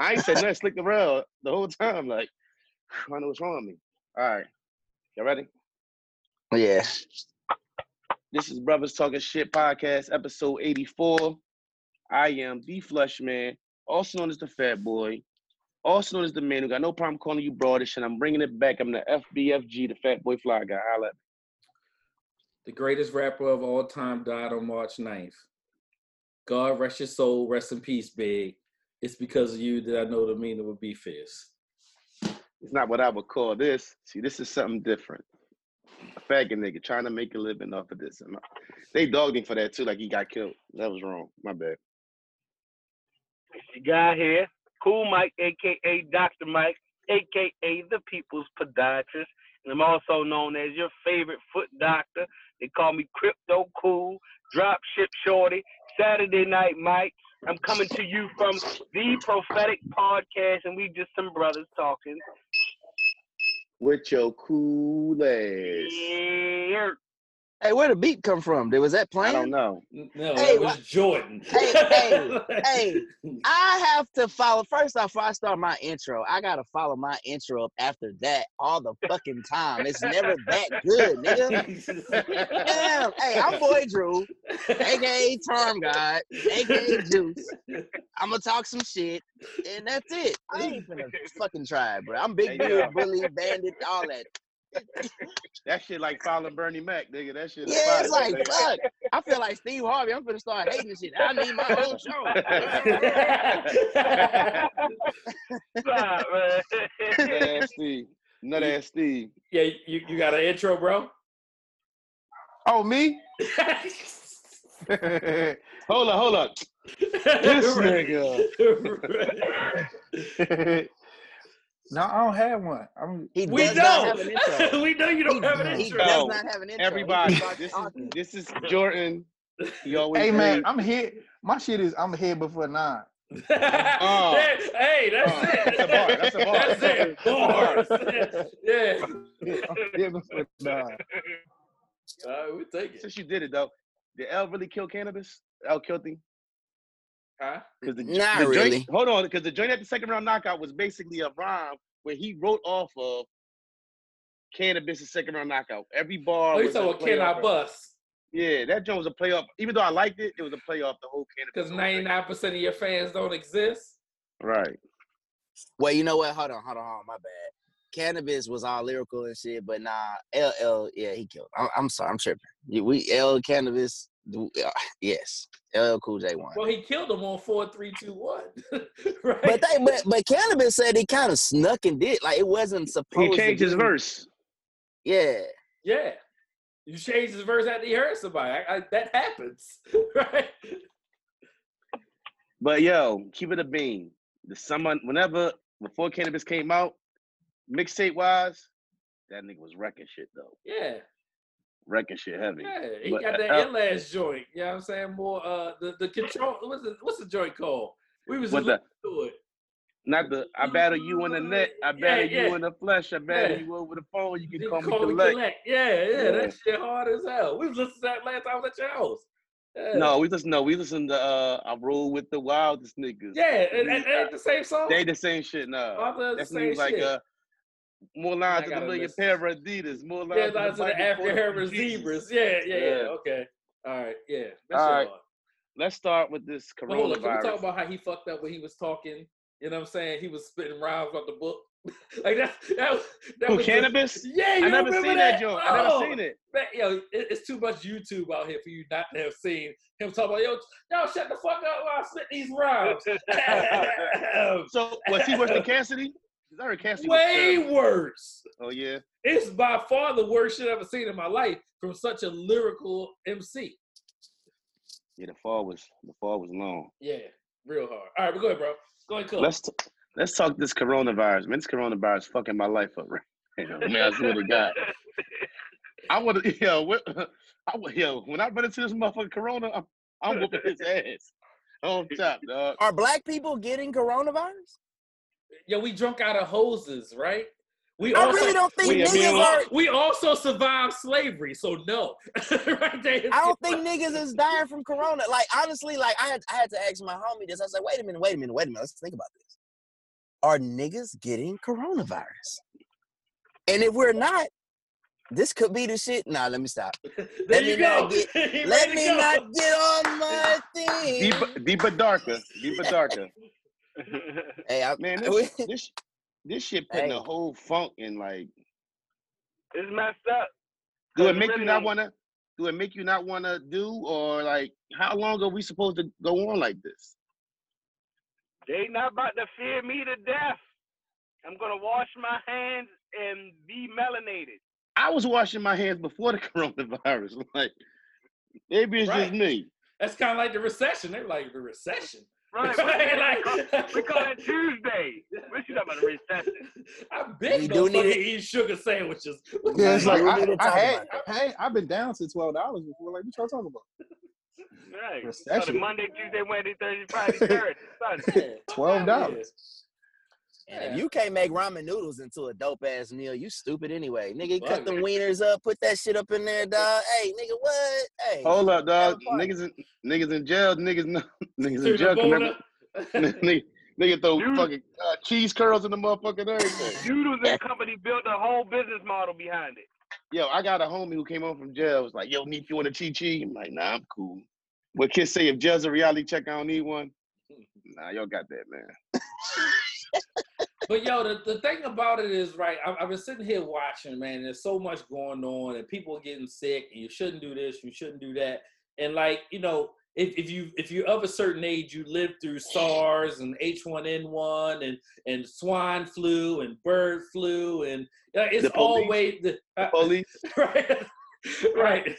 I ain't said nothing slick around the whole time. Like, I know what's wrong with me. All right. Y'all ready? Yeah. This is Brothers Talking Shit Podcast, episode 84. I am the Flush Man, also known as the Fat Boy, also known as the man who got no problem calling you broadish, and I'm bringing it back. I'm the FBFG, the Fat Boy Fly Guy. Holla at me. The greatest rapper of all time died on March 9th. God rest your soul, rest in peace, Big. It's because of you that I know the meaning of beef is. It's not what I would call this. See, this is something different. A faggot nigga trying to make a living off of this. And They dogged him for that too, like he got killed. That was wrong. My bad. The guy here, Cool Mike, aka Dr. Mike, aka the People's Podiatrist. And I'm also known as your favorite foot doctor. They call me Crypto Cool, Drop Ship Shorty, Saturday Night Mike. I'm coming to you from the Prophetic Podcast, and we just some brothers talking. With your cool ass. Yeah. Hey, where the beat come from? There was that I playing? don't know. No, Hey, that was what- Jordan. Hey, hey, hey. I have to follow. First off, I start my intro, I gotta follow my intro up after that all the fucking time. It's never that good, nigga. Damn. Hey, I'm Boy Drew, aka Term God, aka Juice. I'm gonna talk some shit, and that's it. I ain't gonna fucking try, bro. I'm Big Hey, Beard. Bully, Bandit, all that. That shit like following Bernie Mac, nigga. That shit Yeah, it's like fuck. I feel like Steve Harvey. I'm gonna start hating this shit. I need my own show. Stop, man. Nut ass Steve. Nut ass Steve. yeah, you, you got an intro, bro? Oh, me? Hold on, hold on. This nigga. No, I don't have one. I'm He we does not have an don't. intro. we know you don't have an He intro. does not have an intro. Everybody, this is this is Jordan. He always hey man, I'm here. My shit is I'm here before nine. Oh. hey, that's Oh, it. that's a bar, that's a bar. That's it. Bars. yeah. I'm here before nine. All right, we take it. since you did it though, did L really kill Canibus? L killed him? Huh? Because the, Not the really. joint, hold on, because the joint at the second round knockout was basically a rhyme where he wrote off of Canibus' second round knockout. Every bar. Oh, you was a talking about play Can I Bust? Yeah, that joint was a playoff. Even though I liked it, it was a playoff the whole Canibus. Because 99% of your fans don't exist. Right. Well, you know what? Hold on, hold on, hold on. My bad. Canibus was all lyrical and shit, but nah, LL, yeah, he killed. I'm, I'm sorry, I'm tripping. We L Canibus, Uh, yes, LL Cool J won. Well, he killed him on 4 3 2 1. right? But they, but but Canibus said he kind of snuck and did like it wasn't supposed. He changed to his verse. Yeah, yeah. You changed his verse after you heard somebody. I, I, that happens. right? But yo, keep it a bean. The summer, whenever before Canibus came out, mixtape wise, that nigga was wrecking shit though. Yeah. Wrecking shit heavy. Yeah. He But, got that uh, joint. You know what I'm saying? More uh the, the control what's the what's the joint called? We was listening the- to it. Not the I battle you in the net, I Yeah, battle yeah. you in the flesh, I battle Yeah. you over the phone, you can You call, call me collect. collect. Yeah, yeah, Yeah. that shit hard as hell. We was listening to that last time I was at your house. Yeah. No, we just no, we listen to uh I roll with the wildest niggas. Yeah, and, and, and the same song. They the same shit now. thought That same like shit. uh more lines I than million pair of Adidas, more lines yeah, lines of the Bible African quoted Herman from Jesus. zebras. Yeah, yeah, yeah, Yeah. Okay. All right. Yeah. That All shit hard. Let's start with this But hold on, can we talk about how he fucked up when he was talking? You know what I'm saying? He was spitting rhymes off the book. like that. That was. That Who, was the- Canibus? yeah, you I never seen that, that joke. I never Oh, seen it. Man, yo, it, it's too much YouTube out here for you not to have seen him talk about yo, yo, shut the fuck up while I spit these rhymes. So was he worse than Cassidy? 'Cause I heard Cassidy was Way worse. Oh yeah. It's by far the worst shit I've ever seen in my life from such a lyrical MC. Yeah, the fall was the fall was long. Yeah, real hard. All right, but go ahead, bro. Go ahead, cook. Let's t- let's talk this coronavirus. Man, this coronavirus fucking my life up right now. Man, I swear to God. I want to yo, what, I wa- yo, when I run into this motherfucking corona, I'm, I'm whooping his ass. On top, dog. are black people getting coronavirus? Yo, we drunk out of hoses, right? We I also, really don't think we- niggas mean, are. we also survived slavery, so no. right there. I don't think niggas is dying from corona. Like honestly, like I had I had to ask my homie this. I was like, wait a minute, wait a minute, wait a minute. Let's think about this. are niggas getting coronavirus? And if we're not, this could be the shit. Nah, let me stop. there Let you me go. not get- Let me go. not get on my thing. Deeper, deeper, darker, deeper, darker. Hey, I, Man, this this this shit putting Hey. a whole funk in. Like, it's messed up. do it make you really not don't- wanna? Do it make you not wanna do, or like, how long are we supposed to go on like this? They not about to fear me to death. I'm gonna wash my hands and be melanated. I was washing my hands before the coronavirus. Like, maybe it's Right. just me. That's kind of like the recession. They're like the recession. Right. Right, we, call, like- we call it Tuesday. What you talking about a recession? I've been We no do need fucking it. eating sugar sandwiches. Yeah, it's like We I, need I talk had, I had, I've been down to twelve dollars before. Like, what y'all talking about? Right. Recession. So the Monday, Tuesday, Wednesday, Thursday, Friday, Saturday, Sunday. Twelve dollars. And if you can't make ramen noodles into a dope ass meal, you stupid anyway. Nigga, cut the them wieners up, put that shit up in there, dog. Hey, nigga, what? Hey. Hold up, dog. Niggas in niggas in jail. Niggas no, niggas in jail. the Can never, nigga, nigga throw Dude. fucking uh, cheese curls in the motherfucking everything. Noodles and Company built a whole business model behind it. Yo, I got a homie who came home from jail. Was like, yo, Neek, you want a chi chi? I'm like, nah, I'm cool. What kids say if jail's a reality check, I don't need one. Nah, y'all got that, man. But yo, the, the thing about it is, right, I've, I've been sitting here watching, man, there's so much going on and people are getting sick and you shouldn't do this, you shouldn't do that. And like, you know, if, if you if you're of a certain age, you lived through SARS and H1N1 and and swine flu and bird flu and uh, it's The always the, uh, Police. right right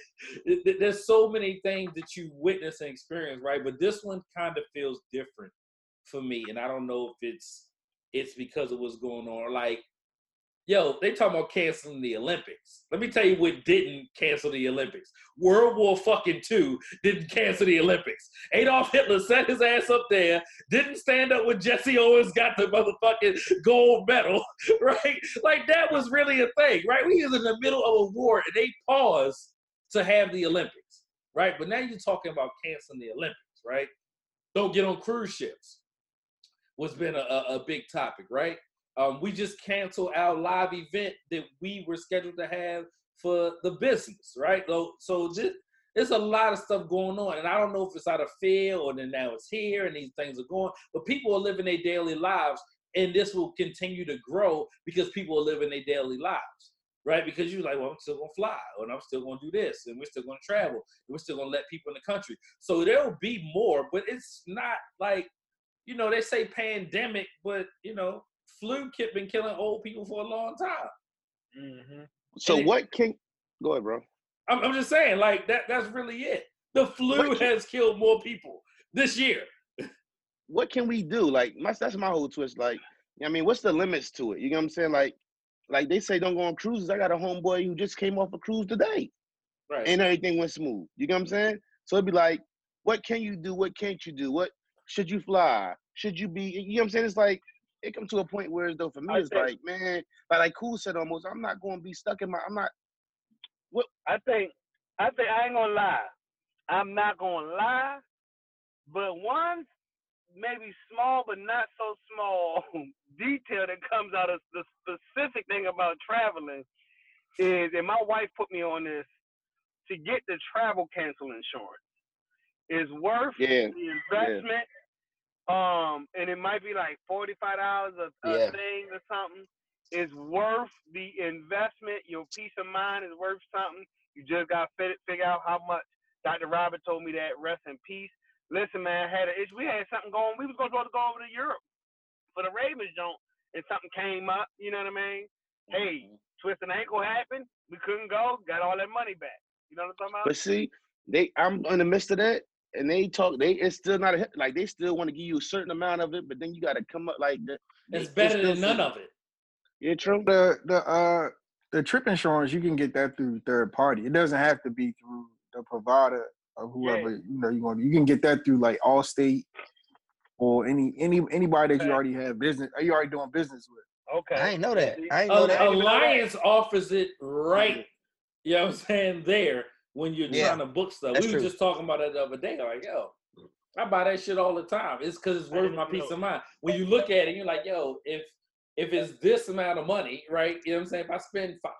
Th- th- there's so many things that you witness and experience right but this one kind of feels different for me and i don't know if it's it's because of what's going on like yo they talking about canceling the olympics let me tell you what didn't cancel the olympics world war fucking two didn't cancel the olympics adolf hitler set his ass up there didn't stand up when jesse owens got the motherfucking gold medal right? Like that was really a thing, right? We was in the middle of a war and they paused to have the Olympics, right? But now you're talking about canceling the Olympics, right? Don't get on cruise ships. What's been a, a, big topic, right? Um, we just canceled our live event that we were scheduled to have for the business, right? So, so just, there's a lot of stuff going on, and I don't know if it's out of fear or then now it's here and these things are going, but people are living their daily lives and this will continue to grow because people are living their daily lives, right? Because you're like, well, I'm still gonna fly, and I'm still gonna do this, and we're still gonna travel, and we're still gonna let people in the country. So there will be more, but it's not like, you know, they say pandemic, but you know, flu kit been killing old people for a long time. Mm-hmm. So And it- what can go ahead, bro? I'm, I'm just saying, like that. That's really it. The flu What- has killed more people this year. What can we do? Like my that's my whole twist. Like, I mean, what's the limits to it? You know what I'm saying? Like, like they say don't go on cruises. I got a homeboy who just came off a cruise today. Right. and everything went smooth. You know what I'm saying? So it'd be like, what can you do? What can't you do? What should you fly? Should you be? You know what I'm saying? It's like it comes to a point where, though, for me, I it's think- like, man, like like Cool said almost, I'm not going to be stuck in my. I'm not. I think I think I ain't gonna lie. I'm not gonna lie, but one maybe small but not so small detail that comes out of the specific thing about traveling is, and my wife put me on this to get the travel cancel insurance is worth Yeah, the investment. Um, and it might be like forty five dollars a, a Yeah. thing or something. It's worth the investment. Your peace of mind is worth something. You just got to figure out how much. Dr. Robert told me that. Rest in peace. Listen, man, had a, issue. we had something going. We was going to go over to Europe for the Ravens joint, and something came up. You know what I mean? Hey, twist an ankle happened. We couldn't go. Got all that money back. You know what I'm talking about? but see, they I'm in the midst of that, and they talk. They it's still not a hit. Like they still want to give you a certain amount of it, but then you got to come up like the. It's they better still than none say- of it. Yeah, true. The the uh the trip insurance you can get that through third party. It doesn't have to be through the provider or whoever you know you want. You can get that through like Allstate or any any anybody that you already have business. Are you already doing business with? Okay. I ain't know that. I ain't know Al- that. even know that. Alliance offers it right. You know what I'm saying? There when you're Yeah, trying to book stuff. that's We were true. just talking about it the other day. Like, yo, I buy that shit all the time. It's because it's worth my peace of mind. When you look at it, you're like, yo, if if it's this amount of money, right? You know what I'm saying? If I spend five,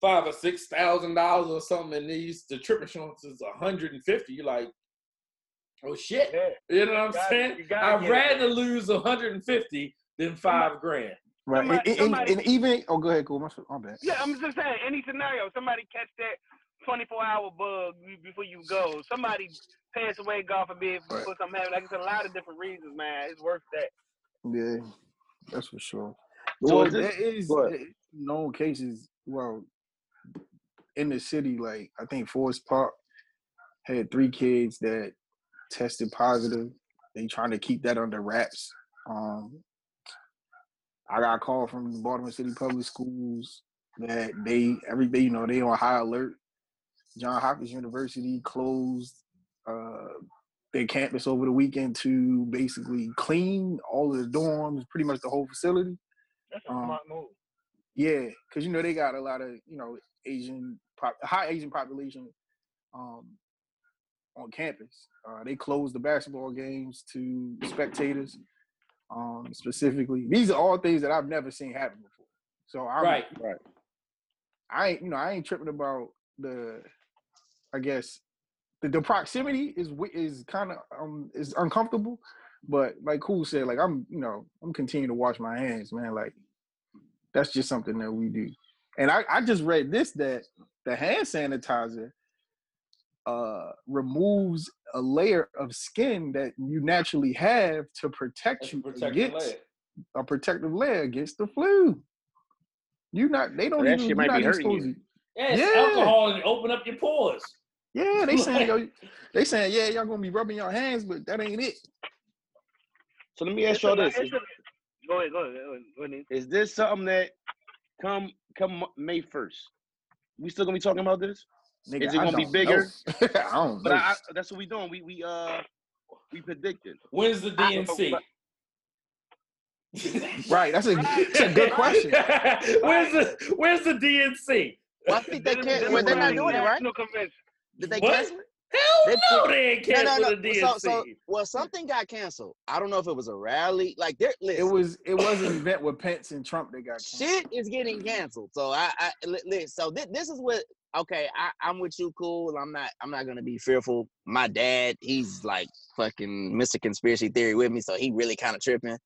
five or six thousand dollars or something, and these the trip insurance is a 150, you're like, oh shit. Yeah. You know what I'm gotta- saying? I'd get it. rather lose 150 than five grand. Right. Somebody- and, and- somebody- and even oh, go ahead, cool. My, my bad. Yeah, I'm just saying, any scenario, somebody catch that 24 hour bug before you go. Somebody pass away, God forbid, before Right. something happens. Like it's a lot of different reasons, man. It's worth that. Yeah, that's for sure. So well, is this- there is go there is known cases. Well, in the city, like I think Forest Park had three kids that tested positive. They trying to keep that under wraps. Um, I got a call from the Baltimore City Public Schools that they every day, you know, they on high alert. John Hopkins University closed uh, their campus over the weekend to basically clean all of the dorms, pretty much the whole facility. That's a Um, smart move. Yeah, because you know they got a lot of you know Asian, pop, high Asian population um, on campus. Uh, they closed the basketball games to spectators, um, specifically. These are all things that I've never seen happen before. So I'm, Right. Right. I ain't you know I ain't tripping about the, I guess, the, the proximity is is kind of um is uncomfortable, but like Cool said, like I'm you know I'm continuing to wash my hands, man. Like that's just something that we do. And I I just read this that the hand sanitizer uh removes a layer of skin that you naturally have to protect That's you protect against leg. a protective layer against the flu. You not they don't That even shit might not be hurting supposed you. to Yeah, Yeah. alcohol and open up your pores. Yeah, they saying yo, they saying yeah, y'all gonna be rubbing your hands, but that ain't it. So let me ask It's y'all lot- this: it's a- Go ahead, go ahead. Go ahead. Is this something that come come May first? We still gonna be talking about this? Nigga, Is it gonna be bigger? I don't But know. I, I, that's what we doing. We we uh we predicted. When's the DNC? right, that's a, that's a good question. where's the Where's the DNC? Well, I think they can't. Well, they're not doing it, right? National Convention. Did they What? cancel it? Hell They- no, they ain't No, no, canceled no. the DNC. So, so, well, something got canceled. I don't know if it was a rally. Like, there, listen. It was it was an event with Pence and Trump that got canceled. shit is getting canceled. So I, I li- li- so this, this is what. Okay, I, I'm with you, cool. I'm not. I'm not gonna be fearful. My dad, he's like fucking Mr. Conspiracy Theory with me, so he really kind of tripping.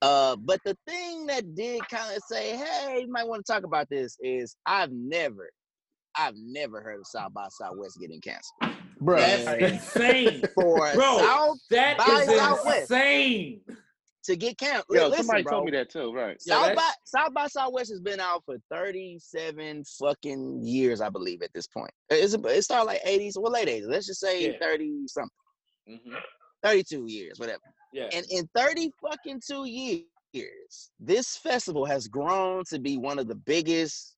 Uh, but the thing that did kind of say, hey, you might want to talk about this is I've never, I've never heard of South by Southwest getting canceled Bro, That's insane, for Bro, South That By is Southwest. insane. to get canceled. Yo, Listen, somebody bro. told me that too. Right. Yeah, South by South by Southwest has been out for 37 fucking years, I believe, at this point. It's, it started like 80s, well, late 80s. Let's just say Yeah. 30 something, Mhm. 32 years, whatever. Yeah. And in 30 fucking two years, this festival has grown to be one of the biggest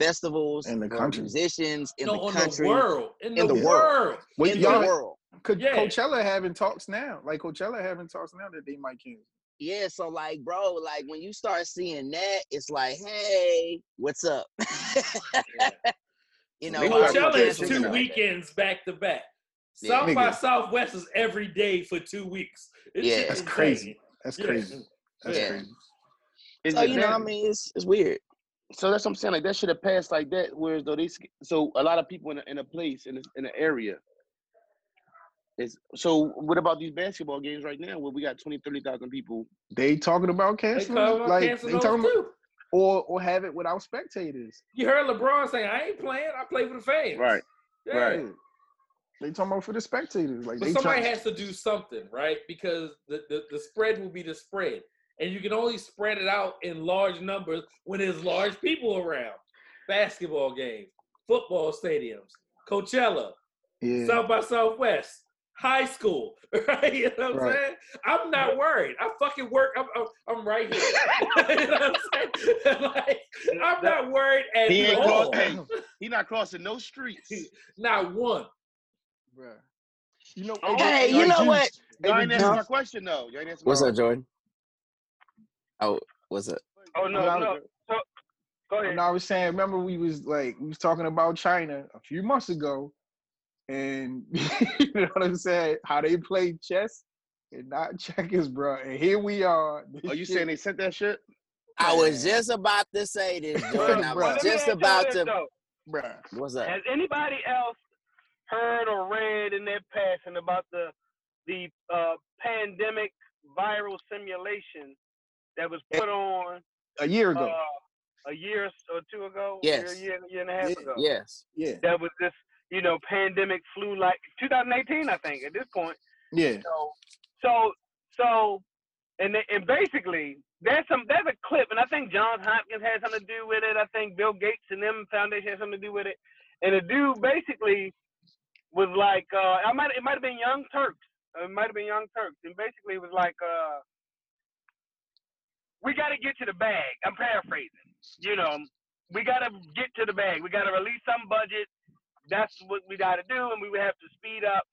festivals In the for country. musicians in no, the on country, the world. In, In the, the world. world. Wait, in the world. Could Yeah. Coachella having talks now? Like Coachella having talks now that they might cancel. Yeah, so like, bro, like when you start seeing that, it's like, hey, what's up? you know, They are we Coachella is two it like weekends back to back. Yeah. South by Nigga. Southwest is every day for two weeks. It's Yeah. just That's crazy. That's Yeah. crazy. That's Yeah. crazy. Is So you know, I mean, it's it's weird. So that's what I'm saying. Like that should have passed like that. Whereas though they, so a lot of people in a, in a place in a, in an area. Is so. What about these basketball games right now, where we got 20, 30,000 people? They talking about They canceling, talking about like canceling they those talking about, or or have it without spectators. You heard LeBron saying, "I ain't playing. I play for the fans." Right. Yeah. Right. They talking about for the spectators. Like But they somebody try- has to do something, right? Because the, the, the spread will be the spread. And you can only spread it out in large numbers when there's large people around. Basketball games, football stadiums, Coachella, yeah. South by Southwest, high school, right? You know what I'm Right. saying? I'm not worried. I fucking work. I'm, I'm, I'm right here. you know what I'm saying? like, I'm not worried at He ain't all. crossing. He not crossing no streets. Not one. Bruh. You know, Oh, Hey, y'all know juice. what? Y'all ain't Hey, answer my question though. Y'all ain't answer What's my up, Jordan? Oh, what's up? Oh no, When I no. was- So, go ahead. And I was saying, remember we was like we was talking about China a few months ago, and you know what I'm saying? How they play chess and not checkers, bro. And here we are. Are you shit. saying they sent that shit? I was just about to say this, Jordan. I was just about to. Bro, What's up? Has anybody else heard or read in their passing about the the uh, pandemic viral simulation that was put on a year ago? Uh, a year or two ago? Yes. A year, a year and a half yeah. ago. Yes. Yeah. That was this, you know, pandemic flu like 2018, I think, at this point. Yeah. So, so, so, and and basically, there's some there's a clip, and I think Johns Hopkins had something to do with it. I think Bill Gates and them foundation had something to do with it. And the dude basically was like, uh, I might it might have been Young Turks. It might have been Young Turks, and basically it was like, uh, we got to get to the bag. I'm paraphrasing. You know, we got to get to the bag. We got to release some budget. That's what we got to do, and we would have to speed up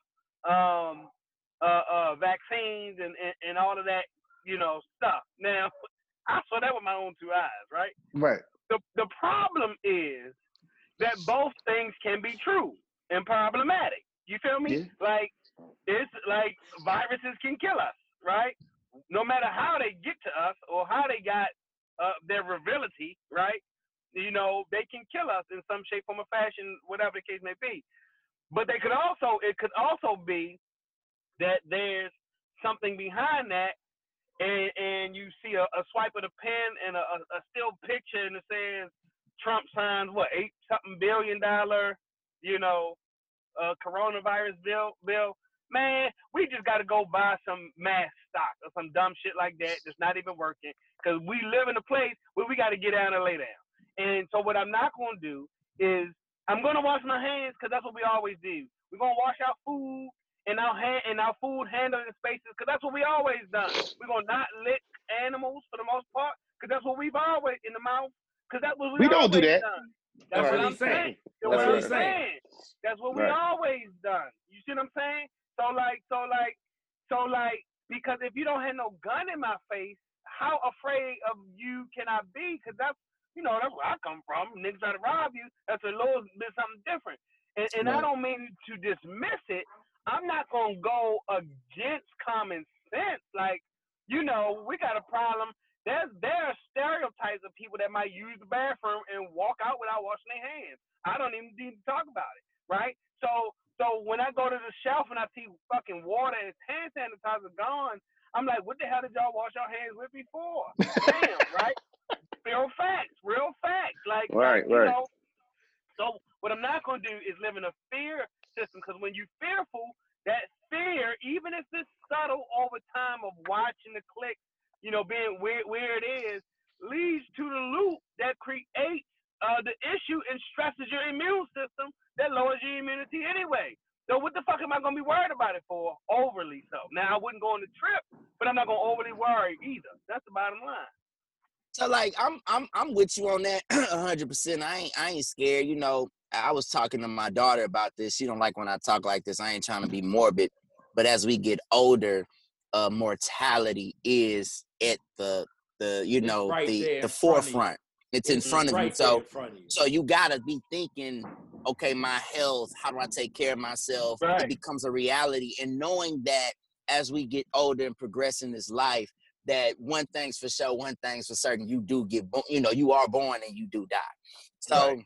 um, uh, uh, vaccines and, and, and all of that, you know, stuff. Now, I saw that with my own two eyes, right? Right. The the problem is that both things can be true and problematic. You feel me? Yeah. Like it's like viruses can kill us, right? No matter how they get to us or how they got uh, their virility, right? You know, they can kill us in some shape, form, or fashion, whatever the case may be. But they could also, it could also be that there's something behind that, and and you see a, a swipe of the pen and a, a, still picture, and it says Trump signs what eight something billion dollar, you know, uh, coronavirus bill bill. Man, we just got to go buy some mass stock or some dumb shit like that that's not even working because we live in a place where we got to get down and lay down. And so what I'm not going to do is I'm going to wash my hands because that's what we always do. We're going to wash our food and our hand and our food handling spaces because that's what we always done. We're going to not lick animals for the most part because that's what we've always in the mouth because that's what we, we don't do that. Done. That's right. what I'm saying. That's, That's what what I'm saying. That's what we Right. always done. You see what I'm saying? So like, so like, so like, because if you don't have no gun in my face, how afraid of you can I be? Because that's, you know, that's where I come from. Niggas try to rob you. That's a little bit something different. And, and I don't mean to dismiss it. I'm not gonna go against common sense. Like, you know, we got a problem. There's there are stereotypes of people that might use the bathroom and walk out without washing their hands. I don't even need to talk about it, right? So so when I go to the shelf and I see fucking water and hand sanitizer gone, I'm like, what the hell did y'all wash your hands with before? Damn, right? Real facts, real facts. Like, Right, like, right. know. So what I'm not gonna do is live in a fear system because when you're fearful, that fear, even if it's subtle over time of watching the click, you know, being where where it is, leads to the loop that creates uh, the issue and stresses your immune system that lowers your immunity anyway. So what the fuck am I gonna be worried about it for? Overly so. Now I wouldn't go on the trip, but I'm not gonna overly worry either. That's the bottom line. So like I'm I'm I'm with you on that hundred percent. I ain't I ain't scared. You know, I was talking to my daughter about this. She don't like when I talk like this. I ain't trying to be morbid, but as we get older, uh, mortality is at the the you know right the in the front of you. forefront. It's in It's front of you. right So of you. so you gotta be thinking, okay, my health. How do I take care of myself? Right. It becomes a reality, and knowing that as we get older and progress in this life, that one thing's for sure, one thing's for certain. You do get, you know, you are born and you do die. So. Right.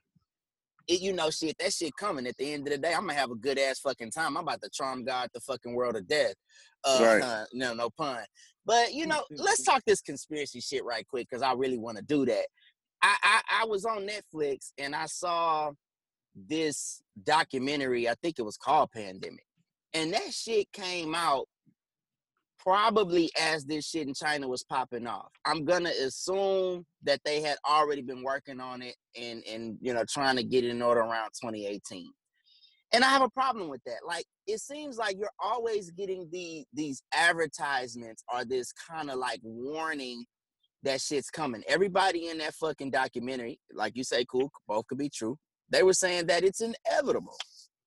It, you know, shit, that shit coming. At the end of the day, I'm gonna have a good ass fucking time. I'm about to charm God the fucking world of death. Uh, Right. no, no pun. But you know, let's talk this conspiracy shit right quick because I really want to do that. I, I I was on Netflix and I saw this documentary. I think it was called Pandemic, and that shit came out probably as this shit in China was popping off. I'm gonna assume that they had already been working on it and and you know trying to get it in order around 2018. And I have a problem with that. Like it seems like you're always getting the these advertisements or this kind of like warning that shit's coming. Everybody in that fucking documentary, like you say, cool, both could be true. They were saying that it's inevitable.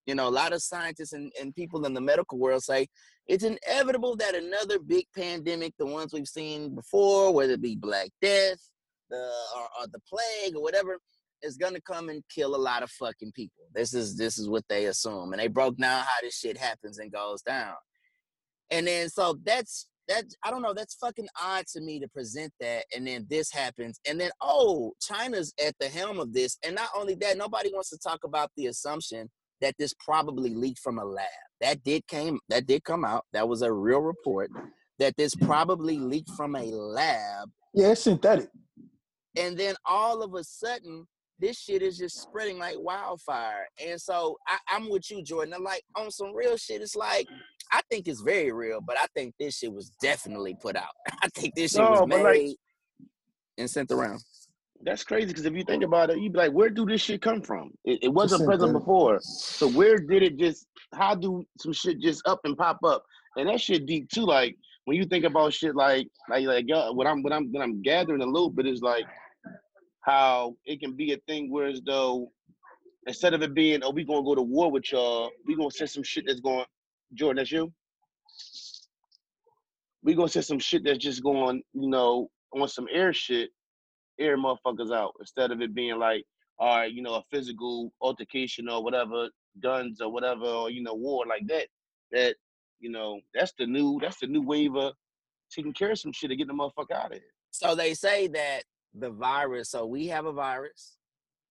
You know, a lot of scientists and, and people in the medical world say it's inevitable that another big pandemic, the ones we've seen before, whether it be Black Death, the or, or the plague or whatever, is gonna come and kill a lot of fucking people. This is this is what they assume, and they broke down how this shit happens and goes down. And then so that's that I don't know, that's fucking odd to me to present that and then this happens and then oh, China's at the helm of this. And not only that, nobody wants to talk about the assumption that this probably leaked from a lab. That did came that did come out. That was a real report that this probably leaked from a lab. Yeah, it's synthetic. And then all of a sudden, this shit is just spreading like wildfire. And so I, I'm with you, Jordan. I'm like on some real shit. It's like I think it's very real, but I think this shit was definitely put out. I think this shit No, was made like- and sent around. That's crazy because if you think about it, you'd be like, where do this shit come from? It, it wasn't present before. So where did it just? How do some shit just up and pop up? And that shit deep too. Like when you think about shit like like like yo, what I'm what I'm what I'm gathering a little bit is like how it can be a thing where as though instead of it being oh we gonna go to war with y'all, we gonna send some shit that's going. Jordan, that's you. We gonna send some shit that's just going, you know, on some air shit air motherfuckers out instead of it being like, all right, you know, a physical altercation or whatever, guns or whatever, or you know, war like that. That you know, that's the new that's the new wave of taking care of some shit to get the motherfucker out of here. So they say that the virus. So we have a virus,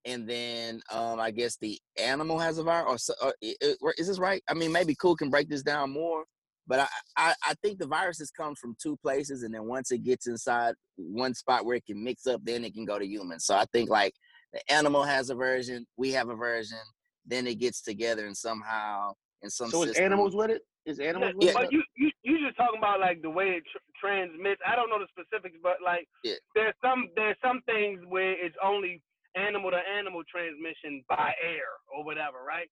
and then um, I guess the animal has a virus. Or, or i- i- is this right? I mean, maybe Cool can break this down more. But I, I, I think the viruses come from two places, and then once it gets inside one spot where it can mix up, then it can go to humans. So I think like the animal has a version, we have a version, then it gets together and somehow in some So is animals with it? Is animals Yeah, with but it? you, you you just talking about like the way it tr- transmits. I don't know the specifics, but like Yeah. there's some there's some things where it's only animal to animal transmission by air or whatever, right?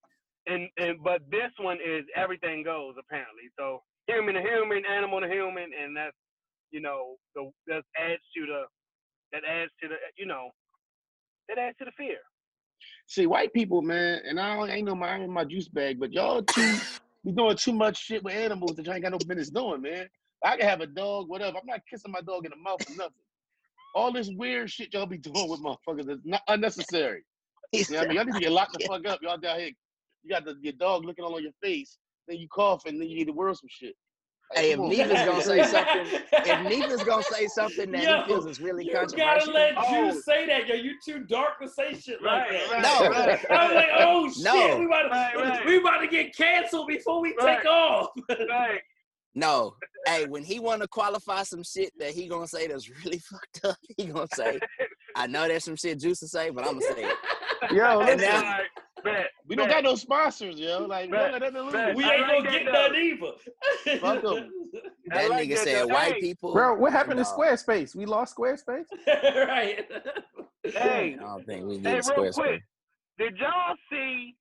And and but this one is everything goes apparently. So human to human, animal to human, and that's you know the that adds to the that adds to the you know that adds to the fear. See, white people, man, and I don't, ain't no my, I ain't my juice bag, but y'all too, be doing too much shit with animals that y'all ain't got no business doing, man. I can have a dog, whatever. I'm not kissing my dog in the mouth or nothing. All this weird shit y'all be doing with motherfuckers is not unnecessary. You know what I mean? Y'all need to get locked the fuck up. Y'all down here, you got the, your dog looking all on your face, then you cough, and then you get the world some shit. Like, Hey, if Neva's gonna say something, if Neva's gonna say something that Yo, he feels is really controversial. You gotta let Oh. you say that, yo. You too dark to say shit like Right, that. right, No. right, I was like, oh shit, we about to Right, right. we about to get canceled before we Right. take off. right. No. Hey, when he wanna qualify some shit that he gonna say that's really fucked up, he gonna say, I know there's some shit juice to say, but I'm gonna say it. Yo, listen, now- All right, bet, We don't bet. got no sponsors, yo. Like, we don't got nothing to lose. Bet. we ain't like gonna get though. none either. Fuck 'em. I That like nigga that said though. white Hey, people. bro, what happened to Squarespace? We lost Squarespace. right. Hey, I don't think we Hey, get real Squarespace. quick, did y'all see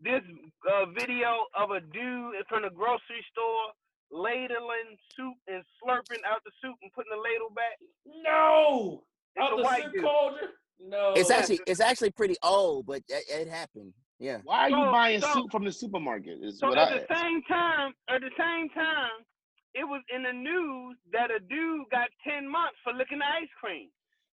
this uh, video of a dude from the grocery store ladling soup and slurping out the soup and putting the ladle back? No. It's Out the white soup dude. cauldron? No. It's actually it's actually pretty old, but it, it happened. Yeah. Why are you So- buying so- soup from the supermarket? Is So what at I the ask. same time, at the same time, it was in the news that a dude got ten months for licking the ice cream.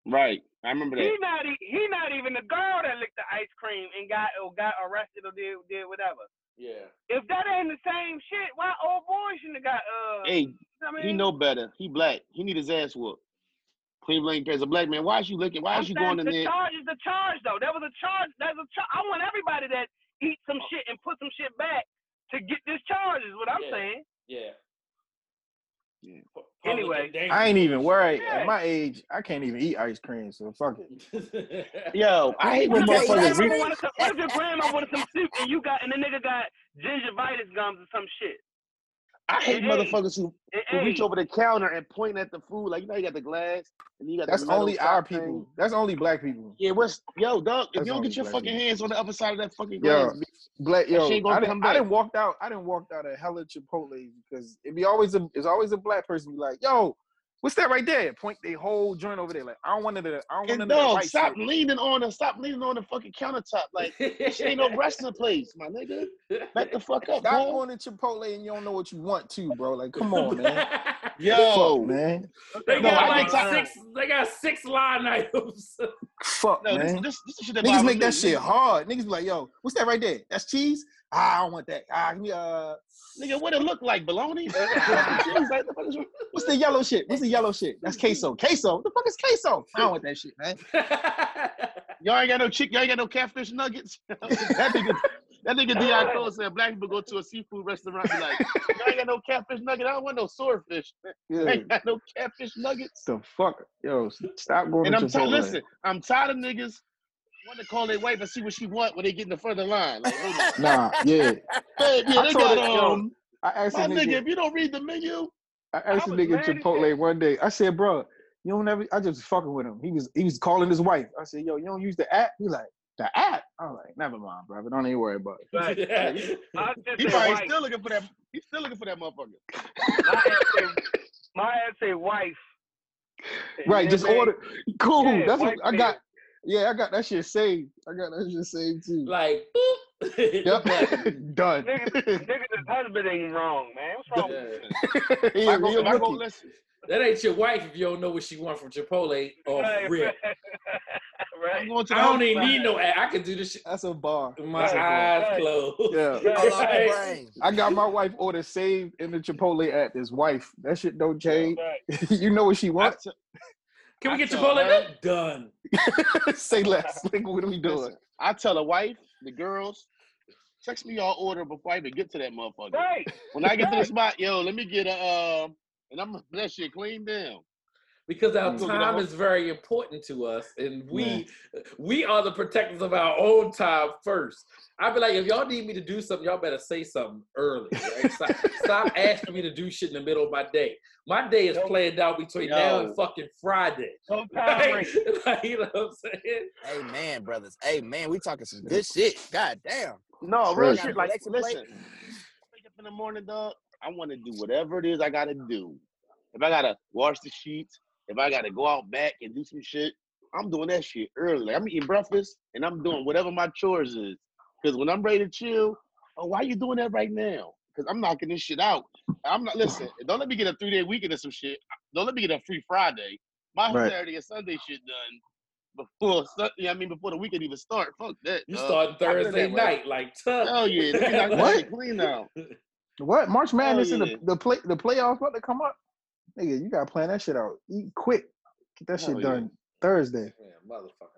Right, I remember that. He not e- he not even the girl that licked the ice cream and got or got arrested or did did whatever. Yeah. If that ain't the same shit, why old boy shouldn't have got uh? Hey, I mean, he know better. He black. He need his ass whooped. Cleveland as a black man. Why is you looking? Why I'm is you going in the there? charge is the charge though. That was a charge. That's a charge. I want everybody that eat some shit and put some shit back to get this charge. Is what I'm Yeah. saying. Yeah. Yeah. Public Anyway. I ain't even worried. Yeah. At my age, I can't even eat ice cream, so fuck it. Yo, I hate when Okay, What if that's motherfuckers. your what- Reach, grandma wanted some- what if your grandma wanted some soup and you got and the nigga got gingivitis gums or some shit? I hate motherfuckers who, who reach over the counter and point at the food. Like you know, you got the glass and you got That's only our thing. people. That's only black people. Yeah, what's yo, dog? If That's you don't get your fucking people. hands on the other side of that fucking Yo, glass, Black yo, I didn't, I didn't walked out. I didn't walked out of hella Chipotle because it be always a it's always a black person be like, yo, What's that right there? Point the whole joint over there. Like I don't want it to. I don't want And none of the dog, right stop shit. leaning on the stop leaning on the fucking countertop. Like this ain't no wrestling place, my nigga. Back the fuck up, Stop bro. going to Chipotle and you don't know what you want to, bro. Like, come on, man. Yo, Fuck, man. They No, got I like six. They got six line items. Fuck, no, this, man. this, this is shit that Niggas make that shit hard. Niggas be like, yo, what's that right there? That's cheese? Ah, I don't want that. Ah, give me uh Nigga, what it look like? Bologna? Jeez, like, the fuck is- what's the yellow shit? What's the yellow shit? That's queso. Queso. What the fuck is queso? I don't want that shit, man. Y'all ain't got no chick. Y'all ain't got no catfish nuggets. that nigga, that nigga Deon Cole said black people go to a seafood restaurant and be like, y'all ain't got no catfish nugget. I don't want no swordfish. I Yeah. ain't got no catfish nuggets. the fuck? Yo, stop going And to I'm Chipotle. tired. Listen, I'm tired of niggas want to call their wife and see what she want when they get in the further line. Like, hold on. Nah, yeah. Babe, yeah, I they told got it, um. I asked My a nigga, nigga, if you don't read the menu, I asked a I was nigga mad as Chipotle one day. I said, bro, you don't ever I just fucking with him. He was he was calling his wife. I said, yo, you don't use the app? He like, the app? I was like, never mind, brother. Don't even worry about it. Right. I just he probably wife. still looking for that. He's still looking for that motherfucker. My ass say, my ass say wife. Right, just man. order. Cool. Yeah, That's what I meal. got. Yeah, I got that shit saved. I got that shit saved too. like, boop. Yep. Done. Nigga, nigga's husband ain't wrong, man. What's wrong with yeah, I go, real if I go listen, that ain't your wife if you don't know what she want from Chipotle or Right, rip. I'm right. going to the I don't even need no app. I can do this shit That's a bar. with my That's a bar. eyes Right. closed. Yeah. All Right. I got my wife order saved in the Chipotle app. His wife. That shit don't change. Right. you know what she I wants. t- Can we I get tell Chipotle? her- Done. Say less. Like, what are we doing? listen, I tell the wife, the girls, text me your order before I even get to that motherfucker. Right. When I get to the spot, yo, let me get a um, and I'm gonna bless you, clean down. Because our Mm. time is very important to us, and we we are the protectors of our own time first. I'd be like, if y'all need me to do something, y'all better say something early. Right? Stop, stop asking me to do shit in the middle of my day. My day is Nope. planned out between now and fucking Friday. No time Like, ring. like, you know what I'm saying? Amen, brothers. Amen. We talking some good shit. God damn. No, real Right. shit. Like, Alexa plate. listen, wake up in the morning, dog. I want to do whatever it is I gotta do. If I gotta wash the sheets, if I gotta go out back and do some shit, I'm doing that shit early. Like I'm eating breakfast and I'm doing whatever my chores is. Cause when I'm ready to chill, oh, why you doing that right now? Cause I'm knocking this shit out. I'm not listen. Don't let me get a three day weekend or some shit. Don't let me get a free Friday. My Right. Saturday and Sunday shit done before. Sun- Yeah, I mean before the weekend even start. Fuck that. You dog. starting Thursday that way. night, like tough. Hell yeah, let me knock What? clean out. What? March Madness in yeah. the the play the playoffs about to come up. Nigga, you gotta plan that shit out. Eat quick. Get that Hell shit yeah. done Thursday. Man, motherfucking.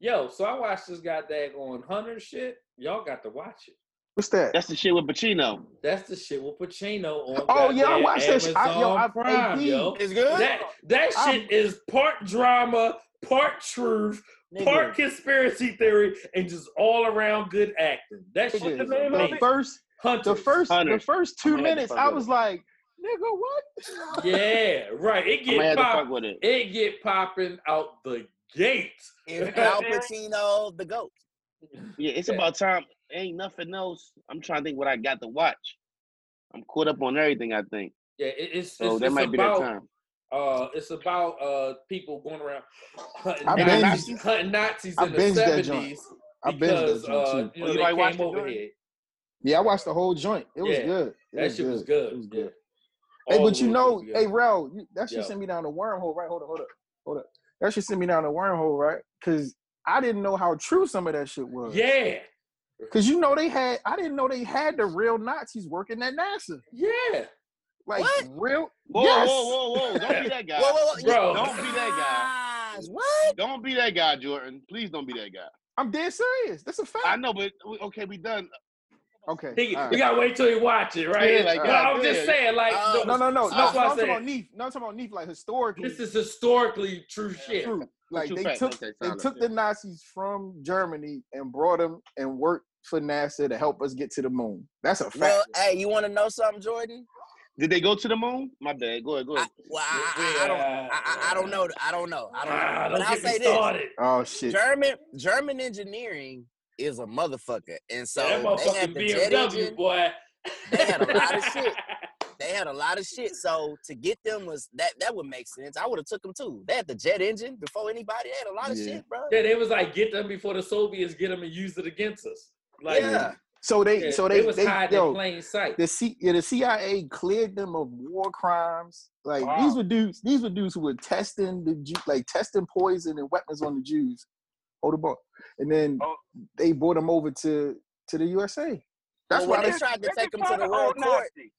Yo, so I watched this goddamn on Hunter shit. Y'all got to watch it. What's that? That's the shit with Pacino. That's the shit with Pacino on. Oh, yeah, I goddamn watched that shit. I- yo, I- Prime, AP. yo. It's good. That that I'm- shit is part drama, part truth, part conspiracy theory, and just all around good acting. That shit the name of the first Hunter. the first the first two I'ma have to minutes, I was like, nigga, what? Yeah, right. It get have pop. it. It get popping out the gate. is Al Pacino the goat? Yeah, it's Yeah. about time. Ain't nothing else. I'm trying to think what I got to watch. I'm caught up on everything. I think Yeah, it, it's so. it's, that it's might be that about time. uh, it's about uh people going around hunting binged- Nazis, hunting Nazis I in the binged that joint. seventies I binged because that joint uh, too. you Oh, know you they came it, over here. Yeah, I watched the whole joint. It was Yeah, good. It That shit was good. It was Yeah. good. Hey, but you know, hey, Rel, that should Yo. send me down the wormhole, right? Hold up, hold up, hold up. That should send me down the wormhole, right? Because I didn't know how true some of that shit was. yeah, Because you know they had, I didn't know they had the real Nazis working at NASA. yeah, Like What? real. Whoa, yes. whoa, whoa, whoa! Don't be that guy. Whoa, whoa, whoa. Bro. Don't be that Guys, What? Don't be that guy, Jordan. Please don't be that guy. I'm dead serious. That's a fact. I know, but okay, we done. Okay. he, all you gotta wait till you watch it, right? Yeah, like, but God I'm just saying, like, Oh, No, no, no, no. That's no I I'm talking about Neef. No, I'm talking about Neef, like historically. this is historically true shit. true. Like True they fact. took Okay, they took like the. Nazis from Germany and brought them and worked for NASA to help us get to the moon. That's a fact. Well, hey, you want to know something, Jordan? Did they go to the moon? My bad. Go ahead. Go I, ahead. well, I, I, I don't, I, I, I don't know. I don't know. I don't know. Ah, But don't I'll get me say this: started. oh shit. German, German engineering is a motherfucker, and so that they had the jet BMW engine. boy. They had a lot of shit. They they had a lot of shit. So to get them was that that would make sense. I would have took them too. They had the jet engine before anybody. They had a lot of Yeah. shit, bro. Yeah, they was like get them before the Soviets get them and use it against us. Like, Yeah. So they, yeah, so they, was they, hiding yo, in plain sight. the C, yeah, the CIA cleared them of war crimes. Like Wow. these were dudes, these were dudes who were testing the like testing poison and weapons on the Jews. Hold the ball, and then Oh. they brought him over to to the USA. That's oh, Well, why they they, tried to They take him to the world old court. Nazi.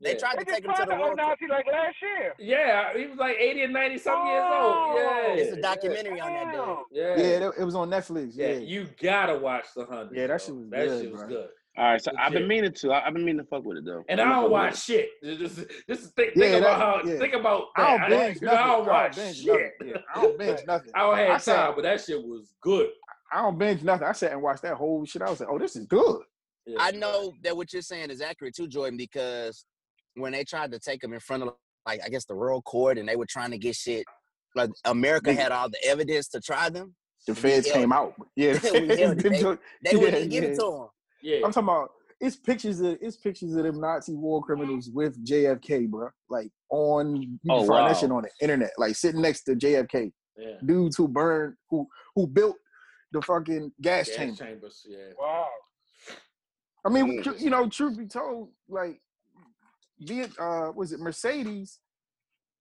They Yeah. tried to just take him to the to old world court. Like last year. Yeah, he was like 80 and 90 something years old. Oh. Yeah. It's a documentary on that Damn. dude. Yeah. yeah, it was on Netflix. Yeah, Yeah, you gotta watch the hundred. Yeah, that yo. shit was that good, shit was bro. good. All right, so I've been meaning to. I- I've been meaning to fuck with it though. And I'm I gonna don't fuck with watch shit. Just, just think, Yeah, think about how yeah. think about that. I don't binge nothing. I don't watch binge shit. Yeah, I don't binge nothing. I don't have I said- time, but that shit was good. I don't binge nothing. I sat and watched that whole shit. I was like, oh, this is good. Yeah. I know that what you're saying is accurate too, Jordan, because when they tried to take him in front of like I guess the royal court and they were trying to get shit like America had all the evidence to try them. The feds held came out. Yeah, the We feds held it. did They- do- They wouldn't Yeah, even give it to him. Yeah. I'm talking about it's pictures of it's pictures of them Nazi war criminals with JFK, bro. Like on you Oh, find wow. that shit on the internet, like sitting next to JFK. yeah. Dudes who burned who who built the fucking gas, Gas chamber. chambers. Yeah. Wow. I mean, Yeah. you know, truth be told, like be it uh was it Mercedes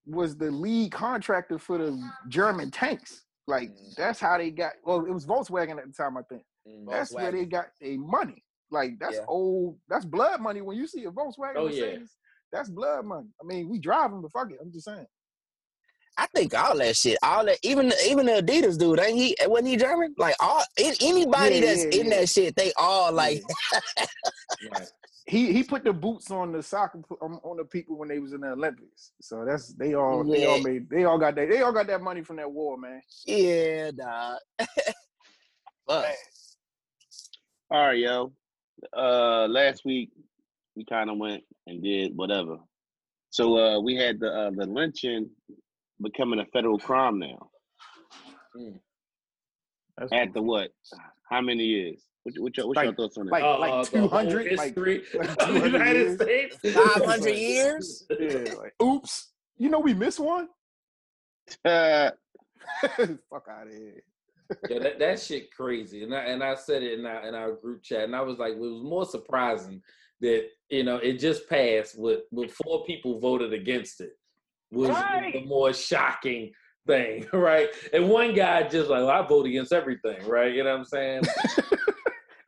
was the lead contractor for the German tanks. Like Mm. that's how they got well, it was Volkswagen at the time, I think. Mm. That's where they got their money. Like that's Yeah. old. That's blood money. When you see a Volkswagen Oh, yeah. Mercedes, that's blood money. I mean, we drive them, but fuck it. I'm just saying. I think all that shit, all that, even even the Adidas dude, ain't he? Wasn't he German? Like all anybody Yeah, that's yeah, in yeah. that shit, they all like. Right. He he put the boots on the soccer on, um, on the people when they was in the Olympics. So that's they all they all made they all got that they all got that money from that war, man. Yeah, dog. Fuck. All right, yo. Uh, last week we kind of went and did whatever. So uh, we had the uh, the lynching becoming a federal crime now. That's After what? How many years? What, what, your, what's your thoughts on that? like- Uh, like 200, like- history like 200 United. States. Five hundred years. yeah, like, oops. You know we missed one? Uh, Fuck out of here. Yeah, that, that shit crazy. And I and I said it in our in our group chat, and I was like, it was more surprising that you know it just passed with with four people voted against it. Was Right. the more shocking thing, right? And one guy just like, well, I vote against everything, right? You know what I'm saying?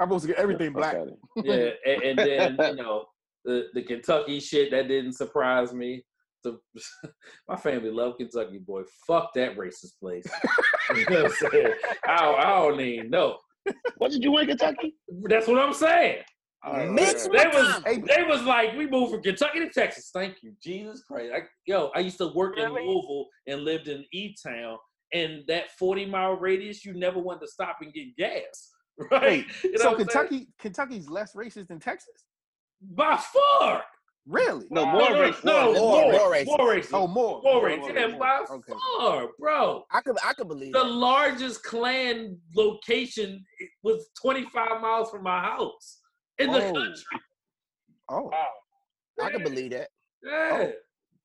I'm supposed to get everything black. outta yeah, and, and then you know the the Kentucky shit that didn't surprise me. The, my family love Kentucky, boy. Fuck that racist place. you know what I'm saying? I, don't- I don't even know. What did you win, Kentucky? That's what I'm saying. Mix They was Hey, they was like, we moved from Kentucky to Texas. Thank you, Jesus Christ. I, yo, I used to work in Really? Louisville and lived in E Town, and that 40 mile radius, you never wanted to stop and get gas, right? Wait, You know so what I'm saying? Kentucky, Kentucky's less racist than Texas? by far. Really? No, Wow. more no, racist. no, More- more, more more racist. racist. Oh, more. More more, racist. more, Yeah, by Okay. far, bro. I could I could believe The that. largest Klan location was 25 miles from my house in the Oh. country. Oh, Wow. I could believe that. Yeah.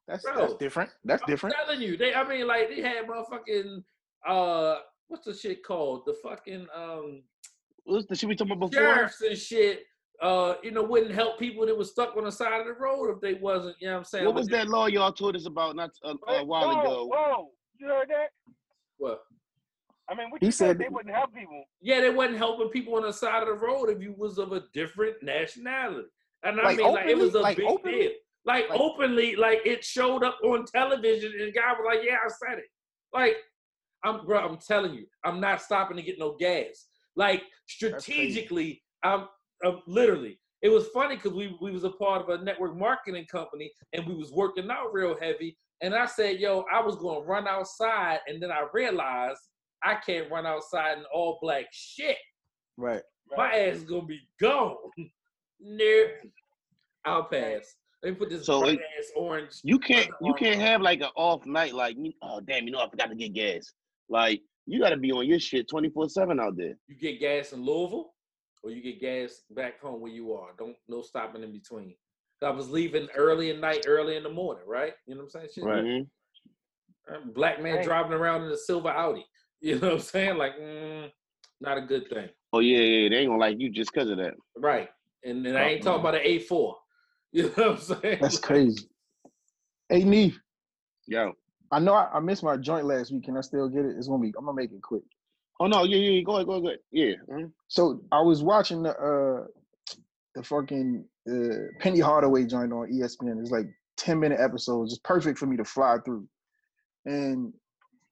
that's Bro. that's different. That's I'm different. telling you, they. I mean, like they had motherfucking uh, what's the shit called? The fucking um What's the shit we talking about before? sheriffs and shit. Uh, you know, wouldn't help people that was stuck on the side of the road if they wasn't. You know what I'm saying? What was that law y'all told us about not a, a while whoa, ago? Whoa, you heard that? What? I mean, what He you said said- they wouldn't help people. Yeah, they wasn't helping people on the side of the road if you was of a different nationality. And I Like mean, like it was a? Like big openly? deal. Like, Like- openly, like it showed up on television, and the guy was like, "Yeah, I said it." Like, I'm, bro, I'm telling you, I'm not stopping to get no gas. Like strategically, I'm, I'm literally. It was funny because we we was a part of a network marketing company, and we was working out real heavy. And I said, "Yo, I was going to run outside," and then I realized I can't run outside in all black shit. Right. My ass is gonna be gone. nope. I'll pass. Let me put this So bright it- ass orange. You can't Under you can't have like an off night like oh damn you know I forgot to get gas. Like you got to be on your shit twenty four seven out there. You get gas in Louisville, or you get gas back home where you are. Don't no stopping in between. I was leaving early at night, early in the morning, right? You know what I'm saying? Shit. Right. Mhm. Uh, Black man Right. driving around in a silver Audi. You know what I'm saying? Like, mm, not a good thing. Oh yeah, yeah, they ain't gonna like you just because of that. Right. And then I Oh, ain't talking about an A4. You know what I'm saying? That's crazy. Hey, Neef, Yo. I know I, I missed my joint last week. Can I still get it? It's gonna be. I'm gonna make it quick. Oh no, yeah, yeah, go ahead, go ahead, go ahead. Yeah. mhm. So I was watching the uh the fucking uh, Penny Hardaway joint on ESPN. It's like ten minute episodes, just perfect for me to fly through. And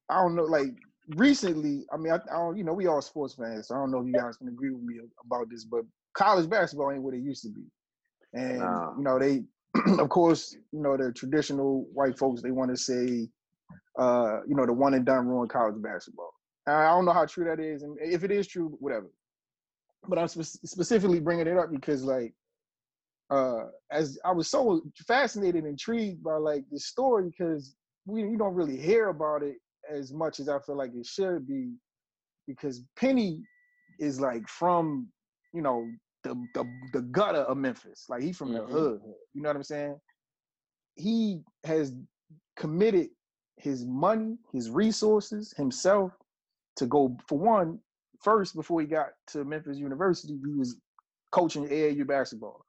I don't know, like recently, I mean, I, I don't, you know, we all sports fans, so I don't know if you guys can agree with me about this, but college basketball ain't what it used to be. And Nah. you know, they, of course, you know, the traditional white folks, they want to say, uh, you know, the one and done ruined college basketball. And I don't know how true that is, and if it is true, whatever. But I'm spe- specifically bringing it up because like uh as I was so fascinated and intrigued by like this story because we you don't really hear about it as much as I feel like it should be because Penny is like from you know the the, the gutter of Memphis. Like he's from Mhm. the hood. You know what I'm saying? He has committed his money his resources himself to go for one first before he got to Memphis University, he was coaching AAU basketball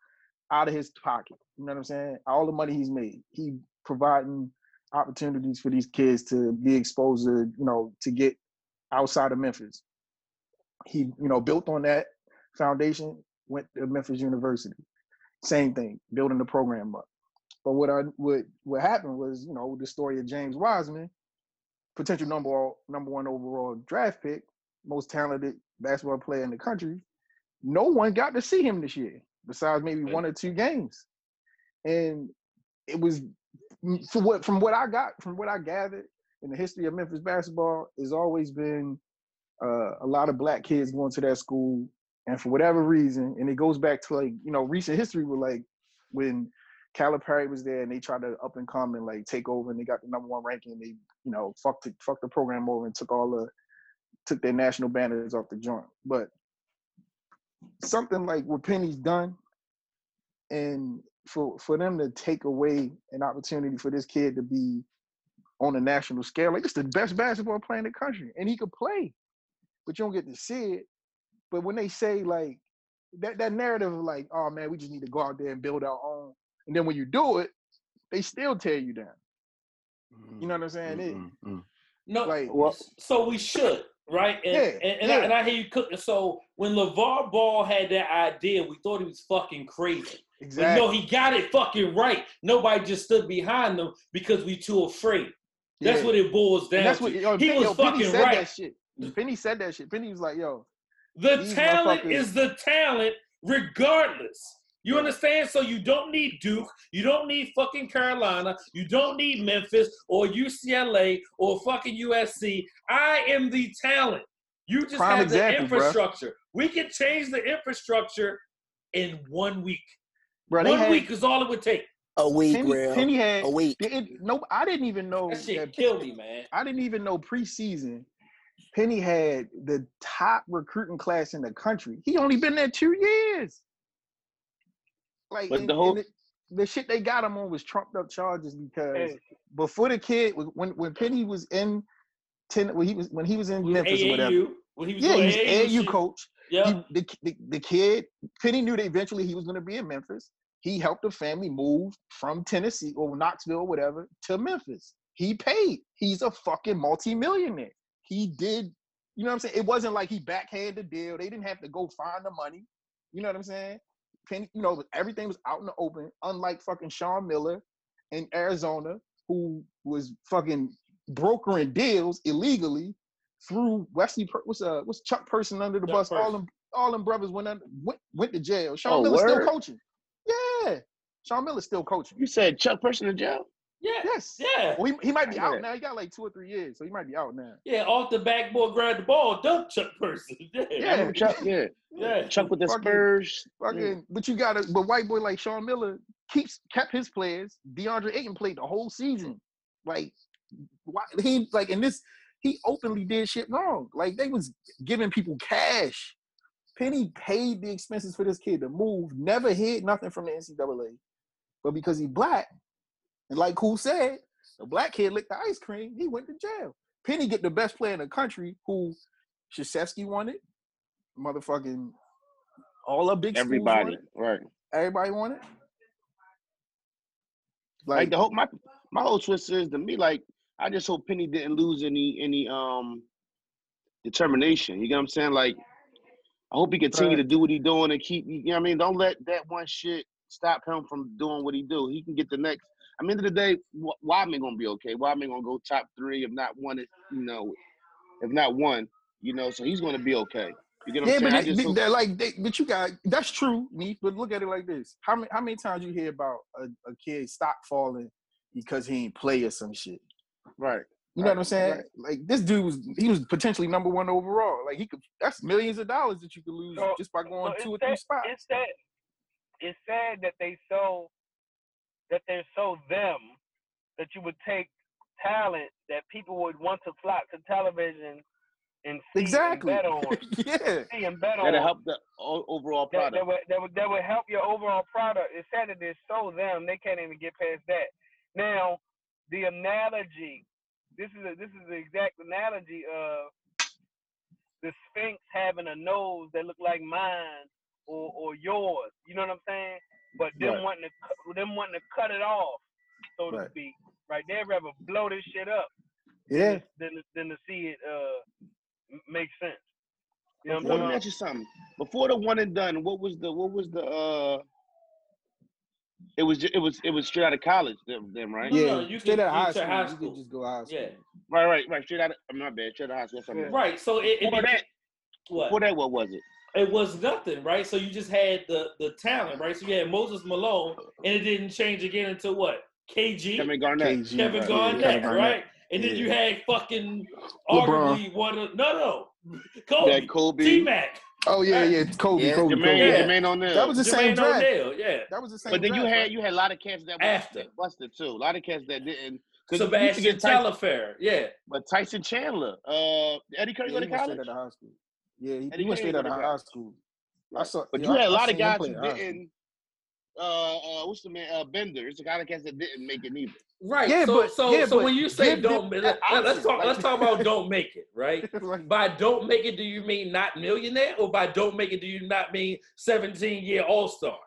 out of his pocket. You know what I'm saying? All the money he's made, he providing opportunities for these kids to be exposed to, you know, to get outside of Memphis. He, you know, built on that foundation, went to Memphis University. Same thing, building the program up. But what I what what happened was, you know, the story of James Wiseman, potential number number one overall draft pick, most talented basketball player in the country. No one got to see him this year, besides maybe one or two games. And it was for what from what I got, from what I gathered in the history of Memphis basketball, has always been uh, a lot of black kids going to that school, and for whatever reason, and it goes back to like you know recent history with like when Calipari was there and they tried to up and come and like take over and they got the number one ranking. And they you know fucked the, fucked the program over and took all the took their national banners off the joint. But something like what Penny's done, and for for them to take away an opportunity for this kid to be on a national scale, like it's the best basketball player in the country, and he could play, but you don't get to see it. But when they say like that that narrative of like, oh man, we just need to go out there and build our own, and then when you do it, they still tear you down. You know mm, what I'm saying? It- Mm-mm. No, like Well, so we should, right? And, Yeah, and, and, yeah. I, and I hear you cooking. So when LeVar Ball had that idea, we thought he was fucking crazy. But exactly. no, he got it fucking right. Nobody just stood behind them because we too afraid. That's Yeah. what it boils down And that's what yo, he Penny, was yo, fucking said right. that shit. Penny said that shit. Penny was like, yo, The talent is the talent, regardless. You understand? So you don't need Duke, you don't need fucking Carolina, you don't need Memphis or UCLA or fucking USC. I am the talent. You just Prime have the example, bruh. infrastructure. We can change the infrastructure in one week. bro, one week is all it would take. A week, Penny, real. Penny had A week. it, it- no. I didn't even know That shit that killed me, man. I didn't even know preseason. Penny had the top recruiting class in the country. He only been there two years. Like But and- the whole- the shit they got him on was trumped up charges because Hey. before the kid when when Penny was in ten when he was when he was in Memphis or whatever. When he was Yeah, doing he's AAU, AAU coach. Yeah. The, the the kid Penny knew that eventually he was going to be in Memphis. He helped the family move from Tennessee or Knoxville or whatever to Memphis. He paid. He's a fucking multimillionaire. He did. You know what I'm saying? It wasn't like he backhanded the deal. They didn't have to go find the money. You know what I'm saying? Penny, you know, everything was out in the open. Unlike fucking Sean Miller in Arizona, who was fucking brokering deals illegally through Wesley. Per- what's uh what's Chuck Person under the Chuck bus? All them all them brothers went under, went went to jail. Sean Oh, Miller's word? still coaching. Yeah, Sean Miller's still coaching. You said Chuck Person in jail? Yeah. Yes. Yeah. Well, he, he might be out that. now. He got like two or three years, so he might be out now. Yeah, off the backboard, grab the ball, dunk Chuck Person. Yeah. I remember Chuck, yeah. Yeah. Chuck with the Fucking- Spurs. Fucking, but you gotta. But white boy like Sean Miller keeps kept his players. DeAndre Ayton played the whole season. Like, why he like in this? He openly did shit wrong. Like they was giving people cash. Penny paid the expenses for this kid to move. Never hid nothing from the NCAA. but because he black, and like who said, the black kid licked the ice cream, he went to jail. Penny get the best player in the country who Krzyzewski wanted, motherfucking all the big Everybody, right? Everybody wanted. Like Like the whole my my whole twist is to me like I just hope Penny didn't lose any any um determination. You get what I'm saying? Like I hope he continue to do what he doing and keep you know what I mean. Don't let that one shit stop him from doing what he do. He can get the next. I mean, end of the day, Wa- Wyman gonna be okay. Wyman gonna go top three, if not one. You know, if not one, you know. So he's gonna be okay. You get what yeah, I'm but saying? I they, just they, hope- they're like, they, but you got that's true, me. But look at it like this: how many how many times you hear about a, a kid stock falling because he ain't play or some shit? right. You know what I'm saying? right. Like this dude was he was potentially number one overall. Like he could that's millions of dollars that you could lose So- just by going So two or it's three spots. It's sad. It's sad that they so that they're so them that you would take talent that people would want to flock to television and see Exactly. and bet on, yeah. see and bet on. That'll help the overall product. that, would, that, would, that would help your overall product. It's sad that they're so them they can't even get past that. Now, the analogy. This is a, this is the exact analogy of the Sphinx having a nose that look like mine or, or yours. You know what I'm saying? But them Right. wanting to them wanting to cut it off, so to Right. speak. Right? They'd rather blow this shit up Yeah. than to- than to see it uh make sense. You know what Before, I'm let me saying? ask you something. Before the one and done, what was the what was the uh? It was ju- it was it was straight out of college, them, them right? Yeah. no, you straight can- out of high you school. to high You could just go high school. Yeah. Right, right, right. Straight out of I'm not bad. Straight out of high school. That's what I meant. Right. So it, it, Before that, what? before that, what was it? It was nothing, right? So you just had the the talent, right? So you had Moses Malone, and it didn't change again until what? KG, Kevin Garnett. KG, Kevin right, yeah, Garnett, Kevin Garnett. right? And then Yeah. you had fucking LeBron. arguably one of no no You Kobe, had Kobe, T Mac, Oh yeah, yeah. Kobe, Yeah. Kobe, Jermaine, Kobe. Yeah. Jermaine O'Neal. That was the same draft. O'Neal, yeah. That was the same. but then you had right? you had a lot of cats that After. busted, busted too. A lot of cats that didn't. 'cause you used to Sebastian get Tyson, Telfair, yeah. but Tyson Chandler, uh, Eddie Curry Yeah, go to college. straight high school. Yeah, he, Eddie he went straight out of high school. I saw, But yeah, you had a I lot of seen guys play who in high school. didn't. Uh, uh, what's the man? Uh, Bender. It's a lot of cats that didn't make it neither. Right. Yeah, so but- so yeah, so but when you say give don't them let, an let's talk like- let's talk about don't make it, right? Like, By don't make it, do you mean not millionaire, or by don't make it, do you not mean seventeen year all star?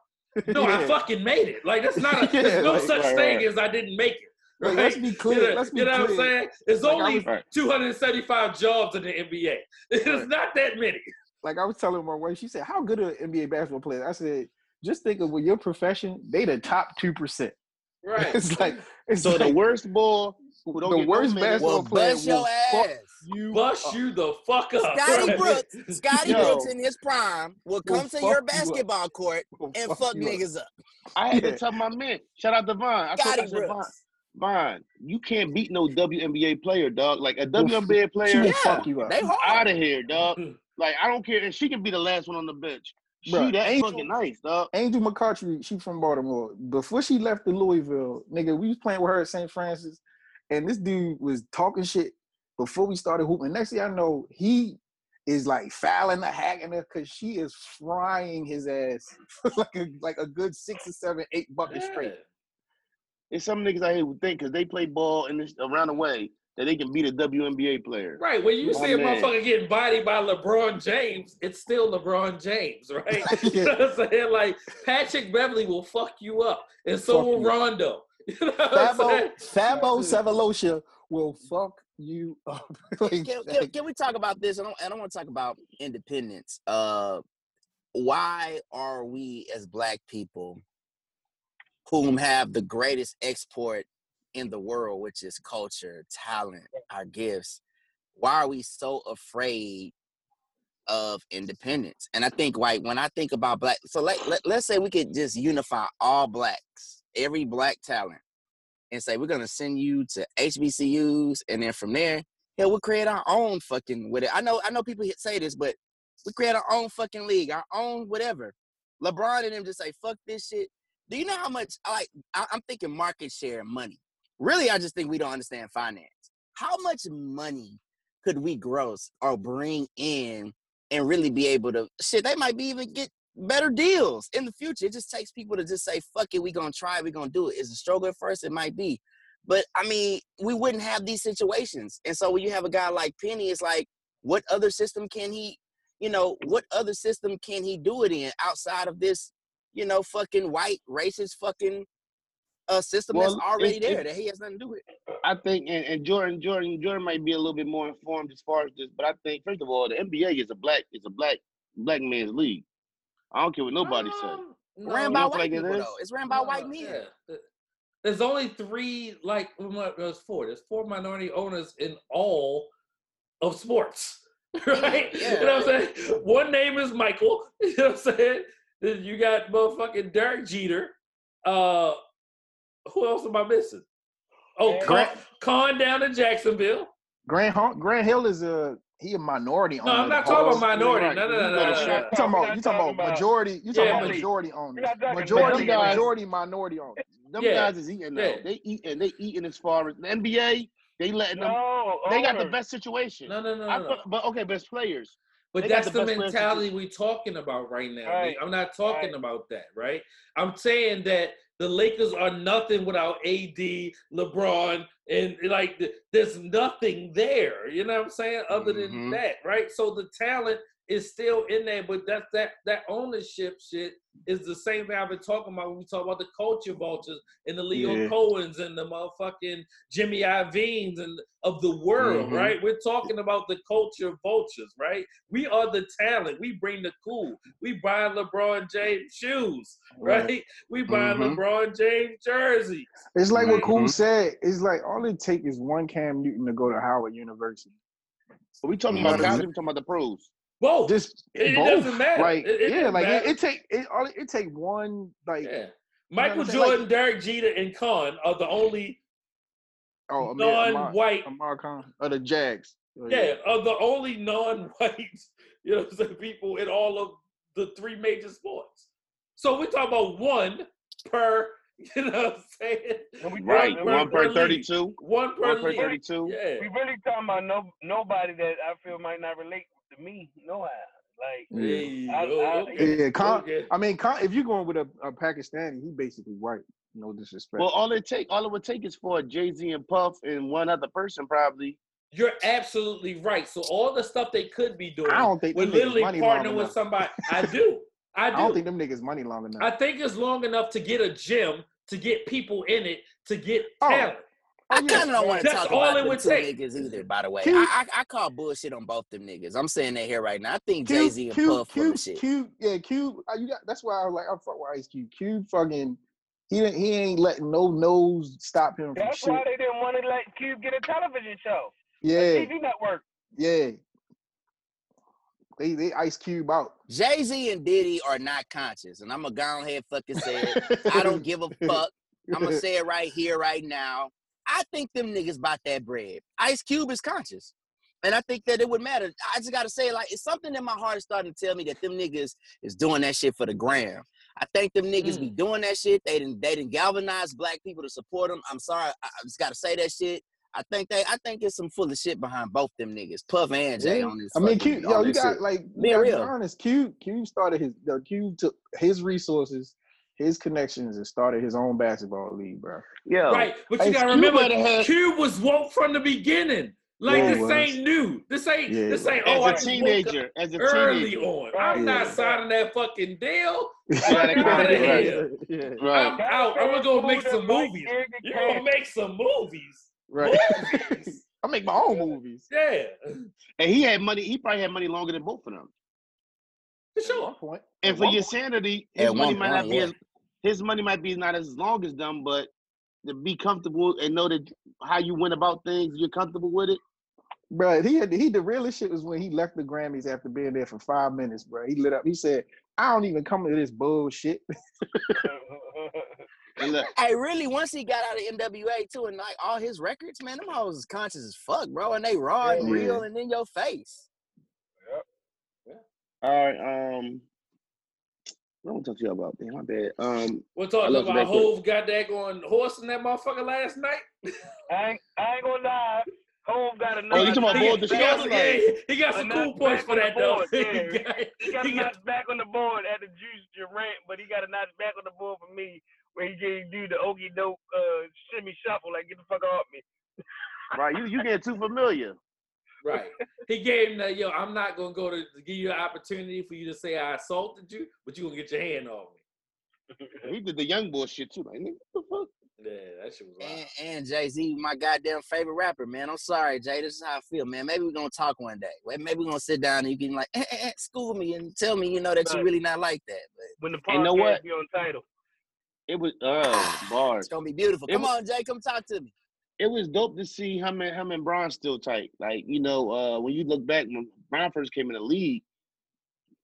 No, I fucking made it. Like that's not a Yeah, there's no like- such right, thing right. as I didn't make it. Like, Right? let's be clear. You know, let's be you know what I'm clear. saying? There's Like, I only was- 275 jobs in the NBA. It's Right. not that many. Like I was telling my wife, she said, "How good are NBA basketball players?" I said, "Just think of with your profession, they the top two percent." Right. It's like it's So the worst ball who don't the get worst no basketball Well, player bust your will fuck ass. you Bust up. you the fuck up. Scotty Brooks, Scotty Yo. Brooks in his prime will Will come to fuck your you basketball court Will and fuck fuck you up. niggas up. I had Yeah. to tell my man. Shout out to Vaughn. I told I Scotty said, Vaughn, Brooks. Vaughn, you can't beat no WNBA player, dog. Like a Will WNBA player, Yeah, fuck you up. They hard. out of here, dog. Like I don't care, and she can be the last one on the bench. She Bruh, that's Angel- fucking nice, dog. Angel McCoughtry, she from Baltimore. Before she left to Louisville, nigga, we was playing with her at St. Frances, and this dude was talking shit before we started hooping. Next thing I know, he is like fouling the hacking her because she is frying his ass for like a like a good six or seven, eight buckets straight. There's some niggas out here who think because they play ball in this around the way that they can beat a WNBA player. Right. When you My see a man. motherfucker getting bodied by LeBron James, it's still LeBron James, right? You know what I'm saying? Like Patrick Beverley will fuck you up, and so Fuck will you. Rondo. You know what I'm Thabo, saying? Thabo Sefolosha will fuck you up. Like, Can, can, can we talk about this? I don't, I don't want to talk about independence. Uh, why are we as black people, whom have the greatest export in the world, which is culture, talent, our gifts, why are we so afraid of independence? And I think like when I think about black, so like let, let's say we could just unify all blacks, every black talent, and say we're gonna send you to HBCUs, and then from there, hell, we'll create our own fucking with it. I know, I know people say this, but we create our own fucking league, our own whatever. LeBron and them just say fuck this shit. Do you know how much? Like, I'm thinking market share and money. Really, I just think we don't understand finance. How much money could we gross or bring in and really be able to shit? They might be even get better deals in the future. It just takes people to just say, fuck it, we gonna try, we gonna do it. Is a struggle at first? It might be. But I mean, we wouldn't have these situations. And so when you have a guy like Penny, it's like, what other system can he, you know, what other system can he do it in outside of this, you know, fucking white racist fucking uh system Well, that's already it- there it- that he has nothing to do with? I think, and, and Jordan, Jordan, Jordan might be a little bit more informed as far as this, but I think first of all, the NBA is a black, is a black, black man's league. I don't care what nobody say. Um, no, ran by white think people is? though. It's ran by no, white men. yeah. There's only three, like, there's four. There's four minority owners in all of sports, right? Yeah. You know what I'm saying? One name is Michael. You know what I'm saying? Then you got motherfucking Derek Jeter. Uh, who else am I missing? Oh, Yeah. Khan, Khan down in Jacksonville. Grant Hon- Grant Hill is a he a minority owner. No, owner. I'm not talking about minority. right. No, no, You no, no, better no, shut no. You talking about you talking talking about about- majority? You talking Yeah. about majority owners? We're not Majority about- majority minority owners. Them Yeah. guys is eating though. They eat and they eating as far as the NBA. They letting them. No, They got the best situation. No, no, no, I no. feel- but okay, best players. But that's the the, best players to mentality we're talking about right now. Right, I'm not talking right. about that, right? I'm saying that the Lakers are nothing without AD, LeBron, and like th- there's nothing there. You know what I'm saying? Other than Mhm. that, right? So the talent is still in there, but that's that that ownership shit is the same thing I've been talking about when we talk about the culture vultures and the Lyor Yeah. Cohens and the motherfucking Jimmy Iovine's and of the world, Mhm. right? We're talking about the culture vultures, right? We are the talent. We bring the cool. We buy LeBron James shoes, right? We buy Mhm. LeBron James jerseys. It's like what Cool Mhm. said. It's like all it takes is one Cam Newton to go to Howard University. But we talking about college. We talking about the pros. Both. Just It- it doesn't matter. Like It- it yeah, like matter. it, it take it all it take one like yeah. Michael I'm saying? Like- Jordan, Derek Jeter, and Khan are the only oh non-white. Amar Khan or the Jags. Oh, Yeah, are the only non-white, you know, what people in all of the three major sports. So we're talking about one per, you know what I'm saying? And we Right. talking- One per league. thirty-two. One per One per thirty-two. Yeah. We really talking about no nobody that I feel might not relate to me. No how. Like Yeah. Hey, I- I- okay. Yeah, Khan, Okay. I mean, Khan, if you're going with a, a Pakistani, he basically white. No disrespect. Well, all it take, all it would take is for Jay Z and Puff and one other person probably. You're absolutely right. So all the stuff they could be doing, I don't think we're literally money long partnering with enough. somebody. I do. I do. I do. don't think them niggas money long enough. I think it's long enough to get a gym, to get people in it, to get Oh, talent. Oh, yeah. kind of don't want to That's talk all about it them would two take. niggas either. By the way, Q- I, I I call bullshit on both them niggas. I'm saying that here right now. I think Jay Z and Cube, Puff full Cube, of shit. Cube, yeah, Cube. uh, You got that's why I was like, I fuck with Ice Cube. Cube fucking, he didn't, he ain't letting no nose stop him from that's shit. why they didn't want to let Cube get a television show. a Yeah, TV network. yeah. They they Ice Cube out. Jay Z and Diddy are not conscious, and I'm gonna go ahead fucking say it. I don't give a fuck. I'm gonna say it right here, right now. I think them niggas bought that bread. Ice Cube is conscious. And I think that it would matter. I just gotta say, like, it's something in my heart is starting to tell me that them niggas is doing that shit for the gram. I think them niggas be mm. doing that shit. They didn't they didn't galvanize black people to support them. I'm sorry, I, I just gotta say that shit. I think they I think it's some full of shit behind both them niggas, Puff and Jay Yeah. on this. I mean, Cube, yo, you got shit. like, you Be gotta be honest. Cube, Cube started his, the Cube took his resources, his connections, and started his own basketball league, bro. Yeah. Right. But you Ice gotta Cube remember, had- Cube was woke from the beginning. Like Yeah, he this was. ain't new. This ain't Yeah, this ain't oh, As oh I a just teenager, as a early teenager. on. I'm not signing that fucking deal. Yeah, Fuck out of kinda- here. Yeah, I'm Right. out. I'm gonna go make some movies. Eric You're gonna make some movies. right. Movies. I make my own movies. Yeah. And he had money. He probably had money longer than both of them. For At sure. point. And for your sanity, his money might not be as his money might be not as long as them, but to be comfortable and know that how you went about things, you're comfortable with it. Bro, he had he the realest shit was when he left the Grammys after being there for five minutes, bro. He lit up. He said, "I don't even come to this bullshit." And Hey, really, once he got out of NWA too, and like all his records, man, them hoes is conscious as fuck, bro. And they raw and Yeah. real and in your face. Yep. Yeah. All right, um, what want to talk to you about? Damn, my bad. Um, We're I talking about. Hove got that going horse in that motherfucker last night. I ain't, I ain't gonna lie. Hove got a Oh, you talking about He, board he the got, some- yeah, he got some cool points for that though. board, yeah. He got- He got a he got- notch back on the board at the juice Durant, but he got a notch back on the board for me where he gave do the okey doke uh, shimmy shuffle like get the fuck off me. Right, you you getting too familiar. Right. He gave him that, yo, I'm not gonna go to, to give you an opportunity for you to say I assaulted you, but you're gonna get your hand on me. He did the young boy shit too. Like, nigga, what the fuck? Yeah, that shit was wild. And, and Jay Z, my goddamn favorite rapper, man. I'm sorry, Jay. This is how I feel, man. Maybe we're gonna talk one day. Well, Maybe we're gonna sit down and you can like eh, eh, eh, school me and tell me, you know, that you're really not like that. But When the And know podcast what? be on title. It was uh bars. it's gonna be beautiful. It Come was- on, Jay, come talk to me. It was dope to see him and him and Brian still tight. Like you know, uh when you look back when Brian first came in the league,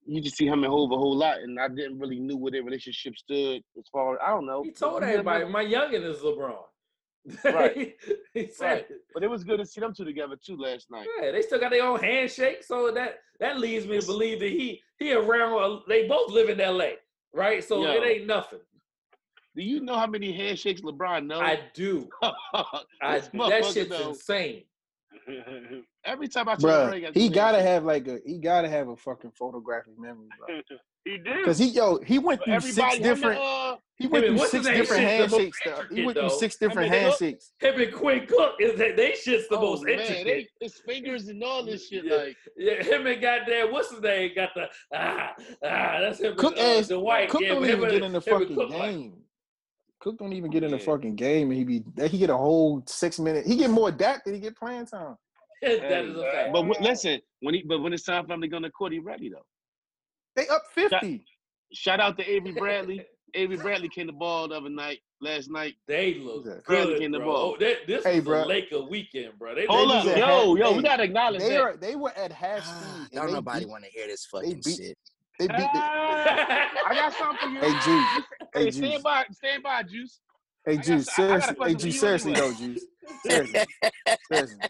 you just see him and Hove a whole lot, and I didn't really knew where their relationship stood as far as I don't know. He told everybody, my youngin is LeBron. Right. he said, Right. But it was good to see them two together too last night. yeah, they still got their own handshake, so that that leads me to believe that he he around. uh, They both live in L.A. Right, so Yo. it ain't nothing. Do you know how many handshakes LeBron knows? I do. I that shit's know. insane. Every time I turn around, Bruh, he gotta have like a he gotta have a fucking photographic memory, bro. he do. Cause he yo he went through Everybody, six different and, uh, he went through six different Shit's the most handshake stuff. He went through six different handshakes. Him and Quinn Cook is that they shit's the oh, most man, intricate. they, his fingers and all this shit. Yeah. Like, Yeah, him and goddamn what's his name got the ah ah that's him. Cook and, uh, ass the white. Cook yeah, don't him even get in the him fucking Cook like- game. Cook don't even get in the Yeah. fucking game, and he be he get a whole six minute. He get more dap than he get playing time. that is a fact. but w- listen, when he but when it's time for him to go on the court, he ready though. They up fifty. Shout out to Avery Bradley. Avery Bradley came the ball the other night, last night. They look Who's that? Bradley good, came the bro. ball. Oh, that, this Hey, is bro. a Laker weekend, bro. They, Hold they up, was was yo, half- yo, hey, we gotta acknowledge They that. are they were at half speed. Ah, and don't nobody want to hear this fucking beat- shit. They beat the, I got something for you. Hey Juice. Hey, Hey stand by, stand by, Juice. Hey Juice. got Seriously. Hey Juice. Seriously anyway. though, Juice. Seriously. Seriously.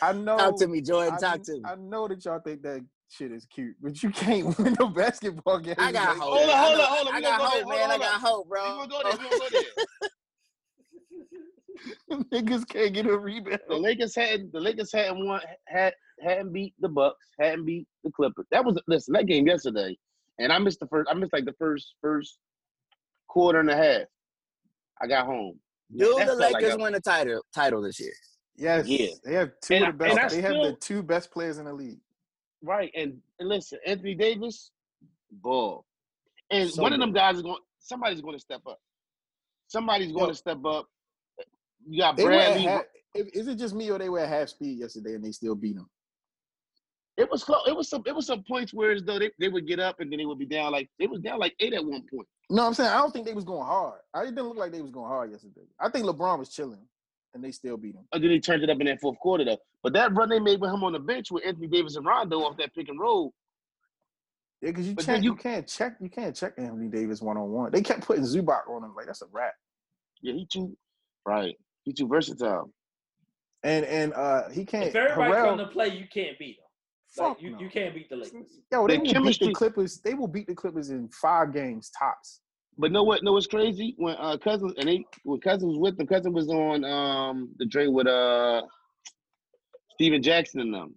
I know. Talk to me, Jordan. I, Talk to me. I know that y'all think that shit is cute, but you can't win no basketball game. I got hope. Hold on, hold on, hold on. I We got go hope, there. man. Hold I on, got hold hope, We bro. gonna go there. We gonna go there. Niggas can't get a rebound. The Lakers hadn't the Lakers hadn't won had hadn't beat the Bucks, hadn't beat the Clippers. That was listen, that game yesterday. And I missed the first I missed like the first first quarter and a half. I got home. Do That the felt like Lakers a- win the title title this year? Yes, Yeah. they have two And of the and I best. They have the two best players in the league. Right. And, and listen, Anthony Davis, ball. And So one of them guys is going somebody's gonna step up. Somebody's Yo. gonna step up. You got They were at Bradley. half, is is it just me or they were at half speed yesterday and they still beat them? It was close. It was some. It was some points where as though they, they would get up and then they would be down. Like they was down like eight at one point. No, I'm saying I don't think they was going hard. I it didn't look like they was going hard yesterday. I think LeBron was chilling and they still beat him. And then he turned it up in that fourth quarter though. But that run they made with him on the bench with Anthony Davis and Rondo off that pick and roll. Yeah, because you But then can't you, you- can't check you can't check Anthony Davis one on one. They kept putting Zubac on him like that's a wrap. Yeah, he too right. He too versatile. And and uh he can't. If everybody Harrell, come to play, you can't beat them. Like, you, no. you can't beat the Lakers. Yo, they The will beat the Clippers. They will beat the Clippers in five games tops. But know what? Know what's crazy? When uh Cousins and they when Cousins was with them, cousin was on um the drink with uh Stephen Jackson and them.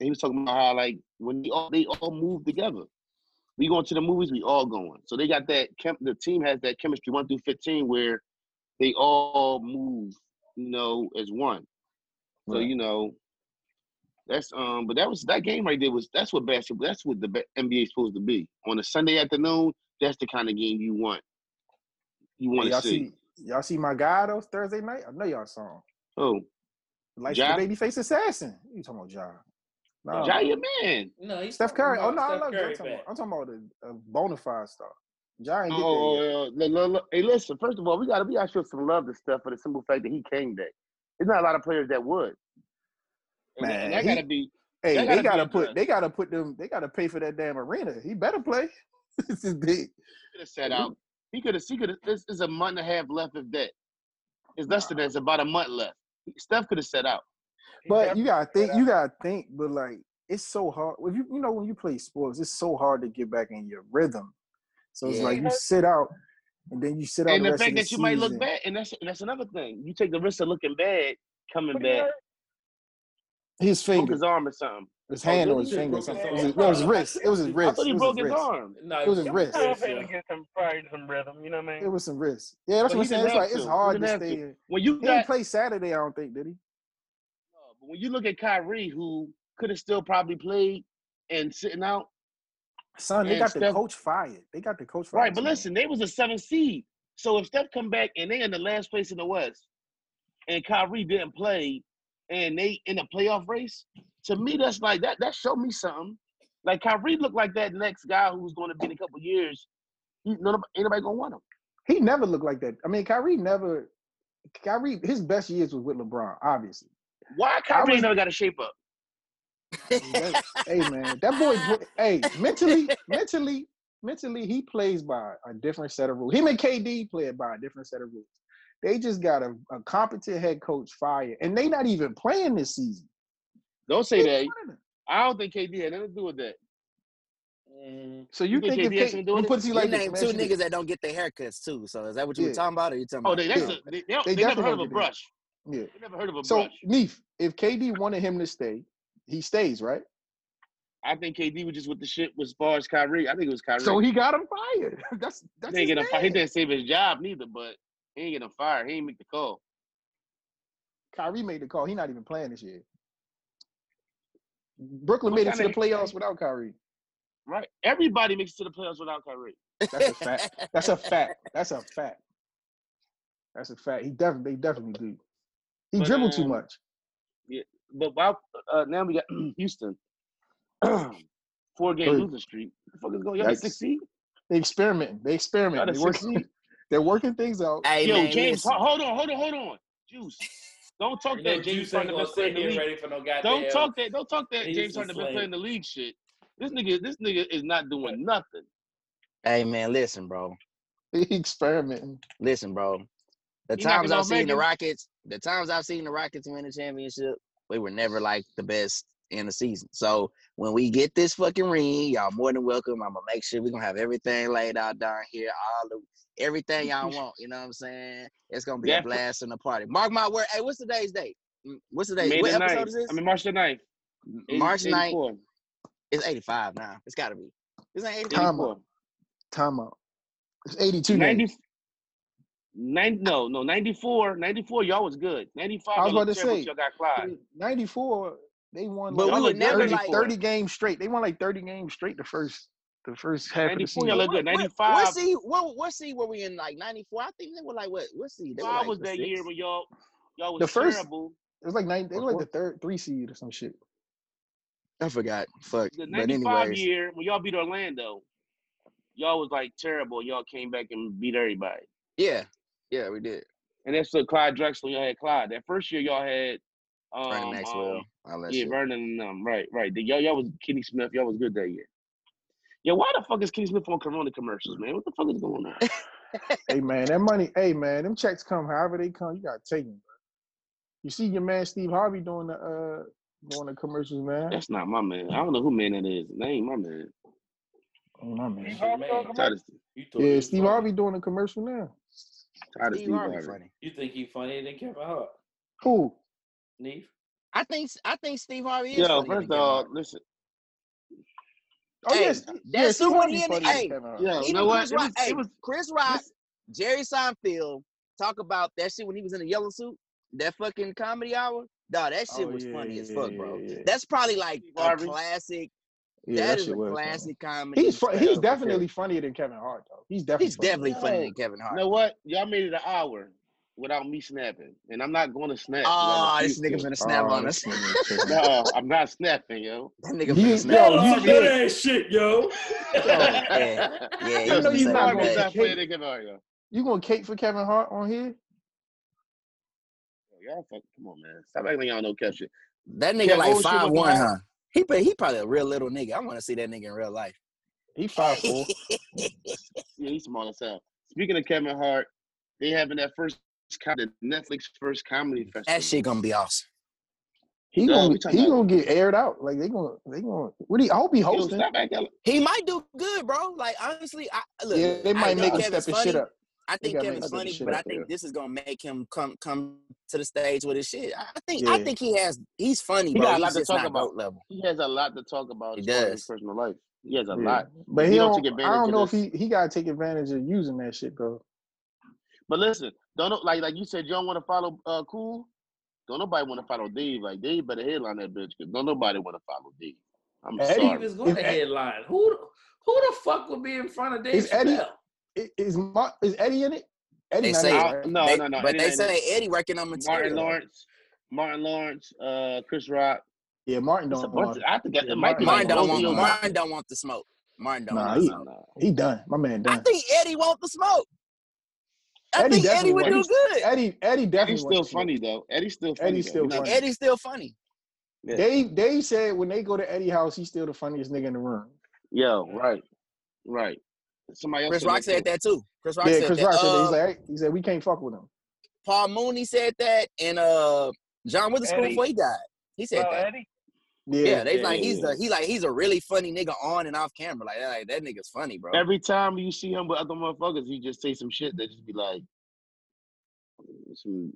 And he was talking about how like when they all they all move together. We going to the movies, we all going. So they got that chem- the team has that chemistry one through fifteen where they all move, you know, as one. So you know, that's um. But that was that game right there was that's what basketball. That's what the ba- NBA is supposed to be on a Sunday afternoon. That's the kind of game you want. You want to y'all see. see y'all see my guy though Thursday night? I know y'all saw him. Oh, Like Ja? the babyface assassin. You talking about Ja? No, Ja, your man. No, he's Steph Curry. Oh no, I Steph love Ja. I'm talking, about, I'm talking about a, a bona fide star. Ja ain't get Oh, yet. uh, look, look, look. hey, listen. First of all, we gotta we gotta show some love to Steph for the simple fact that he came back. There's not a lot of players that would. And, that- Man, that he- gotta be. Hey, they gotta be gotta put they gotta put them they gotta pay for that damn arena. He better play. this is big. could have set mm-hmm. out. He could have. He could have. This is a month and a half left of that. It's less than that. It's about a month left. Steph could have set out. But you gotta think, you gotta think, but like it's so hard. If you you know when you play sports, it's so hard to get back in your rhythm. So it's Yeah. like you sit out and then you sit out And the, the fact of the that you might look bad, and that's and that's another thing. You take the risk of looking bad coming What do you back. Heard? His broke finger, his arm or something. his Oh, hand did or his finger. or broke his something. It was his, no, it was his wrist. It was his I wrist. thought he broke his his arm. No, It was his wrist. I'm yes, able yeah. to get some probably some rhythm. You know what I mean? It was some wrist. Yeah, that's But what I'm saying. It's like have it's hard to stay. to. When you He didn't play Saturday, I don't think, did he? but when you look at Kyrie, who could have still probably played and sitting out, Son, they And got the coach fired. They got the coach fired. right? But tonight. listen, they was a seven seed. So if Steph come back and they in the last place in the West, and Kyrie didn't play, and they in a playoff race, to me that's like that. That showed me something. Like Kyrie looked like that next guy who's going to be in a couple years. He, nobody, ain't nobody gonna want him. he never looked like that. I mean, Kyrie never. Kyrie, his best years was with LeBron, obviously. Why I Kyrie was- never got a shape up? Hey man, that boy. hey, mentally, mentally, mentally, he plays by a different set of rules. Him and KD play by a different set of rules. They just got a, a competent head coach fired, and they not even playing this season. Don't say They that. I don't think KD had nothing to do with that. Mm, So you You think think, KD has if something to K, do let put it? it you You like this, named let two me niggas this. that don't get their haircuts too. So is that what you were talking about, or you talking Oh, about? they that's Yeah. a, they, they, They they never heard of a get brush. Yeah. They never heard of a So brush. Neef, if KD wanted him to stay, he stays, right? I think KD was just with the shit as far as Kyrie. I think it was Kyrie. So he got him fired. That's that's he his didn't get him fired. He didn't save his job neither, but he ain't get him fired. He ain't make the call. Kyrie made the call. He not even playing this year. Brooklyn What made it to the playoffs without Kyrie. Right? Everybody makes it to the playoffs without Kyrie. That's a fact. That's a fact. That's a fact. That's a fact. He definitely, they definitely do. He But, dribbled too um, much. But while, uh, now we got Houston. Four game losing streak. The fuck is going on? Y'all six seed? They experimenting. They Y'all experiment. They working. Seed? They're working things out. Hey Yo, man, James, listen. hold on, hold on, hold on. Juice. Don't talk you know, that James Juice ain't Harden the best player in the league. ready for no. Don't talk that. Don't talk that He's James a Harden the best player in the league shit. This nigga, this nigga is not doing nothing. Hey man, listen, bro. They experimenting. Listen, bro. The He times I've seen make the. Rockets, the times I've seen the Rockets win the championship, we were never like the best in the season. So when we get this fucking ring, y'all more than welcome. I'm gonna make sure we're gonna have everything laid out down here, all the everything y'all want. You know what I'm saying? It's gonna be Yeah. a blast in the party. Mark my word. Hey, what's today's date? Mm, What's the date? May What the episode 9th. is this? I mean, March the 9th. 80 March 9th. It's 85 now. It's gotta be. This ain't 85. Time 84. out. Time out. It's 82 90, games. 90, no, no, 94. 94, y'all was good. 95, I was y'all about look to say, y'all got Clyde. 94, they won But like we Y'all would never 30, like 30 games straight. They won like 30 games straight the first the first half of the season. look good. 95. what seed? What, what seed were we in? Like 94? I think they were like what? What seed? They were Five like was the that year when y'all y'all was The first- terrible. It was like nine, they were like the third three seed or some shit. I forgot. Fuck. The But 95 anyways, year when y'all beat Orlando, y'all was like terrible. Y'all came back and beat everybody. yeah, yeah, we did. And that's what Clyde Drexler, y'all had Clyde. That first year y'all had um, Vernon Maxwell, um, yeah, shit. Vernon and um, right, right. The- Y'all y'all was Kenny Smith, y'all was good that year. Yo, why the fuck is Kenny Smith on Corona commercials, man? What the fuck is going on? hey man, that money, hey man, them checks come however they come, you gotta take them. Bro. You see your man Steve Harvey doing the uh doing the commercials, man. That's not my man. I don't know who man that is. That ain't my man. Oh, my man. Man. Tired of, You thought he Yeah, Steve funny. Harvey doing the commercial now. tired of Steve Steve Harvey Harvey. funny. You think he funnier than Kevin Hart? Who? Neve? I think I think Steve Harvey is Yo, first than of all, listen. Oh Hey, yes, that yeah, Steve shit when he in the- funny hey, Kevin Hart. Yo, you know what? Chris It Rock, was, hey, it was Chris Rock, Jerry Seinfeld talk about that shit when he was in the yellow suit. That fucking comedy hour. Dog, that shit Oh, was yeah, funny as fuck, bro. yeah, yeah. That's probably like Steve a Harvey. classic. Yeah, that is shit a was funny. classic comedy. He's fu- he's definitely funnier than Kevin Hart though. He's definitely He's funnier definitely than funnier than Kevin Hart. You know what? Y'all made it an hour without me snapping, and I'm not going to snap. 'cause Oh, ah, I this refuse nigga to. finna snap Oh, on us. Oh, no, I'm not snapping, yo. That nigga You- finna yo, snap. you Tell did. that shit, yo. Oh, yeah, yeah, Yo, he know you Steve gonna not say Harvey's gonna that. not playing kick- that Kevin Hart, yo. You gonna cake for Kevin Hart on here? Yo, Y'all fuck, come on, man. Stop acting like y'all know catch it. That nigga Kev like Oshie five went one, huh? He he probably a real little nigga. I want to see that nigga in real life. He five four. Yeah, he's small as hell. Speaking of Kevin Hart, they having that first com- the Netflix first comedy festival. That shit gonna be awesome. He Dog, gonna he gonna get aired out. Like they gonna they gonna. What do you, I hope he hosting. stop He might do good, bro. Like honestly, I look. yeah, they might think make him step his shit funny. up. I think Kevin's funny, but I think there. this is gonna make him come come to the stage with his shit. I think I think he has he's funny, He bro. got a He's lot to talk about. level. He has a lot to talk about He as far as his does. personal life. He has a Yeah. lot. But He he, don't don't. take I don't of know if he he gotta take advantage of using that shit though. But listen, don't like like you said, you don't want to follow uh cool. Don't nobody want to follow Dave. Like Dave better headline that bitch because don't nobody want to follow Dave. I'm Eddie He sorry. was going to headline. Who the- who the fuck would be in front of Dave Is Eddie- Chappelle? I- Is Mar- is Eddie in it? Eddie They say- I- no, They- no, no. But Eddie they say it. Eddie working on Martin material. though. Lawrence, Martin Lawrence, uh, Chris Rock. Yeah, Martin don't. bunch want of, I think it Yeah, might be Martin like don't want y'all. Martin don't want the smoke. Martin don't Nah, want the he- smoke. Nah. He done. My man done. I done. think Eddie want the smoke. I Eddie think Eddie would do good. Eddie Eddie definitely Eddie's still wants to smoke. funny though. Eddie's still funny. Eddie's still He's funny. Eddie's still funny. Yeah. They they said when they go to Eddie house, he's still the funniest nigga in the room. Yo, right, right. Somebody else. Chris said Rock that said too. that too. Chris Rock yeah, said Chris that. Rock said that. He's Uh, like, he said we can't fuck with him. Paul Mooney said that, and uh, John Witherspoon Eddie. before he died, he said Well, that. Eddie, Yeah, Yeah, they yeah, like he's yeah. the he like he's a really funny nigga on and off camera. Like, like that nigga's funny, bro. Every time you see him with other motherfuckers, he just say some shit that just be like. Some,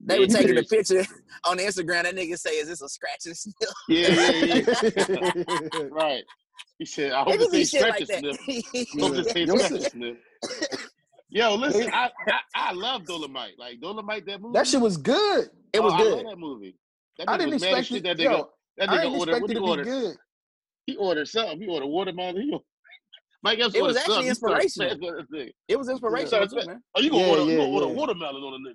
They were taking a picture on the Instagram. That nigga say, "Is this a scratch and sniff?" Yeah, yeah, yeah. right. He said, "I hope Niggas it be says scratch like and that. sniff." Hope it says Yo, scratch and sniff. Yo, listen, I, I I love Dolemite. Like Dolemite, that movie. that shit was good. it oh, was oh, I good. love that movie. That I didn't was mad expect shit. it. That nigga, Yo, that I nigga didn't ordered. expect What it he to be ordered? good. He ordered something. He ordered watermelon. He ordered, Mike Epps It was actually something. Inspirational. saying that thing. It was inspirational too, man. Oh, you gonna Yeah, order? you gonna order yeah. watermelon on a nigga?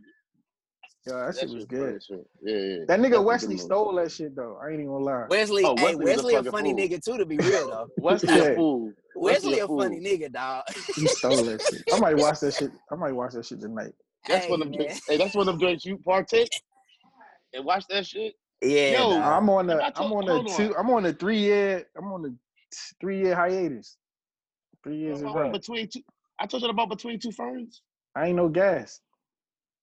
Yo, that, shit was shit good. shit. Yeah, yeah. That nigga good Wesley stole that shit though. I ain't even gonna lie. Wesley, Oh, hey, Wesley a a funny fool. nigga too. To be real though, Wesley Yeah. a fool. Wesley a fool. funny nigga, dog. He stole that shit. I might watch that shit. I might watch that shit tonight. That's Hey, one of them. Hey, that's one of them joints you partake and watch that shit. Yeah, Yo, dog. I'm on I the. told- I'm on hold the on. two. I'm on the three year. I'm on the three year hiatus. Three years in row. Between two, I told you about between two ferns. I ain't no gas.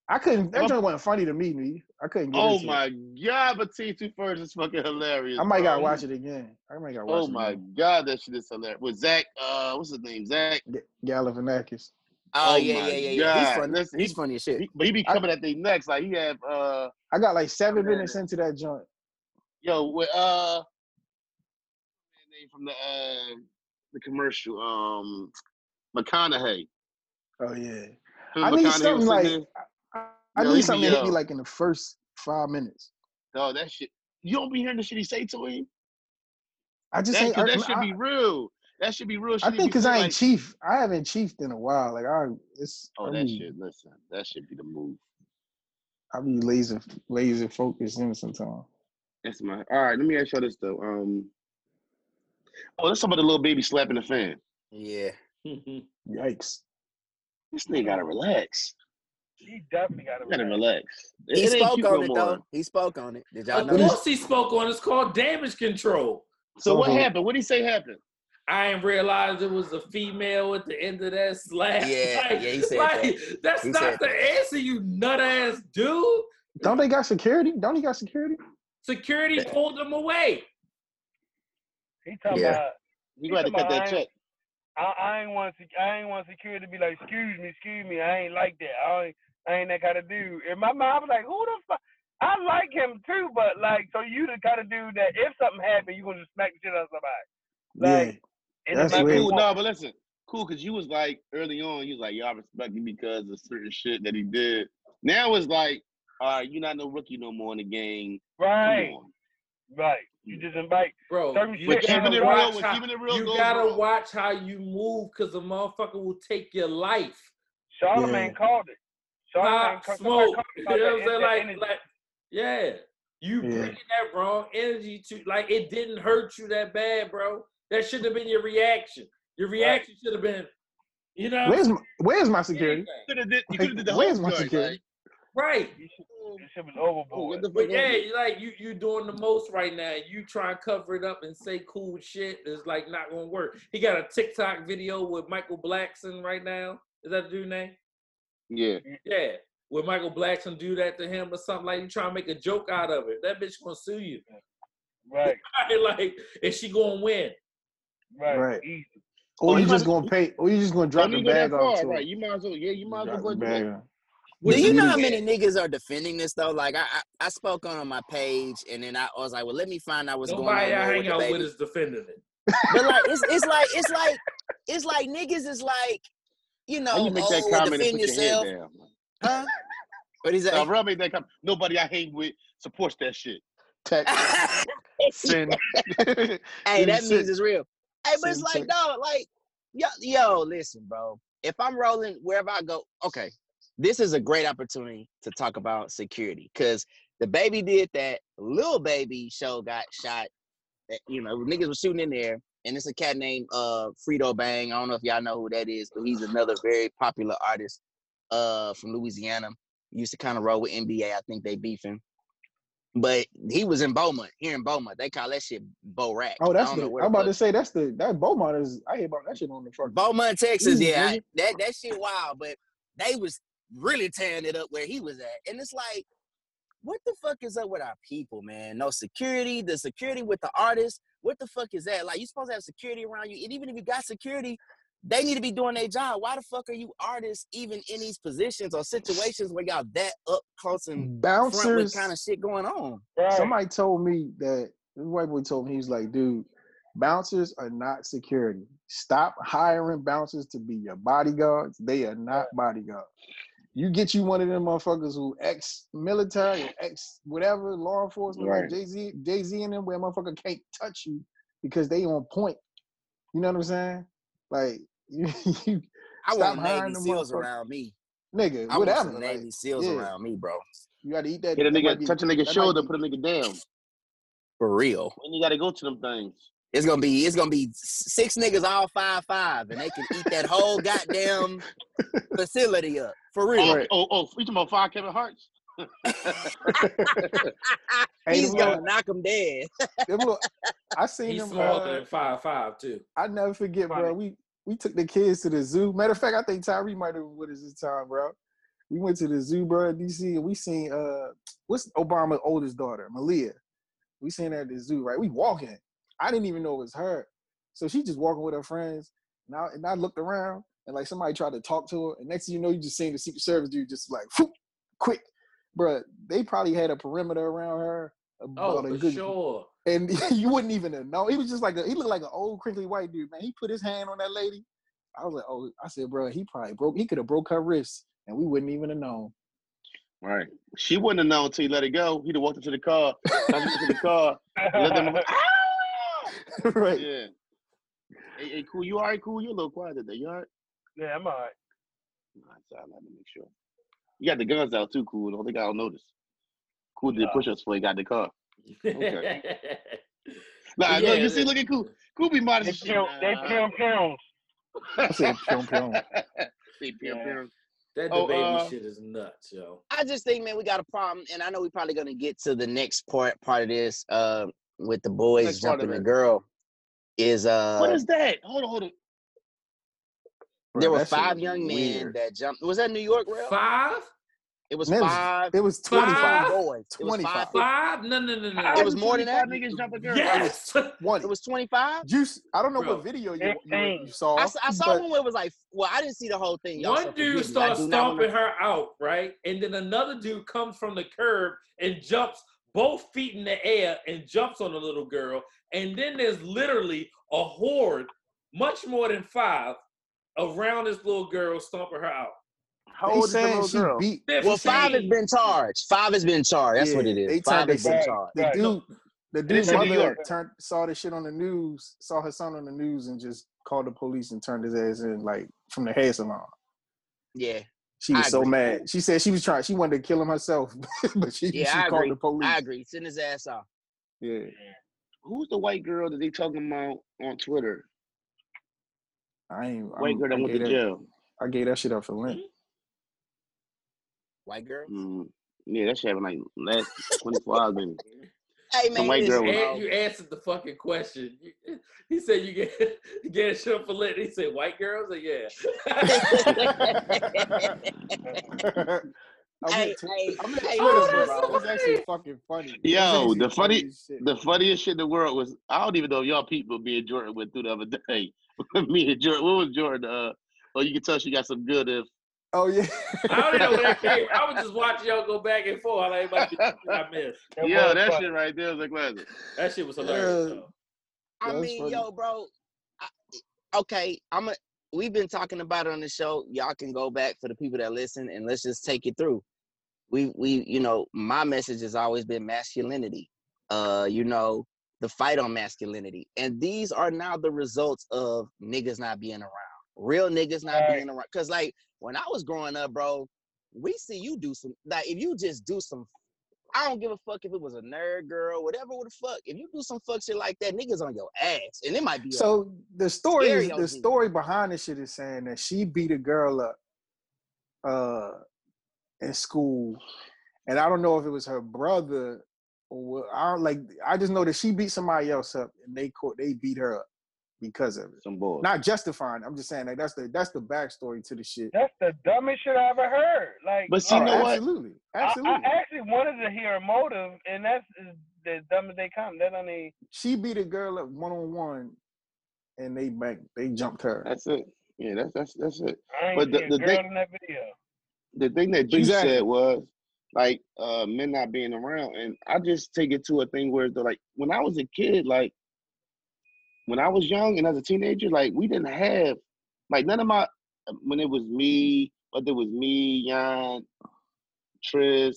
I couldn't. That What- joint wasn't funny to me, me. I couldn't get Oh into my it. god, between two ferns is fucking hilarious. I might gotta watch it again. I might gotta watch Oh it. my again. god, that shit is hilarious. With Zach, uh, what's his name? Zach. G- Galifianakis. Oh, Oh yeah, yeah, yeah, yeah. He's funny. Listen, He's funny as shit. He, but he be I- coming at the next. Like he have uh, I got like seven Man. minutes into that joint. yo, with uh, name from the uh, the commercial, um, McConaughey. Oh yeah. I need something like. I, I Yo, need something to hit me like in the first five minutes. there. Oh, that shit. You don't be hearing the shit he say to him. I just That, ain't. 'cause I, should I- be real. That should be real. I think because I ain't like, chief. I haven't chiefed in a while. Like I, it's. Oh, I that be, shit. Listen, that should be the move. I be laser, laser focused in sometimes. That's my. All right, let me ask you this though. Um. Oh, let's talk about the Lil Baby slapping the fan. Yeah. Yikes. This nigga gotta relax. he definitely got You gotta to relax. He it spoke on no it more. though. He spoke on it. Did y'all Of know? What is- course, he spoke on. It's called damage control. So what happened? What did he say happened? I didn't realize it was a female at the end of that slap. Yeah, like, yeah, he said like, that. That's He not said the that. answer, you nut ass dude. Don't they got security? Don't he got security? Security pulled him away. He talking Yeah. about. You got to cut that check. I, I ain't want sec- I ain't want security to be like, excuse me, excuse me. I ain't like that. I ain't, I ain't that kind of dude. In my mind, I was like, who the fuck? I like him too, but like, so you the kind of dude that if something happened, you gonna just smack the shit out of somebody. Like, yeah. And That's it might be weird. Cool, no, but listen, cool, because you was like early on, you was like, y'all respect him because of certain shit that he did. Now it's like, all right, you're not no rookie no more in the game. Right, right. You just invite. Bro, Certain you But keeping it real, watch with how- keeping it real, you goes gotta wrong. watch how you move because the motherfucker will take your life. Charlemagne Yeah. called it. Charlemagne Pop smoke. called You it know what I'm saying? Like, energy. like, yeah. You Yeah. bringing that wrong energy to like it didn't hurt you that bad, bro. That should have been your reaction. Your reaction should have been, you know, Where's my, where's my security? You could have did, you Like, coulda did the where's whole my joint, security? right. You shit, this shit was Like, oh, overboard. get But yeah, over it. you like you you doing the most right now. You try and cover it up and say cool shit is like not gonna work. He got a TikTok video with Michael Blackson right now. Is that the dude name? Yeah. Yeah. Will Michael Blackson do that to him or something like you try to make a joke out of it? That bitch gonna sue you. Right, like, is she gonna win? Right, Right. Easy. Or Oh, you you just gonna pay? Or you just gonna drop Don't the even go that bag off right? You might as well, yeah, you might as well Drop go the do bag that. Do you know how many niggas are defending this though? Like I, I, I spoke on on my page, and then I, was like, well, let me find out what's Nobody going I on. hang with the out with is defending it. But like, it's it's like it's like it's like niggas is like, you know, How you make that oh, comment and defend put your yourself, head down? huh? What is Now, that? Real made that comment. Nobody I hang with supports that shit. Text, send. hey, that means it's real. Hey, but it's like, no, like, yo, yo, listen, bro. If I'm rolling wherever I go, okay, this is a great opportunity to talk about security because the baby did that. Lil Baby show got shot. That, you know, niggas was shooting in there, and it's a cat named uh Fredo Bang. I don't know if y'all know who that is, but he's another very popular artist uh from Louisiana. Used to kind of roll with NBA. I think they beefing. But he was in Beaumont, here in Beaumont. They call that shit Bo Rack. Oh, that's the. I'm about to say that's the that Beaumont is. I hear about that shit on the fucking. Beaumont, Texas. Yeah, I- that that shit wild. But they was really tearing it up where he was at, and it's like, what the fuck is up with our people, man? No security. The security with the artists. What the fuck is that? Like, you supposed to have security around you, and even if you got security, they need to be doing their job. Why the fuck are you artists even in these positions or situations where y'all that up close and front with Bouncers. kind of shit going on? Right. Somebody told me that this white boy told me he was like, dude, bouncers are not security. Stop hiring bouncers to be your bodyguards. They are not bodyguards. You get you one of them motherfuckers who ex military or ex whatever law enforcement Right. like Jay Z, Jay Z and them where a motherfucker can't touch you because they on point. You know what I'm saying? Like you, you I Stop want hiring Navy SEAls around me. nigga, I want whatever. some like, SEAls yeah. around me, bro. you gotta eat that. Hit a nigga, be- touch a nigga's shoulder, be- put a nigga down. For real. When you gotta go to them things. It's gonna be it's gonna be six niggas all five five, and they can eat that whole goddamn facility up for real. Oh, Right. oh, oh, you talking about five Kevin Harts? He's gonna little- knock them dead. them little- I seen He's them. smaller uh, than five five too. I never forget, bro. We we took the kids to the zoo. Matter of fact, I think Tyree might have been with us this time, bro. We went to the zoo, bro, in DC, and we seen uh what's Obama's oldest daughter, Malia. We seen her at the zoo, right? We walking. I didn't even know it was her. So she just walking with her friends. And I, and I looked around and like somebody tried to talk to her. And next thing you know, you just seen the Secret Service dude just like whoop, quick. Bro, they probably had a perimeter around her. Oh, about a for good- sure. And you wouldn't even know. He was just like a, he looked like an old crinkly white dude, man. He put his hand on that lady. I was like, oh, I said, bro, he probably broke. He could have broke her wrist, and we wouldn't even have known. Right. She wouldn't have known until he let it go. He'd have walked into the car, into the car, let them. Ah! right? Yeah. Hey, hey, cool. You all right? Cool. You're a little quiet today. You all right? yeah, I'm all right. Nah, it's all right. Let me make sure. You got the guns out too, cool. Don't think I'll notice. Cool did Nah. push-ups before he got the car. Okay. Nah, Yeah, look, you see, that- look at cool. Cool be modest They as shit. they nah. pimp pounds. I said, pyong, pyong. They pimp, Yeah. pimp. that Oh, baby uh, shit is nuts, yo. I just think, man, we got a problem, and I know we're probably gonna get to the next part part of this uh, with the boys Next jumping the girl. Is uh, What is that? Hold on, hold on. Bro, there were five was young men weird. that jumped. Was that New York, real? Five? It was It was- five. It was twenty five. boys. 25. five. Five? No, no, no, no. It was more than that? Niggas jump a girl. Yes. One. It was twenty five. Juice. I don't know Bro. what video you, you, you saw. I saw but one where it was like, well, I didn't see the whole thing. Y'all, One dude starts do not wanna- stomping her out, right? And then another dude comes from the curb and jumps both feet in the air and jumps on the little girl. And then there's literally a horde, much more than five, around this little girl stomping her out. How They old is the saying little she girl? beat. Well, five has been charged. Five has been charged. That's what Yeah, it they is. Five has been charged. The dude, the is dude's in New mother York. turned saw the shit on the news, saw her son on the news, and just called the police and turned his ass in like from the hair salon. Yeah, She was so mad. She said she was trying. She wanted to kill him herself, but she, Yeah, she I called agree. the police. I agree. Send his ass off. Yeah, Who's the white girl that they talking about on Twitter? I ain't. White I'm- girl that I went to that, jail. I gave that shit up for Lent. White girl. Mm, yeah, that shit happened like last 24 hours. Maybe. Hey man, white girl was- And you answered the fucking question. You- He said you get you get shit up for lit. He said white girls. I said, yeah. I'm Hey, into, hey, I'm hey, Twitter, listen, bro. bro. It's actually fucking funny. Yo, the funny- as shit. The funniest shit in the world was I don't even know if y'all people me and Jordan went through the other day. me and Jordan, what was Jordan? Uh, oh, you can tell she got some good. If Oh yeah. I don't know where that came. I was just watching y'all go back and forth. How like, I missed. That yeah, that funny. shit right there was a classic. That shit was hilarious. Yeah. I That's mean, funny. yo, bro. I, okay, I'm a. We've been talking about it on the show. Y'all can go back for the people that listen, and let's just take it through. We, we, you know, my message has always been masculinity. Uh, you know, the fight on masculinity, and these are now the results of niggas not being around. Real niggas not Right. being around. Cause like when I was growing up, bro, we see you do some. Like if you just do some I don't give a fuck if it was a nerd girl, whatever what the fuck. If you do some fuck shit like that, niggas on your ass, and it might be. a- So the story is the story behind this shit is saying that she beat a girl up uh in school. And I don't know if it was her brother or what I don't like I just know that she beat somebody else up and they caught they beat her up because of it. Some boy. Not justifying. I'm just saying like that's the that's the backstory to the shit. That's the dumbest shit I ever heard. Like, But see, Oh, you know what? absolutely. I, Absolutely. I actually wanted to hear a motive, and that's is the dumbest they come. That don't even. she beat a girl up one on one and they back they jumped her. That's it. Yeah, that's that's that's it. I ain't But the- the girl thing- in that video. the thing that you Exactly. said was like uh men not being around and i just take it to a thing where they're like when i was a kid like when i was young and as a teenager like we didn't have like none of my when it was me whether it was me Jan, Triz,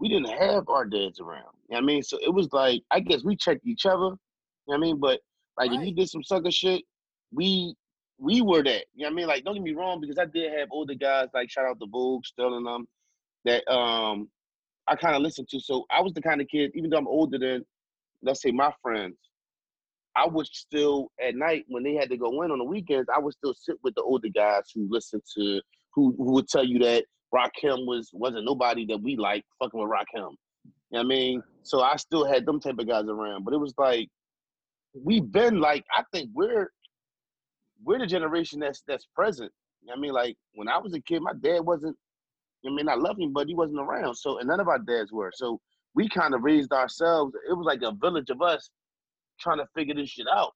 we didn't have our dads around you know what i mean so it was like i guess we checked each other you know what i mean but like if you did some sucker shit we we were that. You know what I mean? Like, don't get me wrong, because I did have older guys, like shout out to Boog, Sterling, them, that um I kind of listened to. So I was the kind of kid, even though I'm older than, let's say, my friends, I would still at night when they had to go in on the weekends, I would still sit with the older guys who listened to who who would tell you that Rakim was wasn't nobody that we like fucking with Rakim. You know what I mean? So I still had them type of guys around, but it was like we've been like I think we're we're the generation that's that's present. You know what I mean, like when I was a kid, my dad wasn't. I mean, I love him, but he wasn't around. So, and none of our dads were. So we kind of raised ourselves. It was like a village of us trying to figure this shit out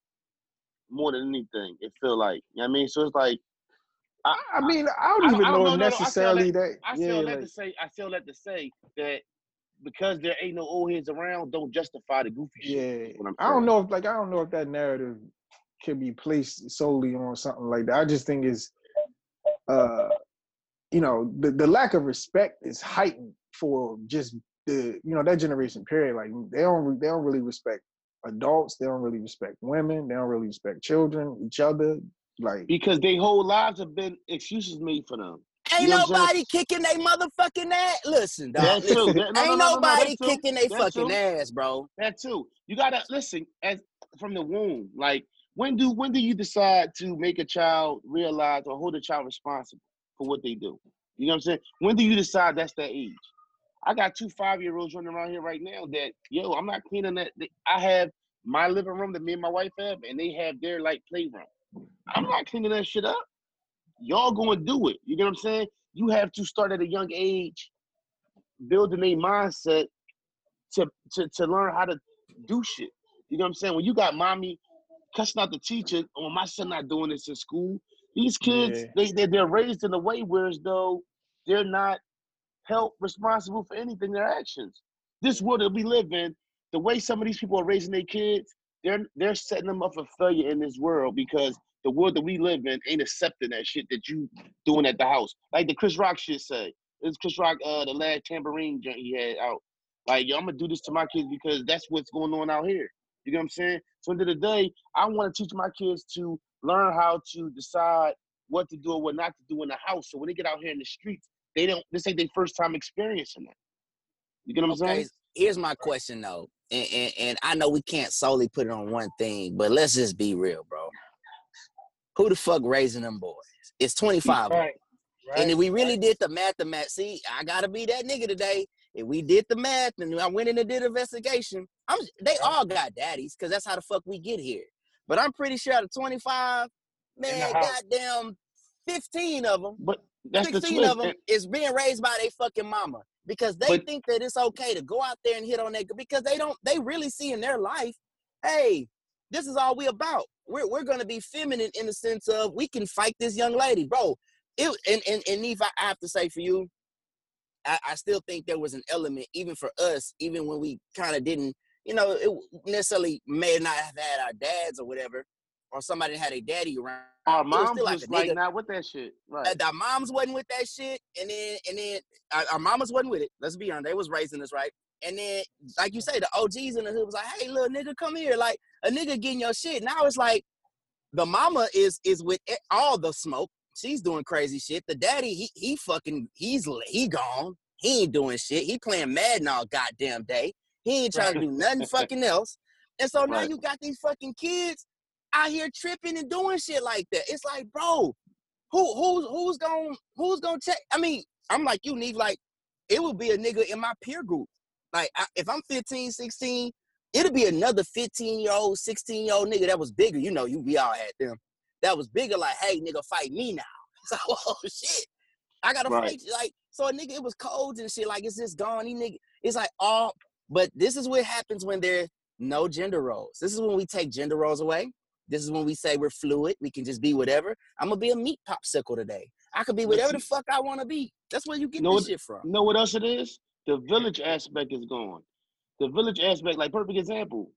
more than anything. It feel like. You know what I mean? So it's like I, I mean, I don't I don't- even I don't know know, no, no, I necessarily that. I yeah, feel that like- to say I feel that to say that because there ain't no old heads around, don't justify the goofy shit. Yeah, I'm don't know if like I don't know if that narrative can be placed solely on something like that. I just think it's, uh, you know, the the lack of respect is heightened for just the you know that generation period. Like they don't they don't really respect adults. They don't really respect women. They don't really respect children, each other. Like Because their whole lives have been excuses made for them. Ain't You know what I'm saying? nobody kicking they motherfucking ass. Listen, dog. That too. That- no, no, Ain't no, no, no, nobody kicking they fucking too. ass, bro. That too. You gotta listen as from the womb. Like when do when do you decide to make a child realize or hold a child responsible for what they do? You know what I'm saying? When do you decide that's that age? I got two five year olds running around here right now that yo, I'm not cleaning that. I have my living room that me and my wife have, and they have their like playroom. I'm not cleaning that shit up. Y'all gonna do it. You get what I'm saying? You have to start at a young age, building a mindset to to to learn how to do shit. You know what I'm saying? When you got mommy cussing out the teacher, oh my son not doing this in school. These kids, Yeah. they they they're raised in a way where as though they're not held responsible for anything their actions. This world that we live in, the way some of these people are raising their kids, they're they're setting them up for failure in this world because the world that we live in ain't accepting that shit that you doing at the house. Like the Chris Rock shit say. It's Chris Rock, uh, the last Tamborine joint he had out. Like, yo, I'm gonna do this to my kids because that's what's going on out here. You know what I'm saying? So, end of the day, I want to teach my kids to learn how to decide what to do or what not to do in the house. So when they get out here in the streets, they don't. This ain't their first time experiencing that. You get what I'm saying? here's my question though, and, and and I know we can't solely put it on one thing, but let's just be real, bro. Who the fuck raising them boys? It's 25. Right. Right. And if we really did the math, the math, see, I gotta be that nigga today. If we did the math and I went in and did investigation, I'm they all got daddies, cause that's how the fuck we get here. But I'm pretty sure out of 25, man, goddamn 15 of them But That's the 16 twist. of them is being raised by their fucking mama because they But- think that it's okay to go out there and hit on that because they don't they really see in their life, hey, this is all we about. We're we're gonna be feminine in the sense of we can fight this young lady, bro. It and and and Eve, I have to say for you, I, I still think there was an element, even for us, even when we kind of didn't, you know, it necessarily may not have had our dads or whatever, or somebody had a daddy around. Our was moms like was a like nigga. not with that shit. Right. Uh, our moms wasn't with that shit, and then and then our, our mamas wasn't with it. Let's be honest, they was raising us right. And then, like you say, the OGs in the hood was like, "Hey, little nigga, come here!" Like a nigga getting your shit. Now it's like the mama is is with it- all the smoke. She's doing crazy shit. The daddy, he he fucking he's he gone. He ain't doing shit. He playing Madden all goddamn day. He ain't trying to do nothing fucking else. And so now Right. you got these fucking kids out here tripping and doing shit like that. It's like, bro, who who's who's gonna who's gonna check? I mean, I'm like you, need Like, it would be a nigga in my peer group. Like, I, if I'm 15, 16, it'll be another 15 year old, 16 year old nigga that was bigger. You know, you we all had them. That was bigger. Like, hey, nigga, fight me now. So, oh shit, I gotta Right. fight. you. Like, so a nigga, it was codes and shit. Like, it's just gone. He nigga, it's like all. But this is what happens when there no gender roles. This is when we take gender roles away. This is when we say we're fluid. We can just be whatever. I'm gonna be a meat popsicle today. I could be whatever the fuck I want to be. That's where you get Know this what- shit from. Know what else it is? The village aspect is gone. The village aspect, like perfect example.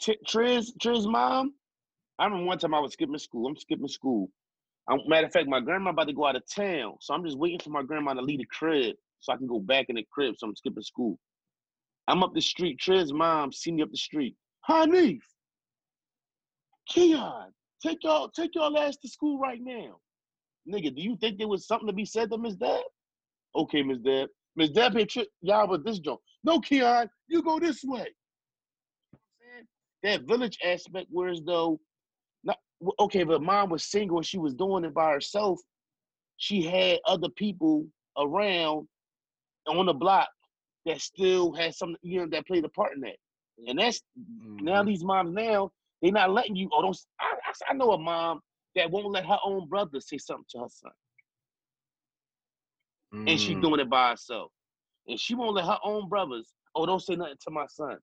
T- Triz, Triz mom. I remember one time I was skipping school. I'm skipping school. I'm, matter of fact, my grandma about to go out of town, so I'm just waiting for my grandma to leave the crib so I can go back in the crib. So I'm skipping school. I'm up the street. Triz mom see me up the street. Honey, Keon, take y'all take y'all ass to school right now. Nigga, do you think there was something to be said to Miss Deb? Okay, Miss Deb. Miss Deb trick y'all with this joke. No, Keon, you go this way. You know what I'm saying? That village aspect, whereas though, not okay, but mom was single and she was doing it by herself. She had other people around on the block that still had some, you know, that played a part in that. And that's now Mhm. these moms now they not letting you. Oh, don't. I I know a mom that won't let her own brother say something to her son, and she Mm. doing it by herself, and she won't let her own brothers. Oh, don't say nothing to my son.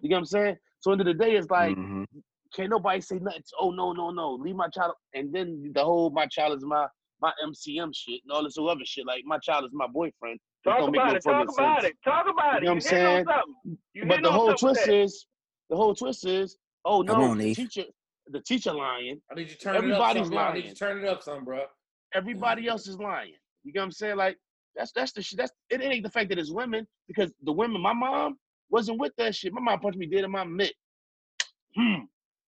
You get what I'm saying? So end of the day, it's like Mhm. can't nobody say nothing. To, oh no, no, no, leave my child. And then the whole my child is my my MCM shit and all this other shit. Like my child is my boyfriend. It Talk don't make about no it. Talk about sense. it. Talk about it. You it. know what I'm You hitting on saying? But the whole twist is the whole twist is oh Come no, on, the Eve. teacher the teacher lying. I need you turn Everybody's it up, some, bro. I need you turn it up, some, bro. everybody else is lying. You get what I'm saying? Like that's that's the shit. That's it ain't the fact that it's women because the women, my mom wasn't with that shit. My mom punched me dead in my mitt. Hmm.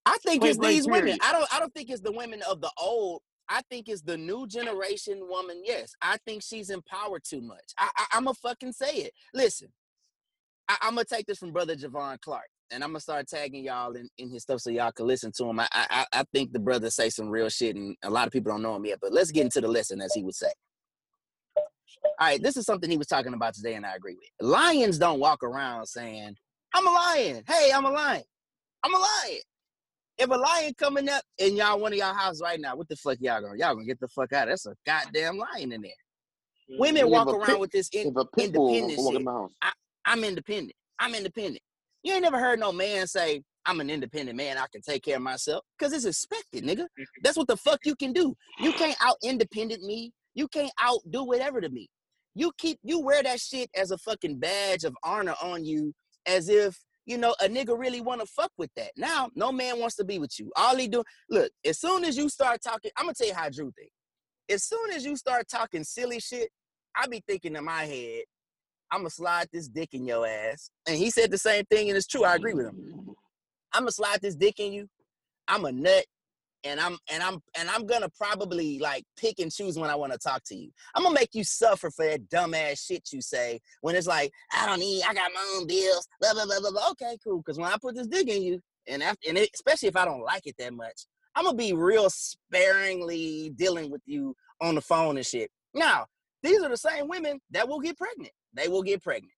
I think Point it's blank these women. I don't. I don't think it's the women of the old. I think it's the new generation woman. Yes, I think she's empowered too much. I, I, I'm gonna fucking say it. Listen, I, I'm gonna take this from brother Javon Clark, and I'm gonna start tagging y'all in, in his stuff so y'all can listen to him. I, I I think the brother say some real shit, and a lot of people don't know him yet. But let's get into the lesson, as he would say. All right, this is something he was talking about today, and I agree with. Lions don't walk around saying, "I'm a lion." Hey, I'm a lion. I'm a lion. If a lion coming up in y'all one of y'all houses right now, what the fuck y'all gonna y'all gonna get the fuck out? That's a goddamn lion in there. Mm-hmm. Women walk around pit- with this in, If a pit independent shit. my I'm independent. I'm independent. You ain't never heard no man say, I'm an independent man, I can take care of myself. Cause it's expected, nigga. Mm-hmm. That's what the fuck you can do. You can't out independent me. You can't out do whatever to me. You keep you wear that shit as a fucking badge of honor on you, as if you know a nigga really want to fuck with that. Now, no man wants to be with you. All he do, look, as soon as you start talking, I'm gonna tell you how Drew think. As soon as you start talking silly shit, I be thinking in my head, I'm gonna slide this dick in your ass. And he said the same thing, and it's true. I agree with him. I'm gonna slide this dick in you. I'm a nut, and I'm and I'm and I'm gonna probably like pick and choose when I want to talk to you. I'm gonna make you suffer for that dumbass shit you say when it's like I don't need, I got my own bills. Blah blah blah blah. blah. Okay, cool. Because when I put this dick in you, and after, and it, especially if I don't like it that much, I'm gonna be real sparingly dealing with you on the phone and shit. Now, these are the same women that will get pregnant. They will get pregnant,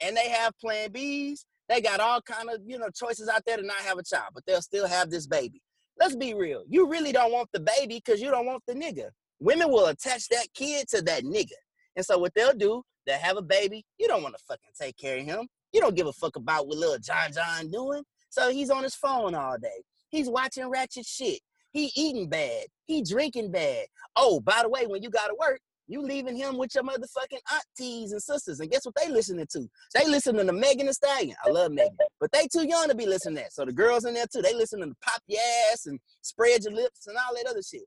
and they have Plan Bs. They got all kind of you know choices out there to not have a child, but they'll still have this baby. Let's be real. You really don't want the baby because you don't want the nigga. women will attach that kid to that nigga. And so what they'll do, they'll have a baby. You don't want to fucking take care of him. You don't give a fuck about what little John John doing. So he's on his phone all day. He's watching ratchet shit. He eating bad. He drinking bad. Oh, by the way, when you gotta work, you leaving him with your motherfucking aunties and sisters. And guess what they listening to? They listening to Megan Thee Stallion. I love Megan. But they too young to be listening to that. So the girls in there too, they listening to pop your ass and spread your lips and all that other shit.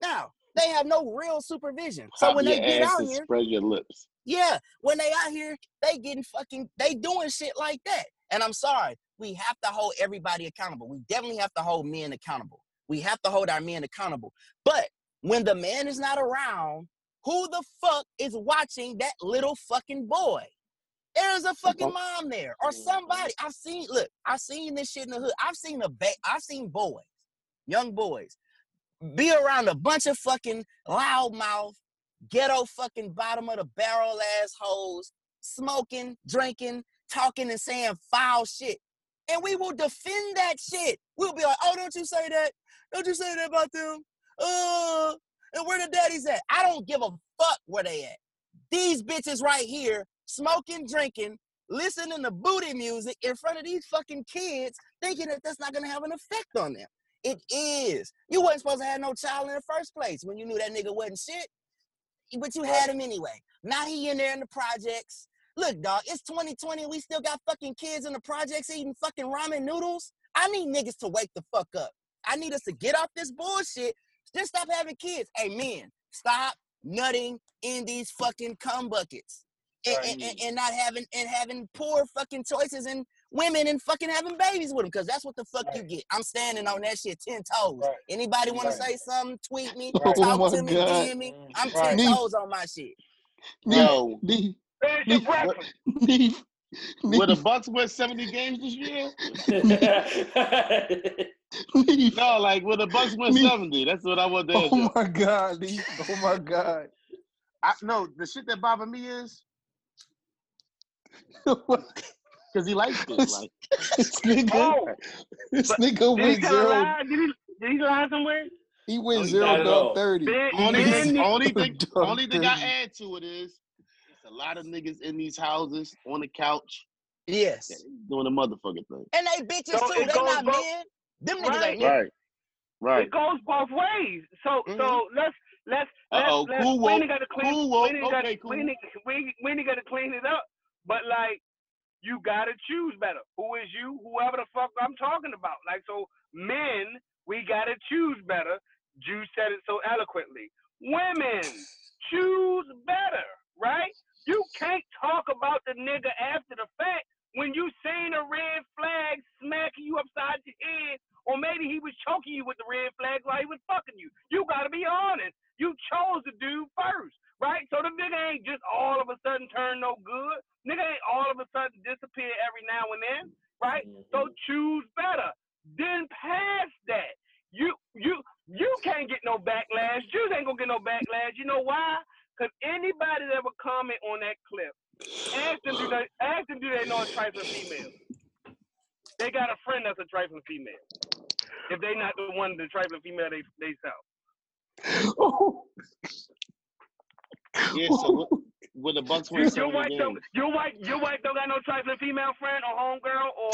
Now, they have no real supervision. So when they get out here, spread your lips. yeah, when they out here, they getting fucking, they doing shit like that. And I'm sorry, we have to hold everybody accountable. We definitely have to hold men accountable. We have to hold our men accountable. But when the man is not around, who the fuck is watching that little fucking boy? There's a fucking mom there or somebody. I've seen, look, I've seen this shit in the hood. I've seen a ba- I've seen boys, young boys, be around a bunch of fucking loudmouth, ghetto fucking bottom of the barrel assholes, smoking, drinking, talking, and saying foul shit. And we will defend that shit. We'll be like, oh, don't you say that. Don't you say that about them. Uh, and where the daddies at? I don't give a fuck where they at. These bitches right here, smoking, drinking, listening to booty music in front of these fucking kids, thinking that that's not gonna have an effect on them. It is. You wasn't supposed to have no child in the first place when you knew that nigga wasn't shit. But you had him anyway. Now he in there in the projects. Look, dog, it's 2020 we still got fucking kids in the projects eating fucking ramen noodles. I need niggas to wake the fuck up. I need us to get off this bullshit. Just stop having kids. Hey, men, stop nutting in these fucking cum buckets. And, and, and, and not having and having poor fucking choices and women and fucking having babies with them because that's what the fuck you get. I'm standing on that shit ten toes. Right. Anybody want Right. to say something? Tweet me, Oh talk my to me, God. DM me. Mm-hmm. I'm ten Right. toes on my shit. No. Neef, Finish your Neef. Neef, will the Bucks win 70 games this year? Neef. No, like will the Bucks win Me- 70? That's what I want oh to answer. Oh my God, Neef. Oh my God. I, no, the shit that bother me is because he likes it. Like, this nigga, Oh, this but nigga did he went zero. lie? Did he, did he lie somewhere? He No, went he zero not dog thirty. Ben, only Niggas- thing, only thing, Dog only thing I add to it is it's a lot of niggas in these houses on the couch Yes. doing the motherfucking thing. And they bitches So too. They goes not both- men. Them niggas Right. ain't men. Right, right. it goes both ways. So Mhm. so let's let's let's, Uh-oh, let's cool we ain't woke, got to clean cool woke. we ain't got Okay, cool. we ain't, we, we ain't got to clean it up. But like you gotta choose better. Who is you? Whoever the fuck I'm talking about. Like so men, we gotta choose better. Juice said it so eloquently. Women, choose better, right? You can't talk about the nigga after the fact when you seen a red flag smacking you upside your head, or maybe he was choking you with the red flag while he was fucking you. You gotta be honest. You chose the dude first, right? So the nigga ain't just all of a sudden turn no good. Nigga ain't all of a sudden disappear every now and then, right? Mm-hmm. So choose better. Then pass that, you you you can't get no backlash. Juice ain't gonna get no backlash. You know why? Cause anybody that would comment on that clip, ask them do they ask them do they know a trifling female. They got a friend that's a trifling female. If they not the one the trifling female they they sell. Oh, Yeah, so what, will the Bucks win your wife don't your wife your wife don't got no trifling female friend or homegirl or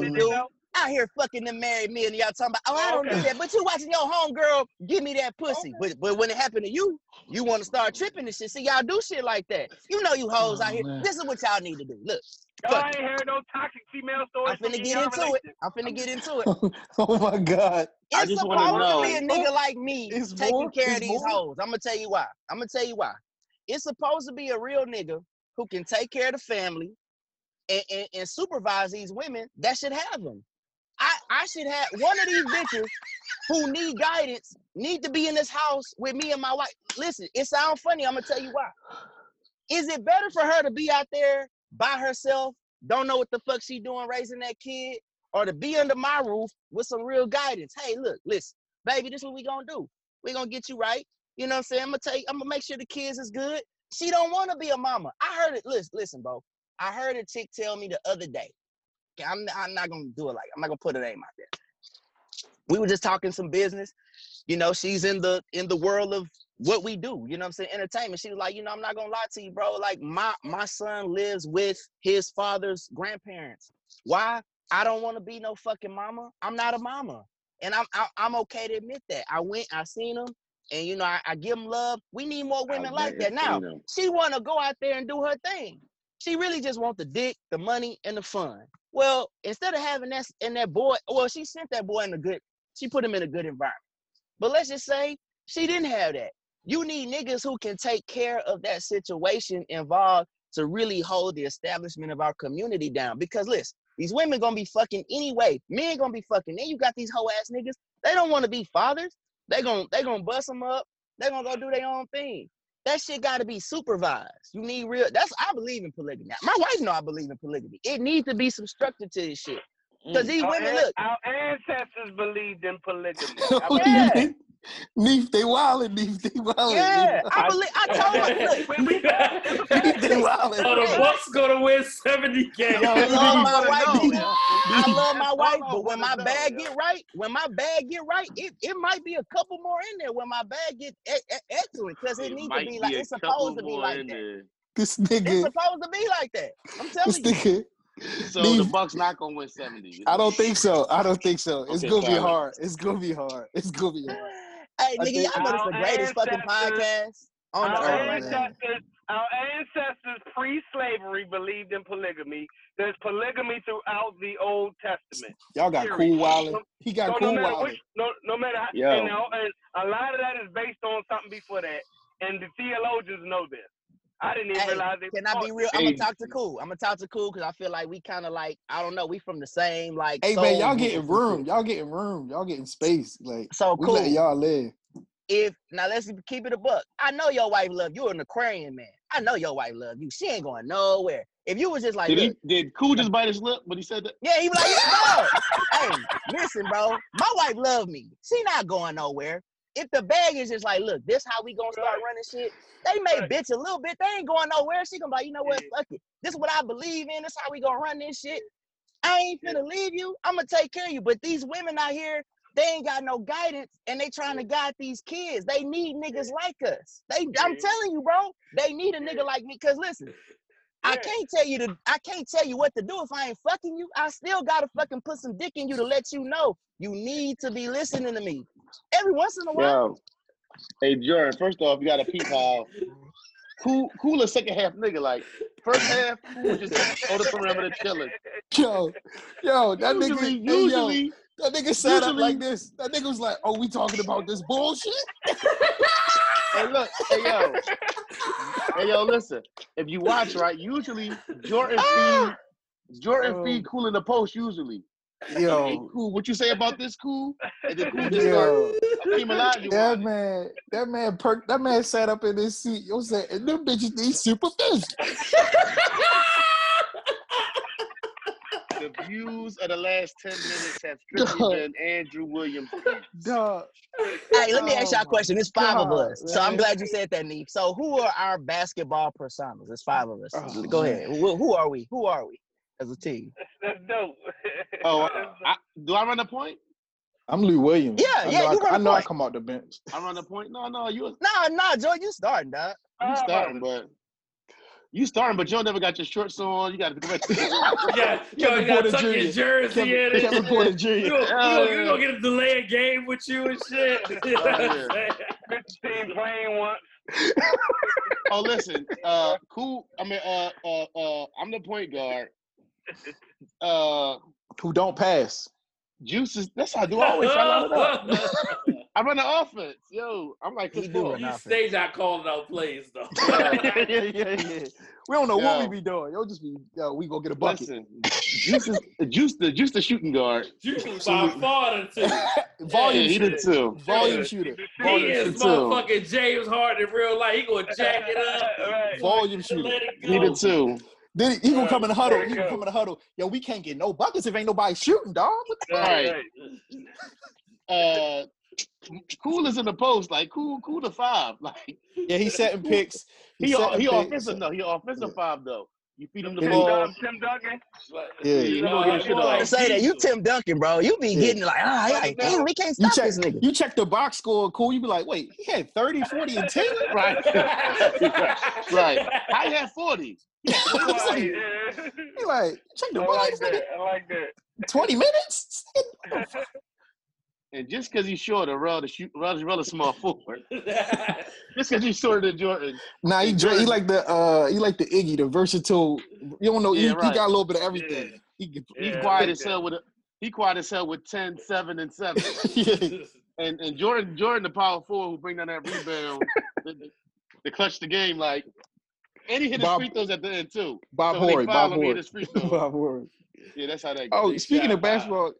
They know relative Out here fucking them married men, and y'all talking about, oh, I don't do Okay. that. But you watching your homegirl give me that pussy. But but when it happened to you, you want to start tripping and shit. See, y'all do shit like that. You know you hoes Oh, out here. man. This is what y'all need to do. Look, Y'all ain't heard no toxic female I'm stories from finna get into it. I'm finna get into it. oh my God. I It's just wanna supposed to be a nigga like me It's taking more? care of these more? hoes. I'm gonna tell you why. I'm gonna tell you why. It's supposed to be a real nigga who can take care of the family and, and, and supervise these women that should have them. I, I should have one of these bitches who need guidance need to be in this house with me and my wife. Listen, it sounds funny. I'm gonna tell you why. Is it better for her to be out there by herself, don't know what the fuck she doing raising that kid, or to be under my roof with some real guidance? Hey, look, listen, baby, this is what we gonna do. We gonna get you right. You know what I'm saying? I'm gonna tell you, I'm gonna make sure the kids is good. She don't want to be a mama. I heard it. Listen, listen, bro. I heard a chick tell me the other day. I'm, I'm not gonna do it like I'm not gonna put a name out there. we were just talking some business. You know, she's in the in the world of what we do. You know what I'm saying? Entertainment. She was like, you know, I'm not gonna lie to you, bro. Like my my son lives with his father's grandparents. Why? I don't want to be no fucking mama. I'm not a mama, and I'm I, I'm okay to admit that. I went, I seen them, and you know, I, I give them love. We need more women like that. Now she want to go out there and do her thing. She really just want the dick, the money, and the fun. Well, instead of having that and that boy, well, she sent that boy in a good. She put him in a good environment. But let's just say she didn't have that. You need niggas who can take care of that situation involved to really hold the establishment of our community down. Because listen, these women gonna be fucking anyway. Men gonna be fucking. Then you got these hoe ass niggas. They don't want to be fathers. They gonna they gonna bust them up. They gonna go do their own thing. That shit got to be supervised. You need real. That's I believe in polygamy. My wife know I believe in polygamy. It needs to be some structure to this shit. Because mm, these Our women an- look. Our ancestors believed in polygamy. Yeah. Neef, they wildin', Neef, they wildin'. Yeah, Neef. I believe. I told her. Look, We- we- Neef, they wildin'. Oh, the Bucks gonna win 70 games. I love my wife. know, yo. I love my wife, but when my bag get right, when my bag get right, it, it might be a couple more in there. When my bag get e- e- excellent, because it, It needs to be like a it's supposed to be more like in that. there. This It's nigga, supposed to be like that. I'm this telling you. nigga. So Neef. the Bucks not gonna win seventy. I don't think so. I don't think so. It's Okay, gonna be hard. It's gonna be hard. It's gonna be hard. Hey, nigga, y'all know this the greatest fucking podcast oh on the Our earth. ancestors, our ancestors pre-slavery believed in polygamy. There's polygamy throughout the Old Testament. Y'all got Period. cool wildin'. He got So cool no which, no, no matter how, Yo. you know, and a lot of that is based on something before that, and the theologians know this. I didn't even Hey, realize they. Can I be real? this. I'm gonna talk to Cool. I'm gonna talk to Cool because I feel like we kind of like I don't know. We from the same like. Hey soul man, y'all getting room. Y'all getting room. Y'all getting space. Like So we cool. letting y'all live. if now let's keep it a buck. I know your wife love you. An Aquarian man. I know your wife love you. She ain't going nowhere. If you was just like, Did look, he? Did Cool just bite his lip when he said that? yeah, he was like, no. hey, listen, bro. My wife love me. She not going nowhere. If the bag is just like, look, this how we gonna start Right. running shit. They may Right. bitch a little bit. They ain't going nowhere. She gonna be like, you know what? Yeah. Fuck it. This is what I believe in. This how we gonna run this shit. I ain't finna leave you. I'm gonna take care of you. But these women out here, they ain't got no guidance and they trying to guide these kids. They need niggas like us. They I'm telling you, bro. They need a nigga like me. Cause listen, I can't tell you to I can't tell you what to do if I ain't fucking you. I still gotta fucking put some dick in you to let you know you need to be listening to me. Every once in a while. Yo. Hey Jordan, first off, you got a peep how cool cool a second half nigga. Like first half, cool was just on the perimeter chilling. Yo, yo, that Usually, nigga, hey, yo, usually, that nigga sat up like this. That nigga was like, "Oh, we talking about this bullshit?" hey look, hey yo. Hey yo, listen. If you watch right, usually Jordan ah! feed Jordan Oh. feed cool in the post usually. Hey, Yo, cool, what you say about this cool? And then cool just start yo, Hakeem Olajuwon. that man, that man, perked. that man sat up in his seat. Yo, said, and them bitches need supervision. The views of the last 10 minutes have strictly been Andrew Williams. Dog, Hey, let me ask y'all Oh a question. It's five of God, us. So I'm glad you said that, Neef. So who are our basketball personas? It's five of us. Oh, Go man. ahead. Who, who are we? Who are we as a team? That's dope. Oh, That's I, do I run the point? I'm Lou Williams. Yeah, I yeah, know you I, run I the know I come out the bench. I run the point. No, no, you Nah, nah, Joe, you starting, dog. you Oh, starting, but you starting, but you never got your shorts on. You got to go Yeah, yo, Kevin you gotta Porter tuck your jersey Kevin, in and Kevin shit. Porter You Jr. gonna, you, Oh, you yeah. gonna get a delay of game with you and shit. You know what I'm yeah. saying? Team playing once. Oh, listen, uh, cool. I mean, uh, uh, uh, I'm the point guard. Uh, Who don't pass? Juice is. That's how I do. I always try to line it up. I run the offense, yo. I'm like He Chris do Paul. you offense. stay not calling out plays though. yeah, yeah, yeah. We don't know what we be doing. Yo, just be, yo, we go get a bucket. Listen, Juice is Juice. The Juice the shooting guard. you by Absolutely. far the two. Volume Yeah, he shooter. did too. Volume Yeah. shooter. He Volume is shooter. motherfucking James Harden in real life. He gonna jack it up. Right. Volume shooter. Let it go. He did too. Then he, he gonna come in the huddle. He you gonna come in the huddle. Yo, we can't get no buckets if ain't nobody shooting, dog. What the- Right. right. Uh, cool is in the post. Like cool, cool to five. Like Yeah, he's setting picks. he setting he picks. offensive. No, he offensive Yeah. five though. You feed him the Tim ball. Dun- Tim Duncan. Yeah. You gonna get his shit I off. say that you Tim Duncan, bro. You be Yeah. getting like, ah, yeah, damn, we can't You stop check, this nigga. you check the box score, cool. You be like, wait, he had 30, 40, and 10? Right. right. How you had 40? Right, He like, check the I box, like nigga. that. I like that. 20 minutes? And just because he's short, or rather, shoot, rather, rather small forward. Just because he's shorter than Jordan. Nah, he, dra- he like the uh he like the Iggy, the versatile. You don't know, he, Yeah, he right. got a little bit of everything. He can, He's quiet like as hell with a, he quiet as hell with 10, 7, and 7. yeah. And and Jordan, Jordan, the power forward who bring down that rebound, the, the, the clutch the game, like, and he hit his free throws at the end too. Bob So Horry, Bob him, Horry. his free throws. Bob Horry. Yeah, that's how that goes. Oh, Big speaking shot, of Bob. basketball,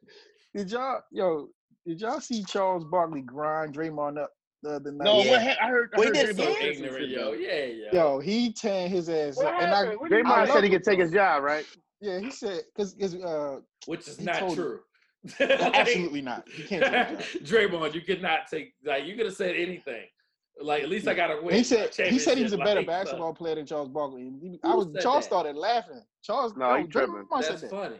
did y'all yo, did y'all see Charles Barkley grind Draymond up the other night? no, Yeah. what ha- I heard. I We heard did Draymond see so it. ignorant, yo. though. Yeah, yo. Yo, he tan his ass What up. And I, happened? What I Draymond love said he could take his job, right? yeah, he said because uh Which is not told true. absolutely not. He can't take his job. Draymond, you could not take like you could have said anything. Like at least I got a win. He said he said he was a better like, basketball player than Charles Barkley. He- I was Charles that? started laughing. Charles No, he no, tripping. Draymond That's said funny.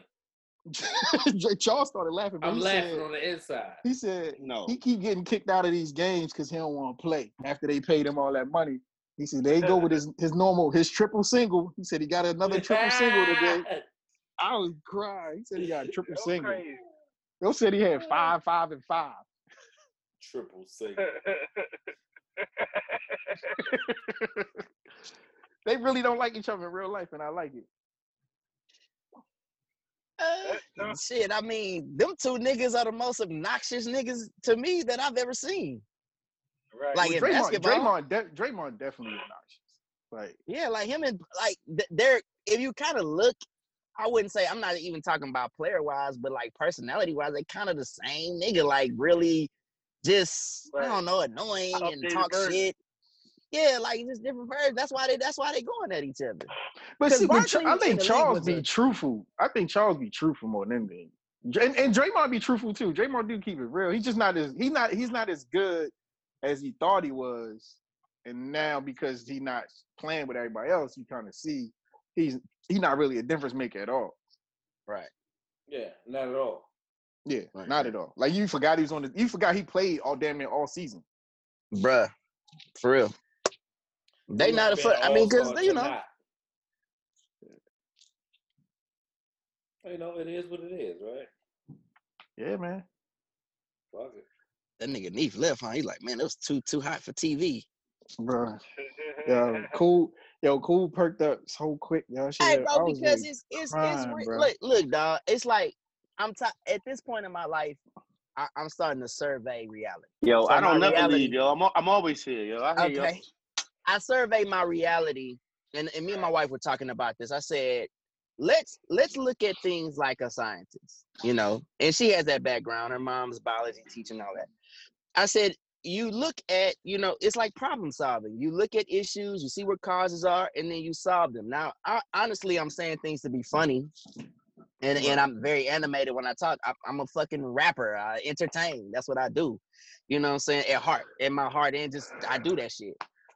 Charles started laughing. But I'm laughing said, on the inside. He said No. he keep getting kicked out of these games because he don't want to play after they paid him all that money. He said they go with his his normal his triple single. He said he got another triple single today. I was crying. He said he got a triple single. crazy. They said he had five, five, and five. Triple single. They really don't like each other in real life, and I like it. Uh, shit, I mean, them two niggas are the most obnoxious niggas to me that I've ever seen. right. Like Well, in Draymond, basketball, Draymond, de- Draymond definitely obnoxious. Like yeah, like him and like they're if you kind of look, I wouldn't say I'm not even talking about player wise, but like personality wise, they kind of the same nigga. Like really, just I don't know, annoying and talk version. shit. Yeah, like just different versions. That's why they. That's why they going at each other. But see, but Ch- Barkley I think Charles be a- truthful. I think Charles be truthful more than anything. And, and Draymond be truthful too. Draymond do keep it real. He's just not as he's not he's not as good as he thought he was. And now because he's not playing with everybody else, you kind of see he's he's not really a difference maker at all. Right. Yeah, not at all. Yeah, Right, not right. at all. Like you forgot he was on the you forgot he played all damn near all season. Bruh, for real. They not a been foot. I mean, because all-star you know, tonight. You know, it is what it is, right? Yeah, man. Fuck it. that nigga Neef left, huh? He's like, man, it was too too hot for TV. Bro. Yo, cool. Yo, cool perked up so quick. Yo, shit, Hey, bro, because like, it's it's it's re- look look, dog. It's like I'm t- at this point in my life, I, I'm starting to survey reality. Yo, So I don't never reality- leave, yo. I'm, I'm always here, yo. I hear Okay. I survey my reality, and, and me and my wife were talking about this. I said, let's let's look at things like a scientist, you know. And she has that background. Her mom's biology teaching, all that. I said, you look at, you know, it's like problem solving. You look at issues, you see what causes are, and then you solve them. Now, I, honestly, I'm saying things to be funny. And, and I'm very animated when I talk. I, I'm a fucking rapper. I entertain. That's what I do. You know what I'm saying? At heart, in my heart, and just I do that shit.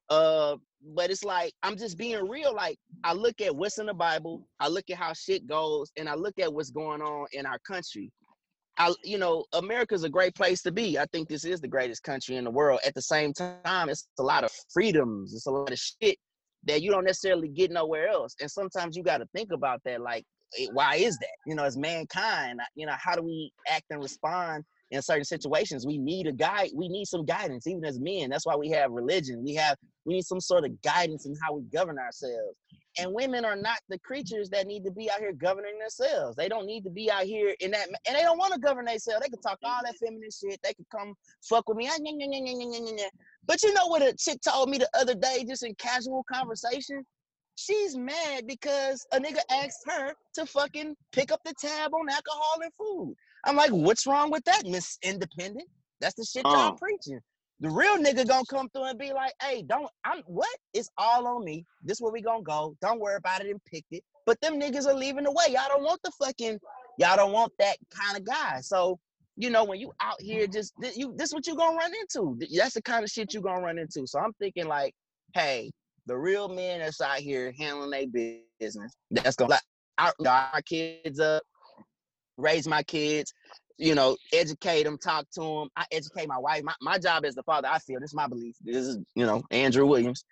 Uh, but it's like I'm just being real. Like I look at what's in the Bible, I look at how shit goes, and I look at what's going on in our country. I, you know, America's a great place to be. I think this is the greatest country in the world. At the same time, it's a lot of freedoms. It's a lot of shit that you don't necessarily get nowhere else. And sometimes you got to think about that. Like, why is that? You know, as mankind, you know, how do we act and respond in certain situations? We need a guide. We need some guidance, even as men. That's why we have religion. We have we need some sort of guidance in how we govern ourselves. And women are not the creatures that need to be out here governing themselves. They don't need to be out here in that, and they don't want to govern themselves. They can talk all that feminine shit. They can come fuck with me. Ah. But you know what a chick told me the other day, just in casual conversation? She's mad because a nigga asked her to fucking pick up the tab on alcohol and food. I'm like, what's wrong with that, Miss Independent? That's the shit y'all Uh. preaching. The real nigga gonna come through and be like, hey, don't I'm what? It's all on me. This where we gonna go. Don't worry about it and pick it. But them niggas are leaving the way. Y'all don't want the fucking, y'all don't want that kind of guy. So, you know, when you out here just you this is what you gonna run into. That's the kind of shit you gonna run into. So I'm thinking like, hey, the real men that's out here handling their business. That's gonna like out my kids up, raise my kids, you know, educate them, talk to them. I educate my wife. My, my job as the father, I feel this is my belief. This is, you know, Andrew Williams.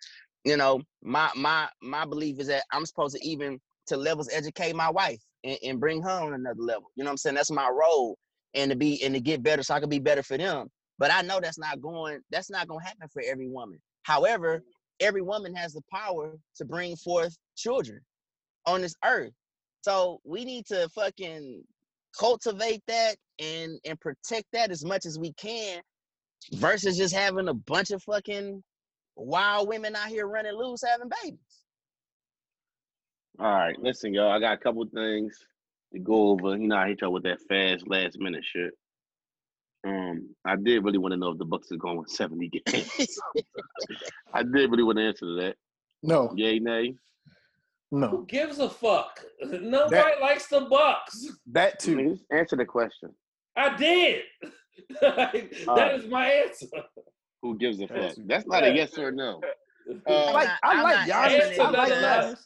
You know, my my my belief is that I'm supposed to even to levels educate my wife and, and bring her on another level. You know what I'm saying? That's my role. And to be and to get better so I can be better for them. But I know that's not going, that's not gonna happen for every woman. However, every woman has the power to bring forth children on this earth. So we need to fucking cultivate that and and protect that as much as we can versus just having a bunch of fucking wild women out here running loose having babies. All right, listen, y'all. I got a couple things to go over. You know, I hit y'all with that fast last minute shit. Um, I did really want to know if the Bucks is going with 70 games. I did really want to answer to that. No, Yay, nay. no. Who gives a fuck? Nobody That- likes the Bucks. That I too. mean, answer the question. I did. Like, that Alright. is my answer. Who gives a fuck? That's not a yes or no. I Uh, like I I'm like Giannis. I like. Giannis.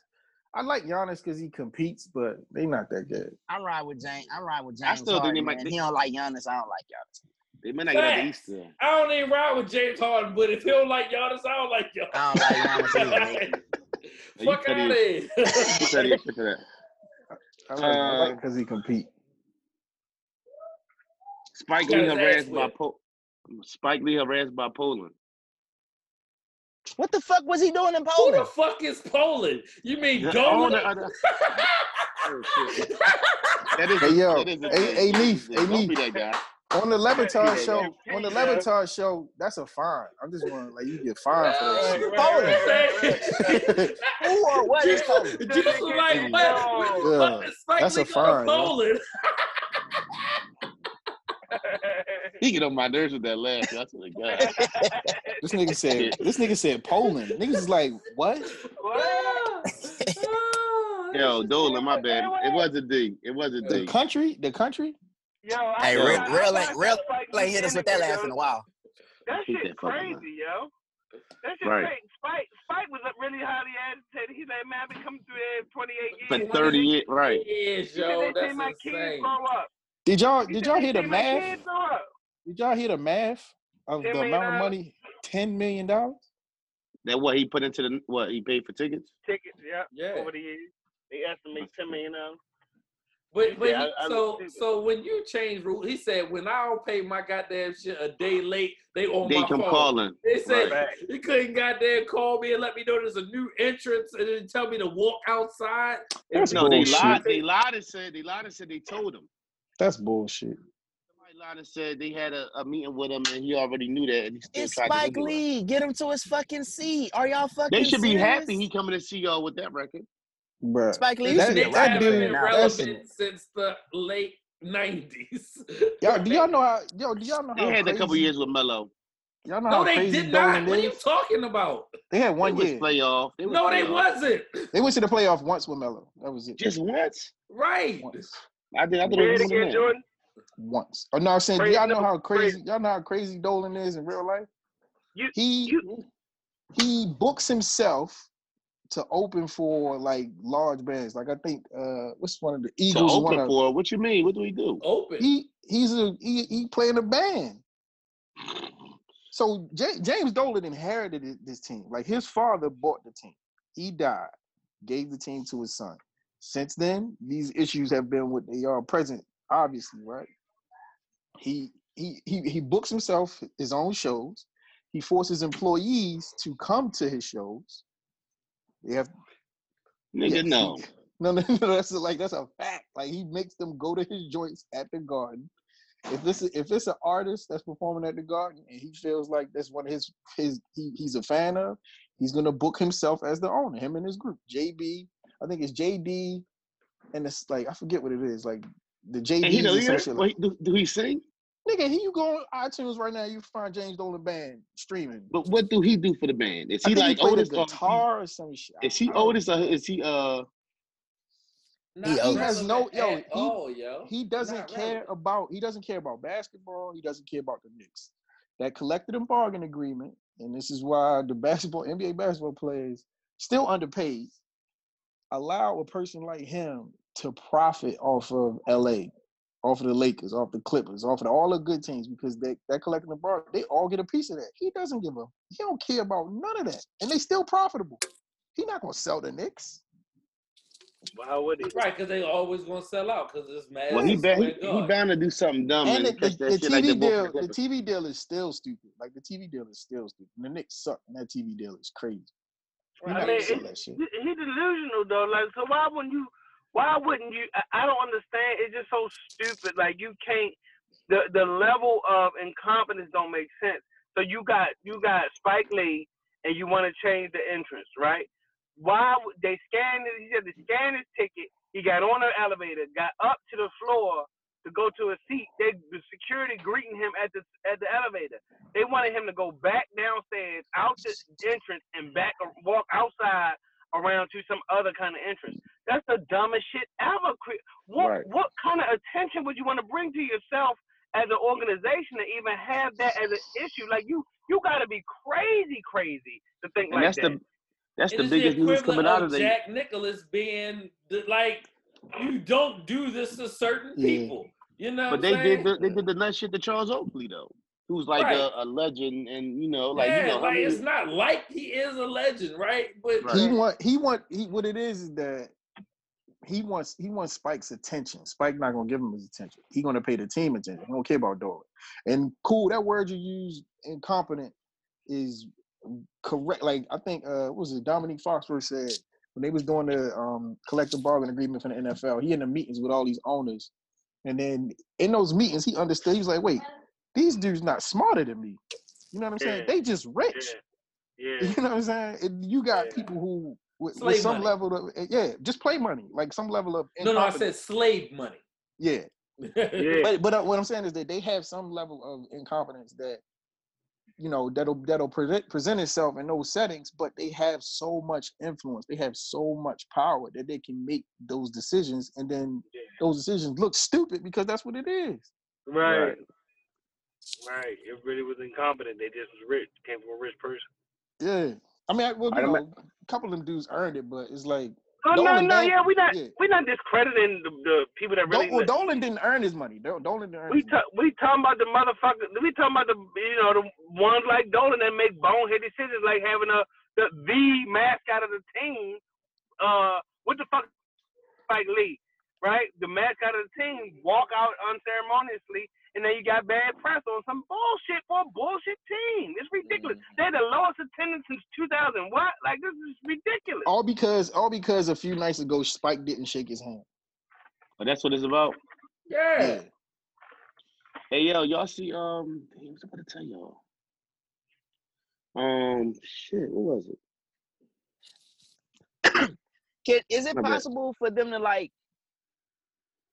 I like Giannis because he competes, but they not that good. I'm riding with James. I'm riding with James. I James. still think Harden, they might- man. He don't like Giannis. I don't like Giannis. they may not get out the East then. I don't even ride with James Harden, but if he don't like Giannis, I don't like Giannis. I don't like Giannis either, Fuck petty out of here. you petty as shit for that. I like I like Uh, because he compete. Spike Got Lee harassed by po- Spike Lee harassed by Poland. What the fuck was he doing in Poland? Who the fuck is Poland? You mean The Dolan? owner the- Oh. That is, Hey, yo, that is a hey, hey, Neef, hey, Don't be that guy. On the Le Batard Yeah, show, on the Yeah. Show, that's a fine. I'm just wondering, like, you get fined for that shit. Poland. Who or what is Poland? Juice was like, what? Yeah, What is Spike that's a Lee going to fine. Poland? He get on my nerves with that laugh. That's what it got. This nigga said, this nigga said Poland. Niggas is like, what? what? Yo, Dolan, my bad. It was a D. It was a The country? The country? Yo, I, Hey, real, I- real I ain't real, Spike real ain't hit us with that interview, laugh in a while. That shit that fucking crazy, yo. That shit Right. crazy. Spike, Spike was really highly agitated. He's like, man, I've been coming through there 28 years. 30 years, right. Yes, He said yo, that's seen my kids insane. grow up. Did y'all did y'all they hear the math? Kids grow up. Did y'all hear the math of the amount of money? Ten million dollars? That what he put into the what he paid for tickets? Tickets, yeah, Yeah. over the years. They estimate 10 million dollars. But, but Yeah, he, I- I so looked so when you change rules, he said when I don't pay my goddamn shit a day late, they on They my come phone. calling. They said Right. he couldn't goddamn call me and let me know there's a new entrance and then tell me to walk outside. That's No, they lied. They lied and said they lied and said they told him. That's bullshit. Somebody and said they had a, a meeting with him and he already knew that and he still It's tried Spike to anyway. Lee. Get him to his fucking seat. Are y'all fucking They should be happy he coming to see y'all with that record. Bruh. Spike Lee, you That- should be that dude- been now. relevant since the late nineties. Y'all, do y'all know how yo, do y'all know how They had a couple years with Melo. Y'all know No, how they crazy did not. Dolan What are you talking about? They had one was year. playoff. They was No, they playoff. wasn't. They went to the playoff once with Melo. That was it. Just once. Right. once. I did. I thought Say it it was more than again. Jordan. Once. Oh no, I'm saying, do y'all know how crazy crazy. y'all know how crazy Dolan is in real life? You- he you- he books himself to open for like large bands. Like I think uh what's one of the So Eagles one open of for what you mean? What do we do? Open. he he's a he, he playing a band. So J- James Dolan inherited this team. Like his father bought the team. He died, gave the team to his son. Since then, these issues have been what they are present, obviously, right? He he he he books himself his own shows. He forces employees to come to his shows. They have Nigga, Yes, no. he- no, no, no. That's a, like that's a fact. Like he makes them go to his joints at the Garden. If this is, if it's an artist that's performing at the Garden and he feels like that's one of his his he, he's a fan of, he's gonna book himself as the owner. Him and his group, JB. I think it's JD, and it's like I forget what it is. Like the JD. And he the leader? essentially. Wait, do, do he sing? Nigga, here you go on iTunes right now. You find James Dolan band streaming. But what do he do for the band? Is I he think like he played Otis? the or guitar or some shit. Is he I Otis or is he uh? Not He has no- yo, he- all, yo. he doesn't Not care relevant. about he doesn't care about basketball. He doesn't care about the Knicks. That collective and bargain agreement and this is why the basketball NBA basketball players still underpaid allow a person like him to profit off of LA, off of the Lakers, off the Clippers, off of all the good teams because they that collecting the bar, they all get a piece of that. He doesn't give a he don't care about none of that. And they still profitable. He not gonna sell the Knicks. Why would he? Right, because they always gonna sell out because it's mad. Well, he, ba- he, he bound to do something dumb And and, the, the, the shit like TV deal, the TV deal is still stupid. Like the TV deal is still stupid. The Knicks suck, and that TV deal is crazy. He I mean, gonna sell it- that shit. he he delusional though. Like, so why wouldn't you? Why wouldn't you? I, don't understand. It's just so stupid. Like, you can't. The the level of incompetence don't make sense. So you got you got Spike Lee, and you want to change the entrance, right? Why would they it- He said they scanned his ticket. He got on the elevator, got up to the floor to go to a seat. They the security greeting him at the at the elevator. They wanted him to go back downstairs, out the entrance, and back walk outside around to some other kind of interest. That's the dumbest shit ever. What Right. what kind of attention would you want to bring to yourself as an organization to even have that as an issue? Like you you got to be crazy crazy to think And like that's that. the that's It the is biggest news coming out of of the Jack Nicholas being the, like, you don't do this to certain Yeah. people. You know, But what they I'm did saying? the, they did the nut shit to Charles Oakley though, who's like Right. a, a legend, and you know, like yeah, you know, how like many- it's not like he is a legend, right? But Right. He want he want he what it is is that he wants he wants Spike's attention. Spike not gonna give him his attention. He gonna pay the team attention. He don't care about Dolan. And cool, that word you use, incompetent, is correct. Like I think uh what was it Dominique Foxworth said when they was doing the um collective bargaining agreement for the NFL, he in the meetings with all these owners. And then in those meetings, he understood. He was like, "Wait, these dudes not smarter than me. You know what I'm saying? They just rich. Yeah, yeah. You know what I'm saying? And you got Yeah. people who with, with some money. level of eh, yeah, just play money, like some level of no, no, I incompetence. said slave money. yeah. Yeah. But but uh, what I'm saying is that they have some level of incompetence that you know that'll that'll present present itself in those settings, but they have so much influence, they have so much power that they can make those decisions, and then Yeah. those decisions look stupid because that's what it is. Right. Right. It Everybody was incompetent. They just was rich. Came from a rich person. Yeah. I mean, I, well, you don't know, a couple of them dudes earned it, but it's like Oh no, Dolan no, Bank- yeah, we not yeah. we not discrediting the, the people that really. Dol- well, Dolan didn't earn his money. Dolan didn't earn we his money. ta- we talking about the motherfucker. We talking about the you know the ones like Dolan that make bonehead decisions, like having a the the mascot of the team. Uh, what the fuck, Spike Lee, right? The mascot of the team walk out unceremoniously, and then you got bad press on some bullshit for a bullshit team. It's ridiculous. They're the lowest attendance since 2000. What? Like this is ridiculous. All because all because a few nights ago Spike didn't shake his hand. but that's what it's about. Yeah. Yeah. Hey yo, y'all see um damn, what was I about to tell y'all? Um shit, what was it? Can is it My bad. possible for them to like?